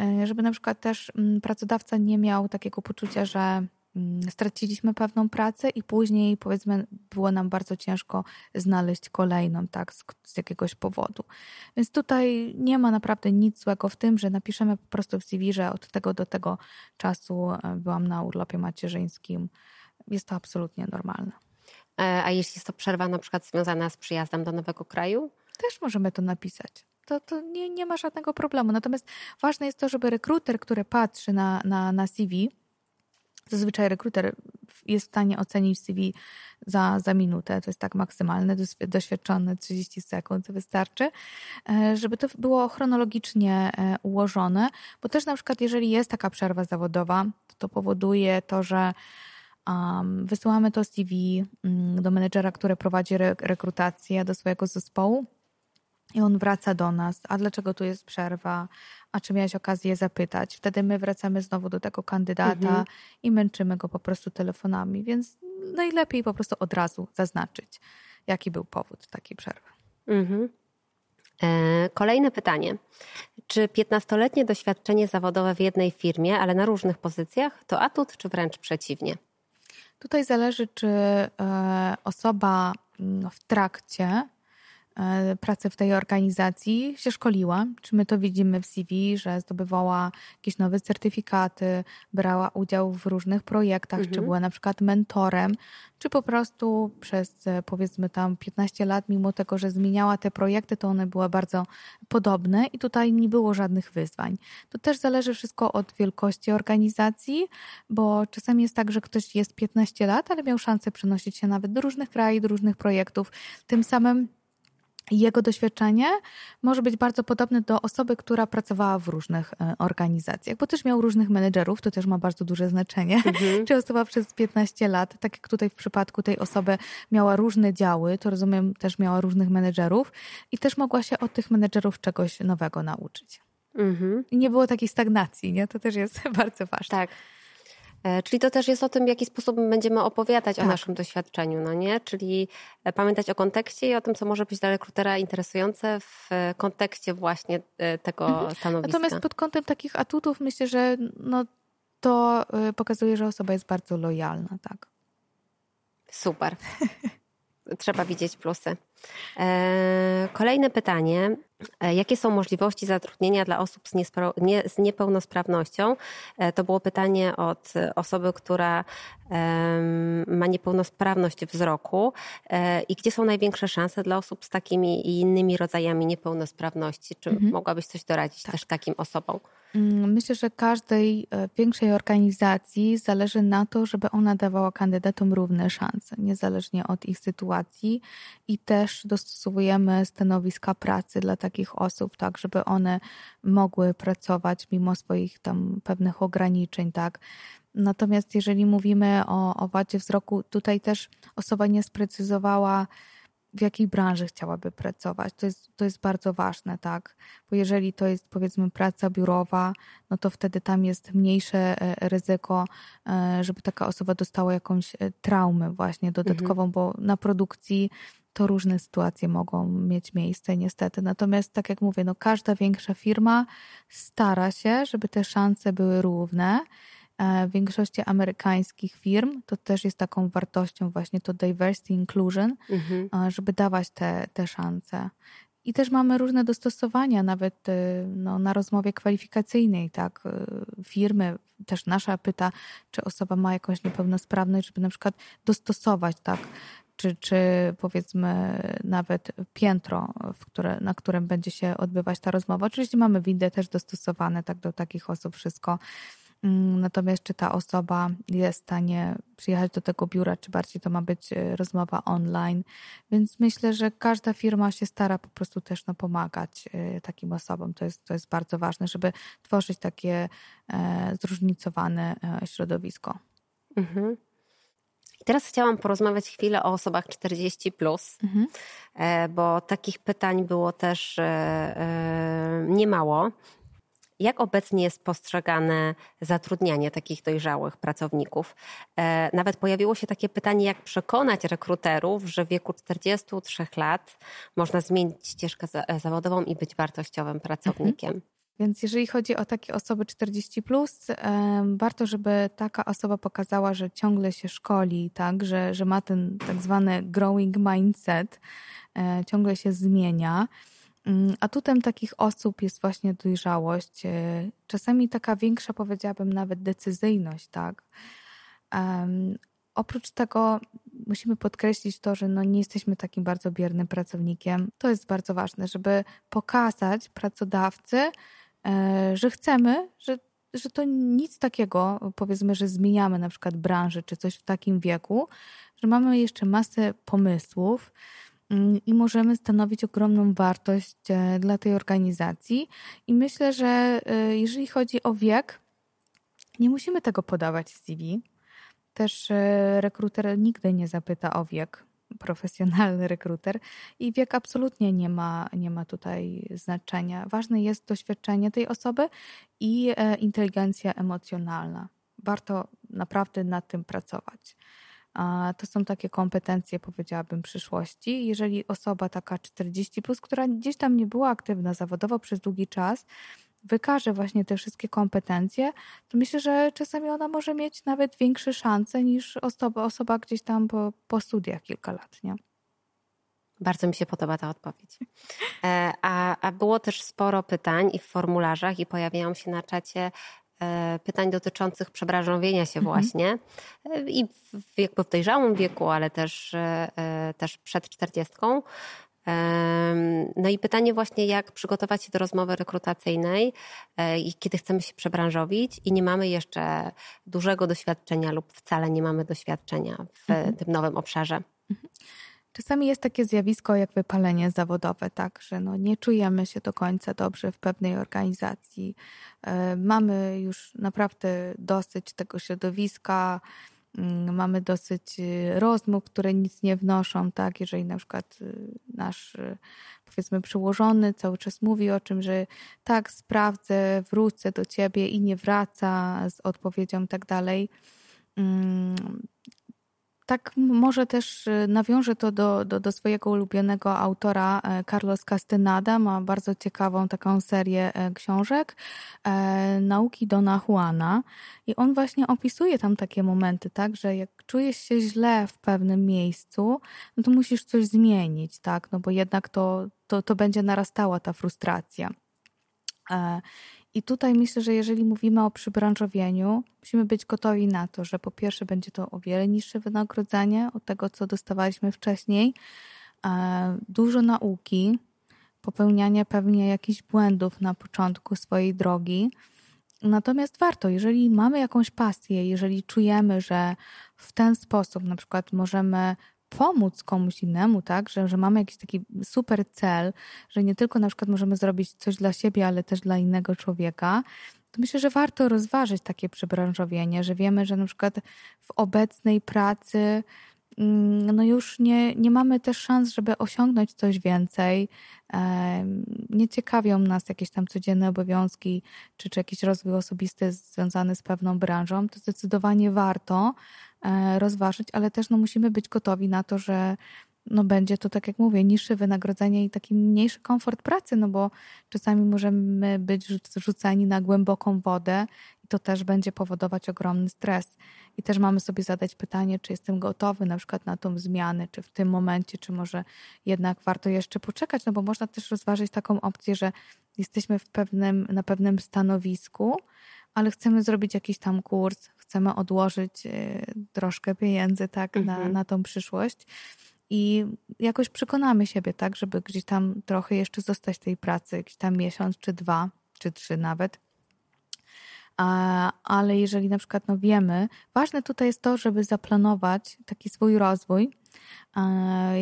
S2: y, żeby na przykład też mm, pracodawca nie miał takiego poczucia, że straciliśmy pewną pracę i później powiedzmy było nam bardzo ciężko znaleźć kolejną, tak, z, z, jakiegoś powodu. Więc tutaj nie ma naprawdę nic złego w tym, że napiszemy po prostu w CV, że od tego do tego czasu e, byłam na urlopie macierzyńskim. Jest to absolutnie normalne.
S1: E, a jeśli jest to przerwa na przykład związana z przyjazdem do nowego kraju?
S2: Też możemy to napisać. To, to nie, nie ma żadnego problemu. Natomiast ważne jest to, żeby rekruter, który patrzy na, na, na CV, Zazwyczaj rekruter jest w stanie ocenić CV za, za minutę, to jest tak maksymalne, doświadczone 30 sekund wystarczy, e, żeby to było chronologicznie e, ułożone, bo też na przykład jeżeli jest taka przerwa zawodowa, to, to powoduje to, że um, wysyłamy to CV um, do menedżera, który prowadzi re rekrutację do swojego zespołu i on wraca do nas, a dlaczego tu jest przerwa, a czy miałeś okazję zapytać. Wtedy my wracamy znowu do tego kandydata mhm. i męczymy go po prostu telefonami, więc najlepiej po prostu od razu zaznaczyć, jaki był powód takiej przerwy. Mhm.
S1: E, kolejne pytanie. Czy 15-letnie doświadczenie zawodowe w jednej firmie, ale na różnych pozycjach, to atut, czy wręcz przeciwnie?
S2: Tutaj zależy, czy e, osoba mm, w trakcie E, pracy w tej organizacji się szkoliła. Czy my to widzimy w CV, że zdobywała jakieś nowe certyfikaty, brała udział w różnych projektach, mhm. czy była na przykład mentorem, czy po prostu przez e, powiedzmy tam 15 lat, mimo tego, że zmieniała te projekty, to one były bardzo podobne i tutaj nie było żadnych wyzwań. To też zależy wszystko od wielkości organizacji, bo czasami jest tak, że ktoś jest 15 lat, ale miał szansę przenosić się nawet do różnych krajów, do różnych projektów. Tym samym jego doświadczenie może być bardzo podobne do osoby, która pracowała w różnych e, organizacjach, bo też miał różnych menedżerów, to też ma bardzo duże znaczenie. Mhm. Czy osoba przez 15 lat, tak jak tutaj w przypadku tej osoby, miała różne działy, to rozumiem, też miała różnych menedżerów i też mogła się od tych menedżerów czegoś nowego nauczyć. Mhm. I nie było takiej stagnacji, nie? To też jest bardzo ważne.
S1: Tak. E, czyli to też jest o tym, w jaki sposób będziemy opowiadać tak. o naszym doświadczeniu, no nie? Czyli e, pamiętać o kontekście i o tym, co może być dla rekrutera interesujące w kontekście właśnie e, tego mhm. stanowiska.
S2: Natomiast pod kątem takich atutów myślę, że no, to pokazuje, że osoba jest bardzo lojalna, tak.
S1: Super. Trzeba widzieć plusy. Kolejne pytanie. E, jakie są możliwości zatrudnienia dla osób z, nie, z niepełnosprawnością? E, to było pytanie od osoby, która ma niepełnosprawność wzroku. E, I gdzie są największe szanse dla osób z takimi i innymi rodzajami niepełnosprawności? Czy mhm. mogłabyś coś doradzić tak. też takim osobom?
S2: Mm, myślę, że każdej większej organizacji zależy na to, żeby ona dawała kandydatom równe szanse, niezależnie od ich sytuacji i też dostosowujemy stanowiska pracy dla takich osób, tak, żeby one mogły pracować mimo swoich tam pewnych ograniczeń, tak. Natomiast jeżeli mówimy o, o wadzie wzroku, tutaj też osoba nie sprecyzowała, w jakiej branży chciałaby pracować. To jest, to jest bardzo ważne, tak? Bo jeżeli to jest powiedzmy praca biurowa, no to wtedy tam jest mniejsze e, ryzyko, e, żeby taka osoba dostała jakąś e, traumę właśnie dodatkową, mhm. bo na produkcji to różne sytuacje mogą mieć miejsce niestety. Natomiast tak jak mówię, no każda większa firma stara się, żeby te szanse były równe większości amerykańskich firm to też jest taką wartością właśnie to diversity inclusion, mhm. E, żeby dawać te, te szanse. I też mamy różne dostosowania, nawet e, no, na rozmowie kwalifikacyjnej, tak? Firmy, też nasza pyta, czy osoba ma jakąś niepełnosprawność, żeby na przykład dostosować, tak? Czy, czy powiedzmy nawet piętro, które, na którym będzie się odbywać ta rozmowa. Oczywiście mamy windę też dostosowane tak do takich osób wszystko. Mm, natomiast czy ta osoba jest w stanie przyjechać do tego biura, czy bardziej to ma być e, rozmowa online. Więc myślę, że każda firma się stara po prostu też no, pomagać e, takim osobom. To jest, to jest bardzo ważne, żeby tworzyć takie e, zróżnicowane środowisko. Mhm.
S1: I teraz chciałam porozmawiać chwilę o osobach 40, plus, mhm. bo takich pytań było też niemało. Jak obecnie jest postrzegane zatrudnianie takich dojrzałych pracowników? E, nawet pojawiło się takie pytanie, jak przekonać rekruterów, że w wieku 43 lat można zmienić ścieżkę zawodową i być wartościowym pracownikiem. Mhm.
S2: Więc jeżeli chodzi o takie osoby 40, plus, warto, żeby taka osoba pokazała, że ciągle się szkoli, tak, że, że ma ten tak zwany growing mindset, e, ciągle się zmienia. Mm, atutem takich osób jest właśnie dojrzałość, e, czasami taka większa, powiedziałabym, nawet decyzyjność, tak. Um, oprócz tego musimy podkreślić to, że no nie jesteśmy takim bardzo biernym pracownikiem. To jest bardzo ważne, żeby pokazać pracodawcy, e, że chcemy, że, że to nic takiego, powiedzmy, że zmieniamy na przykład branży czy coś w takim wieku, że mamy jeszcze masę pomysłów, i możemy stanowić ogromną wartość e, dla tej organizacji. I myślę, że e, jeżeli chodzi o wiek, nie musimy tego podawać w CV. Też e, rekruter nigdy nie zapyta o wiek, profesjonalny rekruter, i wiek absolutnie nie ma, nie ma tutaj znaczenia. Ważne jest doświadczenie tej osoby i inteligencja emocjonalna. Warto naprawdę nad tym pracować. To są takie kompetencje, powiedziałabym, przyszłości. Jeżeli osoba taka 40, plus, która gdzieś tam nie była aktywna zawodowo przez długi czas, wykaże właśnie te wszystkie kompetencje, to myślę, że czasami ona może mieć nawet większe szanse niż osoba, osoba gdzieś tam po, po studiach kilka lat. Nie?
S1: Bardzo mi się podoba ta odpowiedź. E, a, a było też sporo pytań i w formularzach, i pojawiają się na czacie pytań dotyczących przebranżowienia się mhm. właśnie e, i w, jakby w dojrzałym wieku, ale też, e, też przed czterdziestką. No i pytanie właśnie, jak przygotować się do rozmowy rekrutacyjnej i kiedy chcemy się przebranżowić i nie mamy jeszcze dużego doświadczenia lub wcale nie mamy doświadczenia w mhm. tym nowym obszarze.
S2: Czasami jest takie zjawisko jak wypalenie zawodowe, tak, że no nie czujemy się do końca dobrze w pewnej organizacji. E, mamy już naprawdę dosyć tego środowiska, mm, mamy dosyć y, rozmów, które nic nie wnoszą, tak, jeżeli na przykład y, nasz y, powiedzmy przełożony cały czas mówi o czym, że tak, sprawdzę, wrócę do ciebie i nie wraca z odpowiedzią tak dalej mm, tak może też y, nawiążę to do, do, do, swojego ulubionego autora e, Carlos Castaneda. Ma bardzo ciekawą taką serię e, książek e, Nauki Dona Juana i on właśnie opisuje tam takie momenty, tak, że jak czujesz się źle w pewnym miejscu, no to musisz coś zmienić, tak, no bo jednak to, to, to będzie narastała ta frustracja. I tutaj myślę, że jeżeli mówimy o przybranżowieniu, musimy być gotowi na to, że po pierwsze będzie to o wiele niższe wynagrodzenie od tego, co dostawaliśmy wcześniej, e, dużo nauki, popełnianie pewnie jakichś błędów na początku swojej drogi. Natomiast warto, jeżeli mamy jakąś pasję, jeżeli czujemy, że w ten sposób na przykład możemy pomóc komuś innemu, tak, że, że mamy jakiś taki super cel, że nie tylko na przykład możemy zrobić coś dla siebie, ale też dla innego człowieka, to myślę, że warto rozważyć takie przebranżowienie, że wiemy, że na przykład w obecnej pracy mm, no już nie, nie mamy też szans, żeby osiągnąć coś więcej. Nie ciekawią nas jakieś tam codzienne obowiązki, czy, czy jakiś rozwój osobisty związany z pewną branżą. To zdecydowanie warto rozważyć, ale też no, musimy być gotowi na to, że no będzie to, tak jak mówię, niższe wynagrodzenie i taki mniejszy komfort pracy, no bo czasami możemy być rzuceni na głęboką wodę i to też będzie powodować ogromny stres. I też mamy sobie zadać pytanie, czy jestem gotowy na przykład na tą zmianę, czy w tym momencie, czy może jednak warto jeszcze poczekać, no bo można też rozważyć taką opcję, że jesteśmy w pewnym, na pewnym stanowisku, ale chcemy zrobić jakiś tam kurs, chcemy odłożyć y, troszkę pieniędzy tak, mhm. na, na tą przyszłość i jakoś przekonamy siebie, tak, żeby gdzieś tam trochę jeszcze zostać tej pracy, jakiś tam miesiąc, czy dwa, czy trzy nawet. A, ale jeżeli na przykład no wiemy, ważne tutaj jest to, żeby zaplanować taki swój rozwój.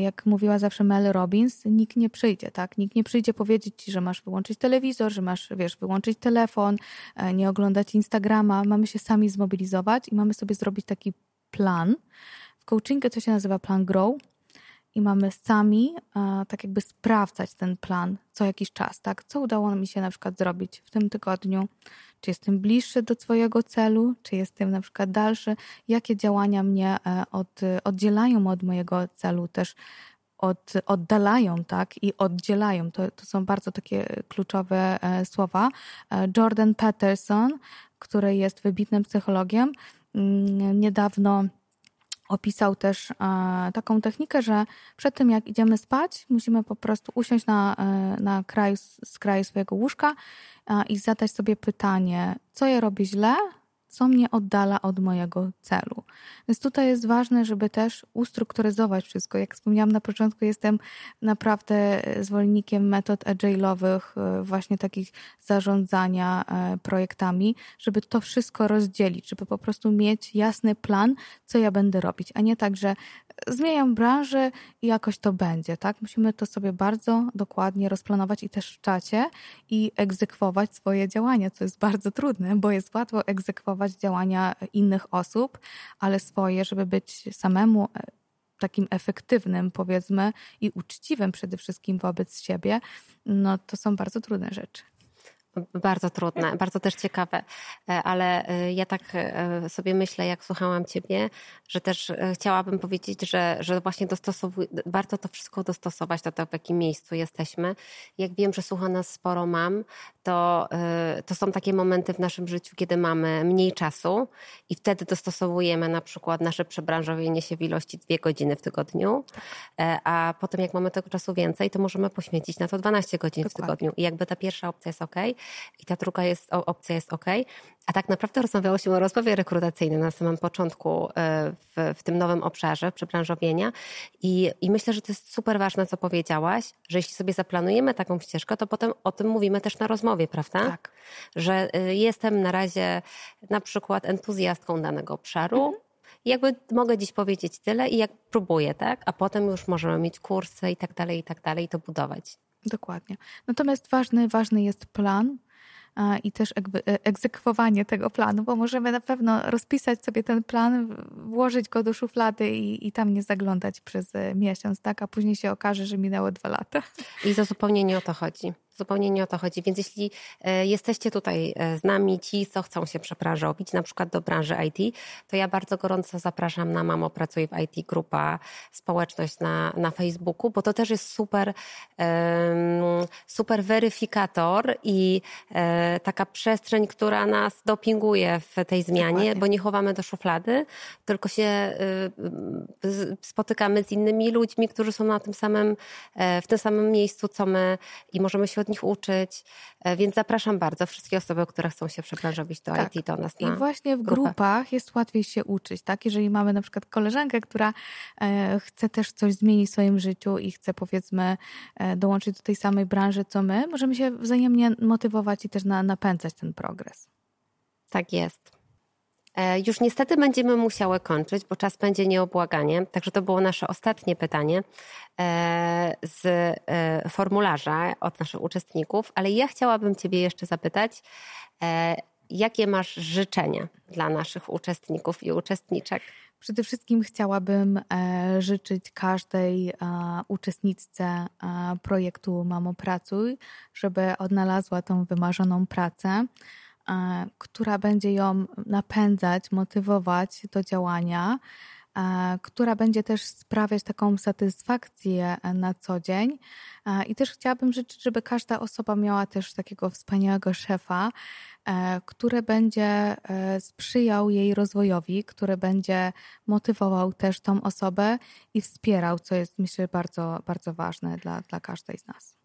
S2: Jak mówiła zawsze Mel Robbins, nikt nie przyjdzie, tak? Nikt nie przyjdzie powiedzieć ci, że masz wyłączyć telewizor, że masz, wiesz, wyłączyć telefon, e, nie oglądać Instagrama. Mamy się sami zmobilizować i mamy sobie zrobić taki plan. W coachingu to się nazywa plan Grow i mamy sami tak jakby sprawdzać ten plan co jakiś czas, tak? Co udało mi się na przykład zrobić w tym tygodniu? Czy jestem bliższy do swojego celu? Czy jestem na przykład dalszy? Jakie działania mnie e, od, oddzielają od mojego celu też? Od, oddalają, tak? I oddzielają. To, to są bardzo takie kluczowe e, słowa. E, Jordan Peterson, który jest wybitnym psychologiem, mm, niedawno opisał też e, taką technikę, że przed tym jak idziemy spać, musimy po prostu usiąść na, e, na kraju, z kraju swojego łóżka e, i zadać sobie pytanie, co ja robię źle, co mnie oddala od mojego celu. Więc tutaj jest ważne, żeby też ustrukturyzować wszystko. Jak wspomniałam na początku, jestem naprawdę zwolennikiem metod agile'owych, e, właśnie takich zarządzania e, projektami, żeby to wszystko rozdzielić, żeby po prostu mieć jasny plan, co ja będę robić, a nie tak, że zmieniam branżę i jakoś to będzie, tak? Musimy to sobie bardzo dokładnie rozplanować i też w czacie i egzekwować swoje działania, co jest bardzo trudne, bo jest łatwo egzekwować działania innych osób, ale swoje, żeby być samemu e, takim efektywnym, powiedzmy, i uczciwym przede wszystkim wobec siebie, no to są bardzo trudne rzeczy.
S1: Bardzo trudne, bardzo też ciekawe, e, ale e, ja tak e, sobie myślę, jak słuchałam Ciebie, że też chciałabym powiedzieć, że, że właśnie dostosowuj, warto to wszystko dostosować do tego, w jakim miejscu jesteśmy. Jak wiem, że słucha nas sporo mam, to, to są takie momenty w naszym życiu, kiedy mamy mniej czasu i wtedy dostosowujemy na przykład nasze przebranżowienie się w ilości dwie godziny w tygodniu, a potem jak mamy tego czasu więcej, to możemy poświęcić na to 12 godzin Dokładnie. w tygodniu. I jakby ta pierwsza opcja jest ok, i ta druga jest, opcja jest ok. A tak naprawdę rozmawiało się o rozmowie rekrutacyjnej na samym początku e, w, w tym nowym obszarze przebranżowienia I, i myślę, że to jest super ważne, co powiedziałaś, że jeśli sobie zaplanujemy taką ścieżkę, to potem o tym mówimy też na rozmowie, prawda?
S2: Tak.
S1: Że e, jestem na razie na przykład entuzjastką danego obszaru, mhm. I jakby mogę dziś powiedzieć tyle i jak próbuję, tak? A potem już możemy mieć kursy i tak dalej, i tak dalej, i to budować.
S2: Dokładnie. Natomiast ważny, ważny jest plan i też jakby e, egzekwowanie tego planu, bo możemy na pewno rozpisać sobie ten plan, włożyć go do szuflady i, i tam nie zaglądać przez e, miesiąc, tak? A później się okaże, że minęło dwa lata.
S1: I to zupełnie nie o to chodzi. Zupełnie nie o to chodzi. Więc jeśli e, jesteście tutaj e, z nami, ci, co chcą się przebranżowić, na przykład do branży IT, to ja bardzo gorąco zapraszam na Mamo Pracuję w IT grupa, społeczność na, na Facebooku, bo to też jest super, super weryfikator i e, taka przestrzeń, która nas dopinguje w tej zmianie, Dokładnie. bo nie chowamy do szuflady, tylko się spotykamy z innymi ludźmi, którzy są na tym samym, w tym samym miejscu, co my i możemy się od nich uczyć. E, więc zapraszam bardzo wszystkie osoby, które chcą się przebranżowić do tak. IT, do nas
S2: na I właśnie w grupę. grupach jest łatwiej się uczyć, tak? Jeżeli mamy na przykład koleżankę, która e, chce też coś zmienić w swoim życiu i chce powiedzmy e, dołączyć do tej samej branży co my, możemy się wzajemnie motywować i też napędzać ten progres.
S1: Tak jest. E, już niestety będziemy musiały kończyć, bo czas będzie nieobłaganie. Także to było nasze ostatnie pytanie e, z e, formularza od naszych uczestników, ale ja chciałabym Ciebie jeszcze zapytać, jakie masz życzenia dla naszych uczestników i uczestniczek?
S2: Przede wszystkim chciałabym życzyć każdej uczestniczce projektu Mamo Pracuj, żeby odnalazła tą wymarzoną pracę, która będzie ją napędzać, motywować do działania E, która będzie też sprawiać taką satysfakcję e, na co dzień. E, I też chciałabym życzyć, żeby każda osoba miała też takiego wspaniałego szefa, który będzie sprzyjał jej rozwojowi, który będzie motywował też tą osobę i wspierał, co jest myślę bardzo, bardzo ważne dla, dla każdej z nas.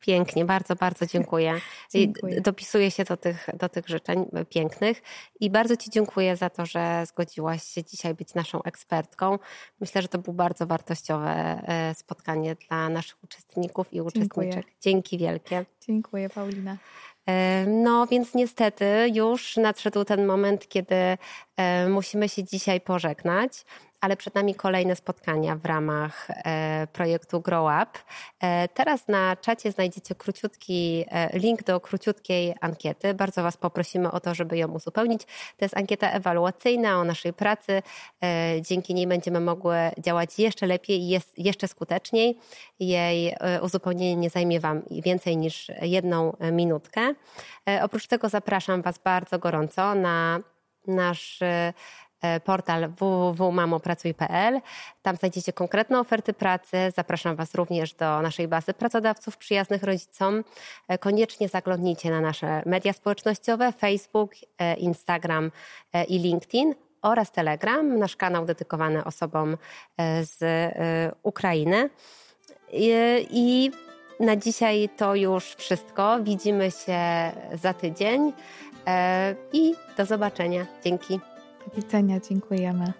S1: Pięknie, bardzo, bardzo dziękuję. dziękuję. Dopisuję się do tych, do tych życzeń pięknych i bardzo Ci dziękuję za to, że zgodziłaś się dzisiaj być naszą ekspertką. Myślę, że to było bardzo wartościowe e, spotkanie dla naszych uczestników i uczestniczek. Dziękuję. Dzięki wielkie.
S2: Dziękuję, Paulina.
S1: E, no więc niestety już nadszedł ten moment, kiedy e, musimy się dzisiaj pożegnać ale przed nami kolejne spotkania w ramach e, projektu Grow Up. E, teraz na czacie znajdziecie króciutki e, link do króciutkiej ankiety. Bardzo Was poprosimy o to, żeby ją uzupełnić. To jest ankieta ewaluacyjna o naszej pracy. Dzięki niej będziemy mogły działać jeszcze lepiej i jeszcze skuteczniej. Jej uzupełnienie nie zajmie Wam więcej niż jedną minutkę. Oprócz tego zapraszam Was bardzo gorąco na nasz portal www.mamopracuj.pl. Tam znajdziecie konkretne oferty pracy. Zapraszam Was również do naszej bazy pracodawców przyjaznych rodzicom. E, koniecznie zaglądnijcie na nasze media społecznościowe Facebook, e, Instagram i LinkedIn oraz Telegram, nasz kanał dedykowany osobom z Ukrainy. I na dzisiaj to już wszystko. Widzimy się za tydzień i do zobaczenia. Dzięki.
S2: Do widzenia, dziękujemy.